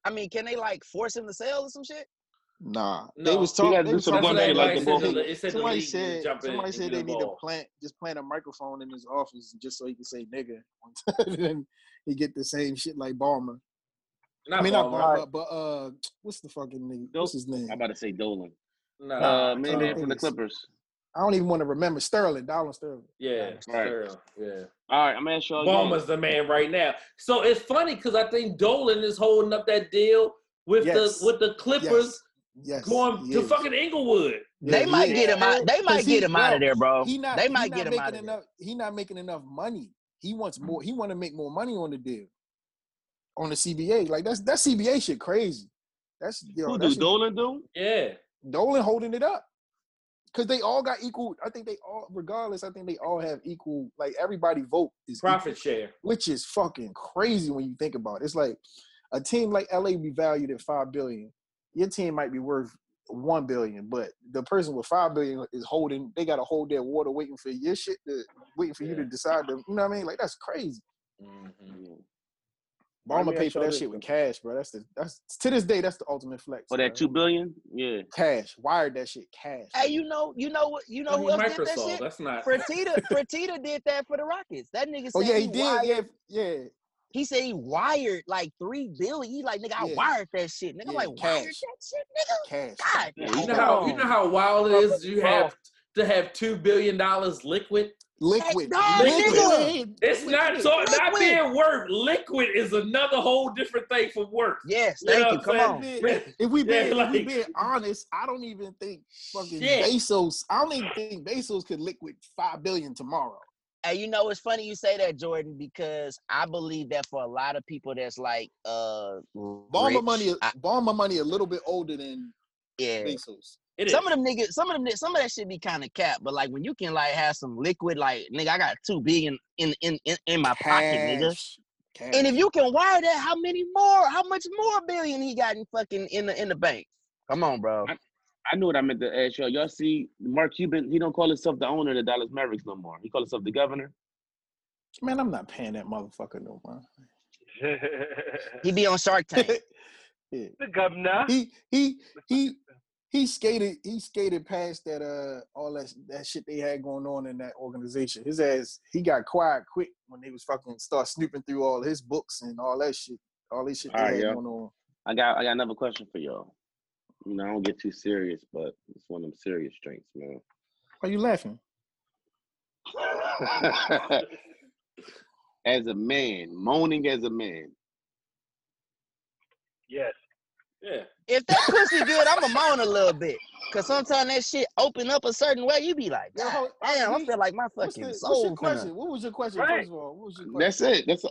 I mean, can they like force him to sell or some shit? Nah, No. they was He talking. They was talking one about shit like the ball. they- said Somebody league needs to said somebody said get they need to plant just plant a microphone in his office just so he can say nigga. then he get the same shit like Ballmer. Not I mean not Ballmer. Ballmer, but uh, what's the fucking name? Nope. What's his name? I'm about to say Dolan. Nah, Uh, I'm man, man from the. Clippers. I don't even want to remember Sterling, Donald Sterling. yeah, Right. Sterling, yeah. All right, I'm gonna ask y'all. The man right now. So it's funny because I think Dolan is holding up that deal with Yes. the with the Clippers Yes, going to is. fucking Inglewood. Yeah, they might get him out. They 'Cause might get him out of there, bro. He not. they might not get him out making of there. enough. He not making enough money. He wants more. He want to make more money on the deal. On the CBA, like that's that CBA shit crazy. That's yo. Who that's do Dolan do? Yeah. Dolan holding it up. Cause they all got equal. I think they all, regardless. I think they all have equal. Like everybody vote is equal, Profit share. which is fucking crazy when you think about it. It's like a team like LA be valued at five billion. Your team might be worth one billion, but the person with five billion is holding. They got to hold their water, waiting for your shit to waiting for you to decide to. You know what I mean? Like that's crazy. Mhm. But I'm gonna pay for that this, shit with cash, bro. That's the that's to this day that's the ultimate flex. For that two billion? Yeah. cash, wired that shit cash. Hey, you know, you know what? You know I who mean, else did that shit? That's not. Fertitta, Fertitta did that for the Rockets. That nigga said oh yeah, he wired, did. Yeah, yeah. He said he wired like three billion. He like, nigga, I Yeah. wired that shit. Nigga, I'm yeah, like, wired cash. that shit, nigga. Cash. God, Yeah, You know how you know how wild it is. You have to have two billion dollars liquid? Liquid. Nah, Liquid. nigga. It's not so not being work. Liquid is another whole different thing from work. Yes, You thank you. Come I'm on. If we Yeah, being, if we like- being honest, I don't even think fucking Shit. Bezos. I don't even think Bezos could liquid five billion tomorrow. Hey, you know it's funny you say that, Jordan, because I believe that for a lot of people that's like uh Ballmer rich, money, I- Ballmer money, a little bit older than yeah. Bezos. It is. Some of them niggas, some of them, some of that should be kind of capped. But like when you can like have some liquid, like nigga, I got two billion in in in, in my pocket, nigga. Cash. Cash. And if you can wire that, how many more? How much more billion he got in fucking in the in the bank? Come on, bro. I knew what I meant to ask y'all. Y'all see Mark Cuban, he don't call himself the owner of the Dallas Mavericks no more. He calls himself the governor. man, I'm not paying that motherfucker no more. He be on Shark Tank. yeah. the governor. He he he he skated he skated past that uh all that that shit they had going on in that organization. His ass he got quiet quick when they was fucking start snooping through all his books and all that shit. All this shit they Alright, had yeah. going on. I got I got another question for y'all. You know, I don't get too serious, but it's one of them serious drinks, man. Why you laughing? as a man, moaning as a man. Yes. yeah. If that pussy good, I'ma moan a little bit. Cause sometimes that shit open up a certain way, you be like, Yo, God, hold- I damn, I need- feel like my What's, fucking the, what's your question? What was your question Right. first of all? What was your question? That's it. That's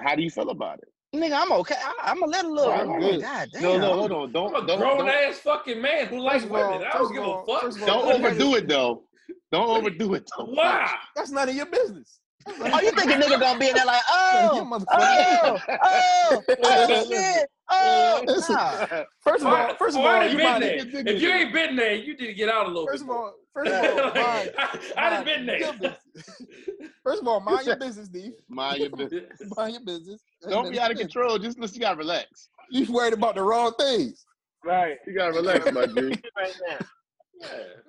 how do you feel about it? Nigga, I'm okay. I, I'm a little little. I'm I'm good. God damn. No, no, hold on. I'm Don't a don't grown don't, ass fucking man who likes all- women. I don't of give all- a fuck. first of all, don't overdo it though. Don't overdo it though. Why? That's none of your business. Oh, you think a nigga gonna be in there like, None oh, oh, oh, oh, oh, shit, oh, nah. First of all, first of all, done you been there. If you ain't been there, you need to get out a little First bit. of all, first of all, mind, I, I done mind been your there. business. First of all, mind your business, Steve. Mind your business. Mind your business. Don't be out of control. Just listen, you gotta relax. You worried about the wrong things. Right. You gotta relax, my dude. Right now. Yeah,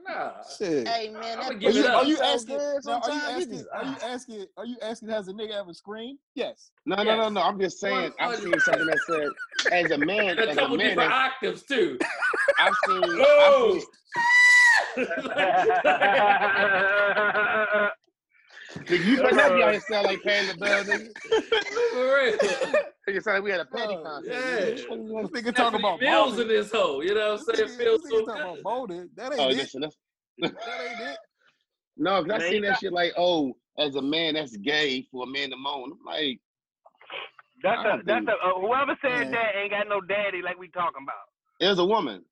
nah. Shit. Hey man, that Are you, it pussy up. are you asking? good are you asking? Are you asking? Are you asking? Has a nigga ever screamed? Yes. No, no, no, no. I'm just saying. I've seen something that said, as a man, A as a man, different that's- octaves too. I've seen. I've Oh. seen Nigga, you better not be out here sound like paying the bill, nigga. For real. Nigga sound like we had a petty Oh, contest. yeah. nigga. Which you want? Nigga talking about Bills in this hole. You know what I'm saying? nigga, Feels this so nigga talking about good. molding. That Oh, ain't it. listen, that's, That ain't it. no, because I seen that got- shit like, oh, as a man, that's gay for a man to moan. I'm like, That's a, that's a uh, whoever said Yeah. that ain't got no daddy like we talking about. it was a woman.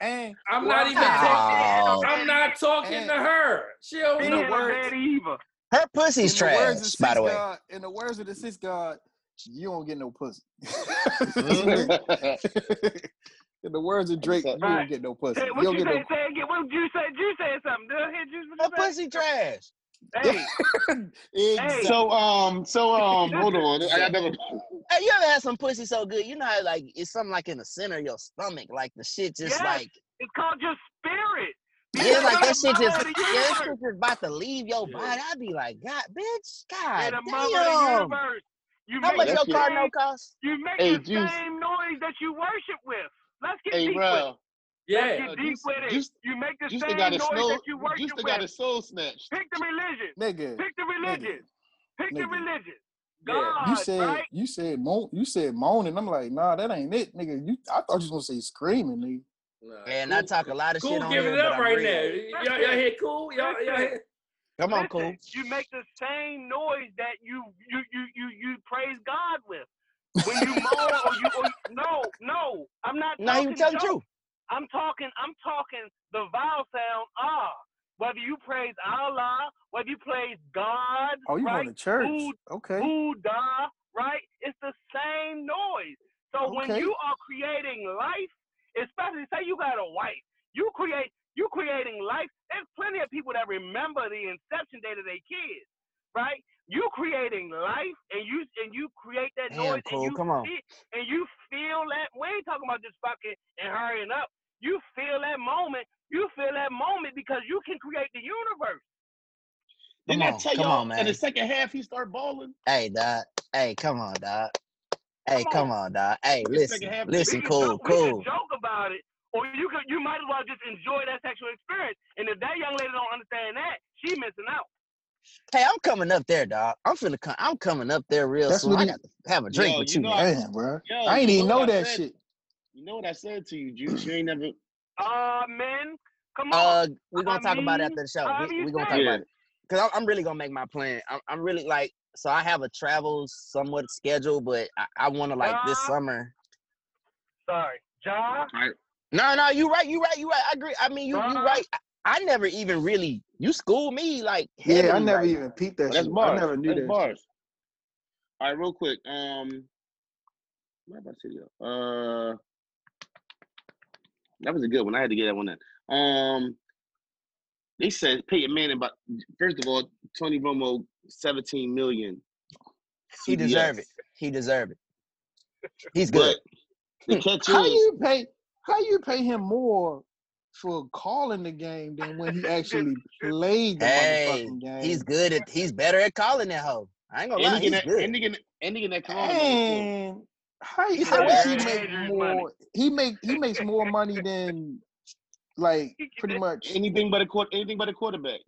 And I'm Well, not even talking. I'm not talking to her. She don't He In the ain't words- either. Her pussy's the trash, words of by the way. God, in the words of the sis God, you don't get no pussy. in the words of Drake, you Right. don't get no pussy. Say, You what don't you get say? no. Say again. What you say? You said something. Did I hear you? Her What pussy trash. Hey, exactly. so, um, so, um, hold on. I got another. Hey, you ever had some pussy so good? You know how like it's something like in the center of your stomach, like the shit just Yes. like it's called your spirit. yeah, like that shit just Mother of the yeah, that universe. shit just about to leave your Yeah. body. I'd be like, God, bitch, Hey, God the mother of the damn. universe. You How make much your shit- car no cost? You make Hey, the Juice. same noise that you worship with. Let's get Hey, deep with it. Yeah. Let's Uh, get deep Juice- with it. Juice- you make the Juice same got a noise soul. that you worship Juice with. got his soul snatched. Pick the religion. nigga, Pick the religion. Pick the religion. Yeah. God, you said right? you said moan, you said moaning. I'm like, nah, that ain't it, nigga. You, I thought you was gonna say screaming, nigga. Nah, And I talk a lot of Cool shit on giving here, it up right real. now. Y'all, y'all hear cool? Y'all, y'all hear? Come on, Listen, cool. You make the same noise that you you you you you praise God with. When you moan or you or no no, I'm not No, he talking telling the truth. I'm talking I'm talking the vowel sound ah. Whether you praise Allah, whether you praise God, Oh, you right? going to church? Okay. Buddha, right? It's the same noise. So when you are creating life, especially say you got a wife, you create you creating life. There's plenty of people that remember the inception date of their kids, right? You creating life and you and you create that Damn, noise Cole, and you come on. feel, and you feel that we ain't talking about just fucking and hurrying up. You feel that moment. You feel that moment because you can create the universe. Didn't Come I tell come y'all on, in the second half he started balling? Hey, dog. Hey, come on, dog. Hey, Come come on, dog. Hey, listen, second half- listen, cool, joke, we can cool. joke about it, or you could you might as well just enjoy that sexual experience. And if that young lady don't understand that, she missing out. Hey, I'm coming up there, dog. I'm finna come. I'm coming up there real That's soon. what I got to have a drink Yo, with you you. know man. I- bro. Yo, I ain't even know know that said? shit. You know what I said to you, Juice? You ain't never. Uh man, come on. Uh, we're gonna I talk about it after the show. We, you we gonna talk about it because I'm, I'm really gonna make my plan. I'm, I'm really like, so I have a travel somewhat schedule, but I, I want to like this Uh, summer. Sorry, Ja. No, no, you right, you right, you right. I agree. I mean, you you Uh-uh. right. I, I never even really you schooled me like Yeah, I never right even peeped that that's shit. bars. I never knew that's that. bars. All right, real quick. Um, what about to say? Uh, that was a good one. I had to get that one in. Um, they said Peyton Manning, but first of all, Tony Romo, seventeen million. He deserve it. He deserve it. He's good. But the catch How is, you pay? How you pay him more for calling the game than when he actually played the Hey, motherfucking game? he's good at. He's better at calling that hoe. I ain't gonna lie. and he He's getting that, and good. he getting, and he getting that corona money too. And how, You how does what? he make more? money. He make he makes more money than like pretty much. Anything but a quarter, anything but a quarterback.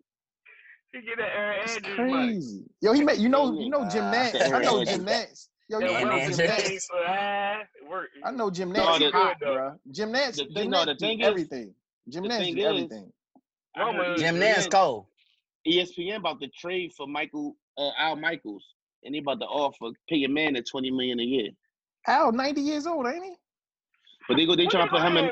He get that Erin It's Andrews money. crazy. Yo, he make you know you know Jim Nantz. I know Jim Andrews. Nantz. Yo, you know Jim Andrews. Nantz. pays for that. It work. I know Jim No, Nantz the- hot, bro. Jim Nantz, The Jim thing- no, the thing is- everything. Jim the Nantz is- everything. I heard Jim ESPN Nantz Cole. ESPN about to trade for Michael uh, Al Michaels, and they about to offer pay a man at twenty million a year. Al, ninety years old, ain't he? But they go, they What try to put him in,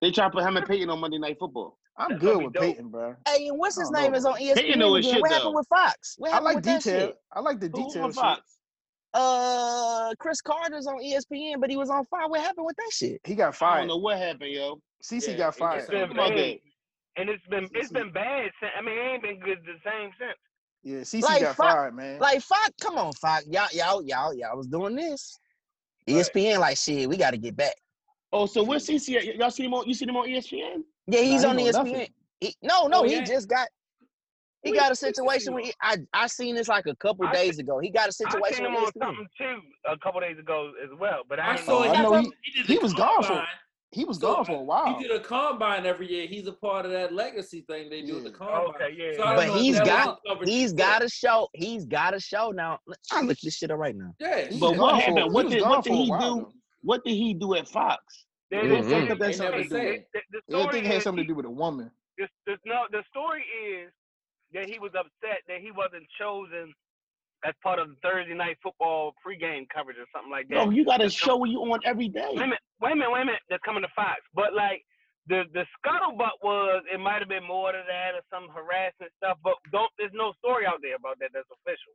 they try to put him and Peyton on Monday Night Football. I'm That's good with dope. Peyton, bro. Hey, and what's his name know. is on ESPN Peyton know his shit, What happened though. with Fox? What I like with that detail. shit? I like the Who's detail on shit. Fox? Uh, Cris Carter's on ESPN, but he was on fire. What happened with that shit? He got fired. I don't know what happened, yo. CC Yeah, got it fired. just- been Talk bad. And it's been it's been bad since I mean it ain't been good the same since. Yeah, CC Like, got fuck- fired, man. Like Fox, come on, Fox, y'all, y'all, y'all, y'all was doing this. E Right. ESPN, like shit, we got to get back. Oh, so where's CC? at? Y'all see him on? You see him on ESPN? Yeah, he's Nah, on he know ESPN. He, no, no, Oh, he yeah. just got. He Who got a situation he where he, I I seen this like a couple I days ago. He got a situation seen him E on something too a couple days ago as well. But I, I saw Oh, he, I know he- he, he was gone for- combine. He was So, gone for a while. He did a combine every year. He's a part of that legacy thing they do at the Yeah. combine. Okay, yeah. So But know if he's that was got- the coverage He's you got took. a show. He's got a show now. I'll look this shit up right now. Yeah, But what gone for- happened? What did what did he do? though. What did he do at Fox? They, they, I they, think they, that's something to do say. the, the I story think it had something to do with a woman. the, the, no, the story is that he was upset that he wasn't chosen as part of the Thursday night football pregame coverage or something like that. No, you got a That's show you on every day. Wait a minute, wait a minute, wait a minute. That's coming to Fox. But like the the scuttlebutt was it might have been more to that or some harassment stuff, but don't there's no story out there about that that's official.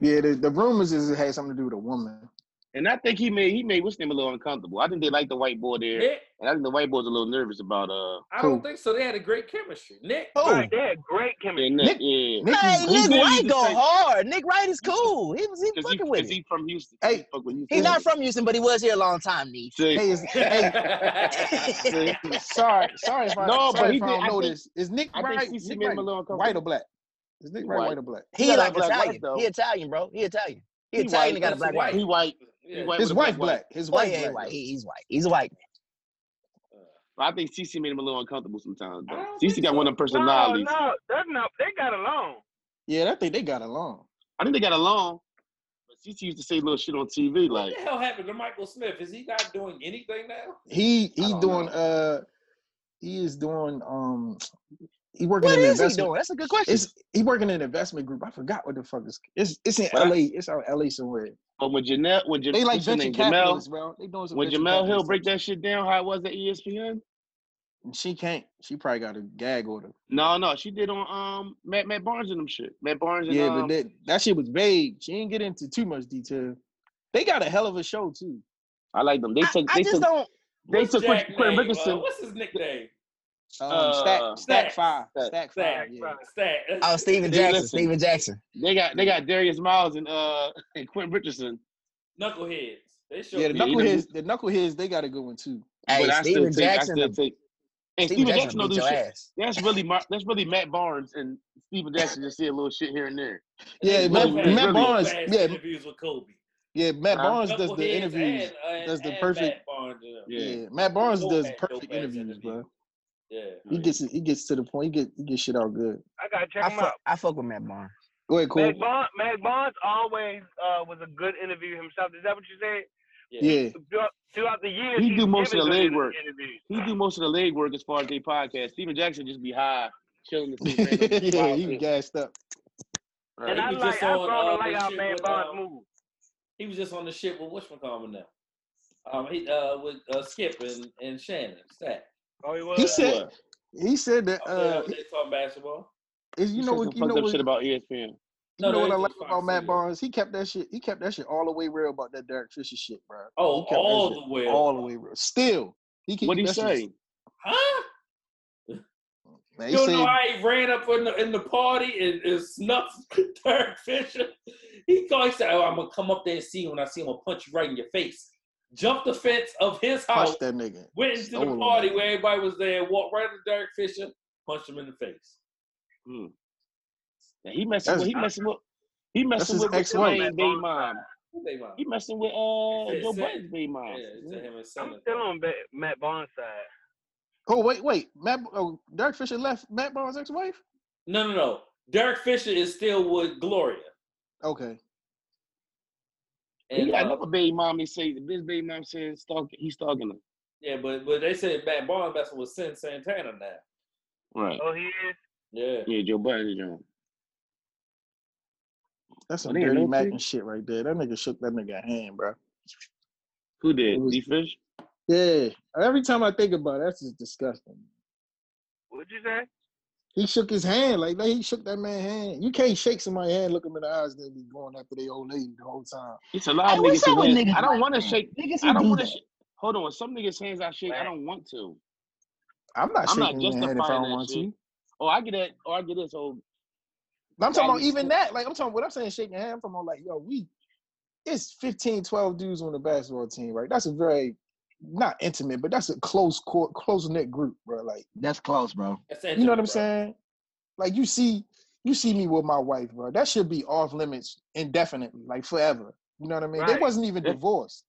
Yeah, the, the rumors is it had something to do with a woman. And I think he made he made what's name a little uncomfortable. I think they like the white boy there, Nick, and I think the white boy's a little nervous about uh. I don't Who? think so. They had a great chemistry. Nick, Who? Right, they had great chemistry. Yeah, Nick- Nick, yeah. Nick Hey, is- he Nick good, Wright go the same- hard. Nick Wright is cool. He was he Cause he, fucking with cause it. he from Houston. Hey, he fuck with Houston. He's not from Houston, but he was here a long time, Nee. See, Hey, is, hey, sorry, sorry if I, No, but he if I did- don't I know think- this. Is Nick I Wright, CC Nick made him a Wright little white or black? Is Nick Wright White. white or black? He, He like black Italian. though. he Italian, bro. He Italian. He, He Italian white. and got a black White. wife. He white. Yeah. His with black wife black. His Oh, wife yeah, black. white. He, he's white. He's a white. I think CC made him a little uncomfortable sometimes. I Though. CC got so. one of them No, personalities. no, that's not. They got along. Yeah, I think they got along. I think they got along. But CC used to say little shit on TV Like, What like, the hell happened to Michael Smith? Is he not doing anything now? He I he doing know. uh he is doing um he working What in an is he investment. doing? That's a good question. It's he working in an investment group. I forgot what the fuck is it's it's in But LA. It's out LA somewhere. but when Janelle, when Janelle, They like what's venture name? Jemele, capitalists, bro. They doing some when venture Jemele Hill capitalist break that shit down, how it was at ESPN? She can't. She probably got a gag order. No, no, she did on um Matt Matt Barnes and them shit. Matt Barnes and Yeah, um, but that that shit was vague. She didn't get into too much detail. They got a hell of a show too. I like them. They took I they just took don't. they took Jack Quentin Quentin? Richardson. Uh, what's his nickname? Um, Uh, stack stack Stacks. five. Stacks. Stack Stacks. five. Yeah. Stat. Oh, Stephen Jackson. listen. Stephen Jackson. They got they got Darius Miles and uh and Quentin Richardson. Knuckleheads. They show Yeah, the knuckleheads, the knuckleheads, they got a good one too. Hey, but I Stephen still take I Jackson. still take and Stephen Stephen Jackson Jackson don't beat your shit. ass. That's really Mar- that's really Matt Barnes and Stephen Jackson just say a little shit here and there. Yeah, They Matt, both Matt- really Barnes. Yeah, interviews with Kobe. Yeah, Matt Huh? Barnes does the interviews. and- and- does the perfect- Matt Barnes, yeah. Yeah. Yeah, Matt Barnes Dope does perfect interviews, bro. Yeah. He gets. He gets to the point. He get he get shit out good. I gotta check I him fuck, out. I fuck with Matt Barnes. Go ahead, Cool. Matt Barnes, Matt Barnes always uh, was a good interview himself. Is that what you said? Yeah, Throughout, throughout the years, He do most of the leg work. interviews. He do most of the leg work as far as they podcast. Stephen Jackson just be high, chilling. To see yeah, he shit. gassed up. Right. And I He was like, just I've on, grown to uh, like how shit Man with, Barnes um, moves. He was just on the shit with whatchamacallit now. Um, he uh with uh, Skip and, and Shannon Stack. Oh, he was. He said What? he said that yeah, uh they talking basketball. is you He know what you know what shit about ESPN. you No, know what I like about Matt News. Barnes? He kept that shit. He kept that shit all the way real about that Derek Fisher shit, bro. Oh, He kept that all shit the way. all the way real. Still, he keep What he that shit- Huh? Man, You don't know said, how he ran up in the in the party and, and snuffed Derek Fisher. He called. He said, "Oh, I'm gonna come up there and see you. When I see him, I'll punch you right in your face." Jumped the fence of his house, that nigga. went into Stole the him. party where everybody was there, walked right to Derek Fisher, punched him in the face. Hmm. Yeah, he messing That's- with. He messing with. He messing with what's ex-wife. his baby mom. Who? He messing with uh He said Joe Sen- Budden's baby mom. Yeah, it's to him and I'm still on Matt Barnes' side. Oh wait, wait, Matt. Oh, Derek Fisher left Matt Barnes' ex-wife. No, no, no. Derek Fisher is still with Gloria. Okay. He And, got uh, another baby mom. They say his baby mom said stalk, he's stalking her. yeah, but but they said Matt Barnes messing with Cyn Santana now. Right. Oh, he is. Yeah. Yeah, Joe Budden, John. That's some they ain't dirty no Mac and shit right there. That nigga shook that nigga hand, bro. Who did? It was- D Fish? Yeah. Every time I think about it, that's just disgusting. What'd you say? He shook his hand like that. He shook that man's hand. You can't shake somebody's hand, look him in the eyes, then be going after their old lady the whole time. It's a lot of niggas. up with who niggas I don't want to shake. Niggas I don't do want to. that. Sh- hold on. Some niggas' hands I shake. I don't want to. I'm not I'm not shaking your hand if I justifying don't that want shit. to. Oh, I get that. Oh, I get this. Oh, I'm talking about Probably even that. Like I'm talking what I'm saying, shaking hand. I'm talking about like, yo, we it's 15, 12 dudes on the basketball team, right? That's a very not intimate, but that's a close core, close knit group, bro. Like, That's close, bro. That's you know what I'm bro. saying? Like you see, you see me with my wife, bro. That should be off limits indefinitely, like forever. You know what I mean? They wasn't even divorced.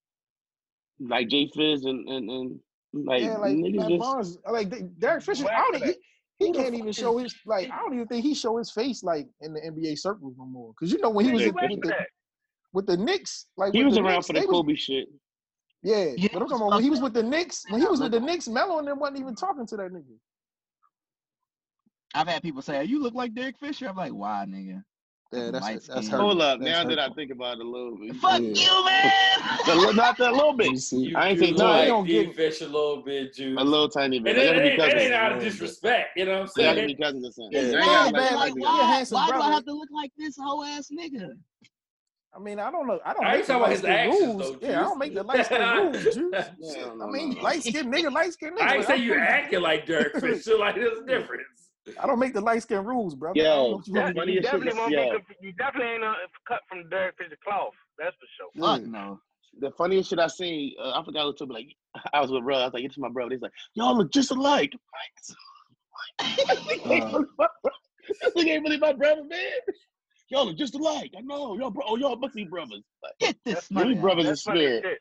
like J Fizz and and and like, yeah, like Matt just. Barnes, like they- Derek Fisher. What I don't. He, he can't even show his like. I don't even think he show his face like in the NBA circles no more. Cause you know when he was in, with the that? with the Knicks, like He was around Knicks, for the they was- Kobe shit. Yeah, Yeah, but I'm talking about when he was with the Knicks. When he was with the Knicks, Melo and them wasn't even talking to that nigga. I've had people say, "You look like Derek Fisher." I'm like, "Why, nigga?" Yeah, that's Light that's skin. hurt. Hold up. That's Now that I think about it a little bit. Fuck yeah. you, man. A Not that little bit. You I ain't you think no, no. they don't D get- Fish a little bit, Juice. A little tiny bit. And I it, gotta be ain't, it cousins. ain't out of disrespect, you know what I'm They gotta saying? be cousins or something. Yeah, I ain't yeah, man, like like, that. you're a why, why do I brother. have to look like this whole ass nigga? I mean, I don't know. I don't I make ain't the talking about light his skin actions, rules. though, Yeah, I don't make the light skin rules, Juice. Yeah, no, I mean, no, no. light skin nigga, light skin nigga. I ain't Like, say I'm you cool. acting like Derek Fisher, like there's a difference. I don't make the light skin rules, bro. I don't Yo, know what you that want me to funny You definitely is- won't yo. be. conf- You definitely ain't uh, cut from Derek Fisher cloth. That's for sure. do. Fuck Yeah. no. The funniest shit I seen, uh, I forgot who told me. Like, I was with bro. I was like, "It's my brother." He's like, "Y'all look just alike." Uh, this nigga ain't really my brother, man. Y'all look just alike. I know. Y'all, bro- oh, y'all must be brothers. Like, Get this That's we nigga. out. brothers in That's funny spirit. shit.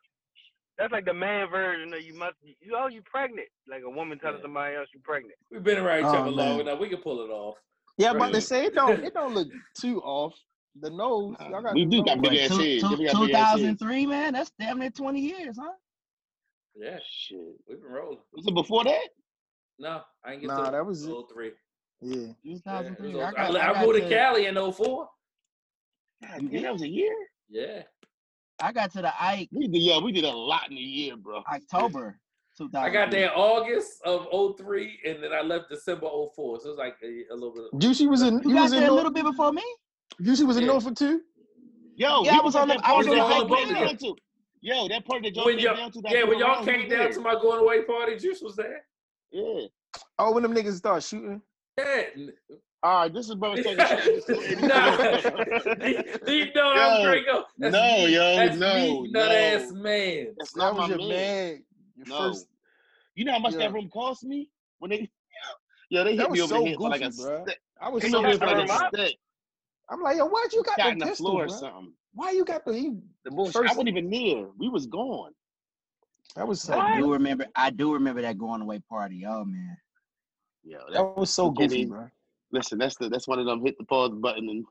That's like the man version of you must. You oh, you pregnant? Like a woman telling Yeah. somebody else you're pregnant. We've been around each Oh, other long enough. We can pull it off. Yeah, I'm about to say it don't it don't look too off. The nose, y'all got We do nose. got big ass heads. two- Yeah, we got big ass heads. 2003, man. That's damn near 20 years, huh? Yeah, Shit. we've been rolling. Was it before that? No, I ain't get Nah, to that was it. Oh three. Yeah. Yeah, 2003. old- I I, got, I I got moved to, to Cali in 04. God You damn, that was a year. Yeah. I got to the Ike We did, yeah, we did a lot in a year, bro. October 2000. I got there August of 03, and then I left December 04. So it was like a, a little bit. Juicy was in You you got was in there a little bit before me. Juicy was in Yeah. Norfolk too? Yo, Yeah, I was on the- that I was on that the y'all boat. down to. Yo, that party that y'all When came y'all, down to. that yeah, when y'all was came there. down to my going away party, Juice was there. Yeah. Oh, when them niggas start shooting. Yeah. All right, this is brother talking shit. nah, deep, deep down, I'm Yo, Draco. That's no, me, yo, that's no, me, nut no. ass man. That's That not was my your man. man. Your No. first You know how much Yeah. that room cost me when they? Yo, they hit me over so the head for like a goofy, stick. I was so hit me over like a stick. I'm like, yo, why'd you got Shot the in the pistol, floor or bruh? something. Why you got the? He, The bullshit. First- I wasn't even near. We was gone. that was so. I do remember. I do remember that going away party. Oh man. Yeah, that, That was so You goofy, bro. Listen, that's the that's one of them hit the pause button and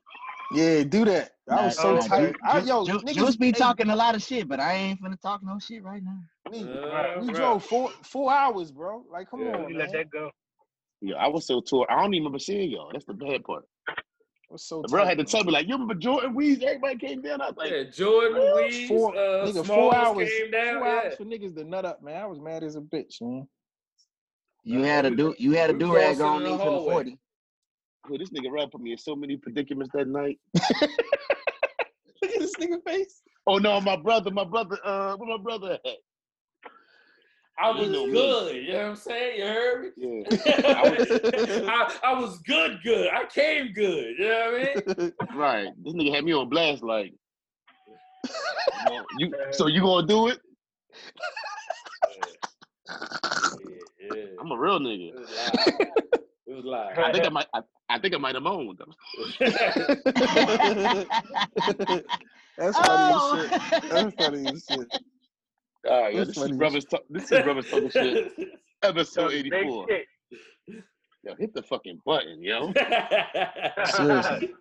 Yeah, do that. I was so nah, tight. Ju- I, Ju- yo, Ju- niggas, Juice be talking a lot of shit, but I ain't finna talk no shit right now. me, Uh, we bro. drove four four hours, bro. Like, come Yeah, on, We man. let that go. yeah, I was so tore. I don't even remember seeing y'all. That's the bad part. I was so The bro tight, had to tell me like, you remember Jordan Weeds? Everybody came down. I was like, Yeah, Jordan Weeds, Four, uh, nigga, four hours, came down. four yeah. hours for niggas to nut up, man. I was mad as a bitch, man. You Uh, had a do. You had a do rag crossing on the me for the forty. "Yo, this nigga Rob put me in so many predicaments that night. Look at this nigga face. Oh no, my brother, my brother, uh, where my brother at? I You was know me. good. You know what I'm saying? You heard me? Yeah, I, was, I, I was good, good. I came good. You know what I mean? right. This nigga had me on blast like, you. So you gonna do it? Yeah, yeah. I'm a real nigga. It was live. It was live. I think I might. I, I think I might have moaned. That's funny Oh. as shit. That's funny as shit. All right, yo, That's this is funny as brothers. Talk, this is brothers talking shit. Episode 84. Yo, hit the fucking button, yo. Seriously.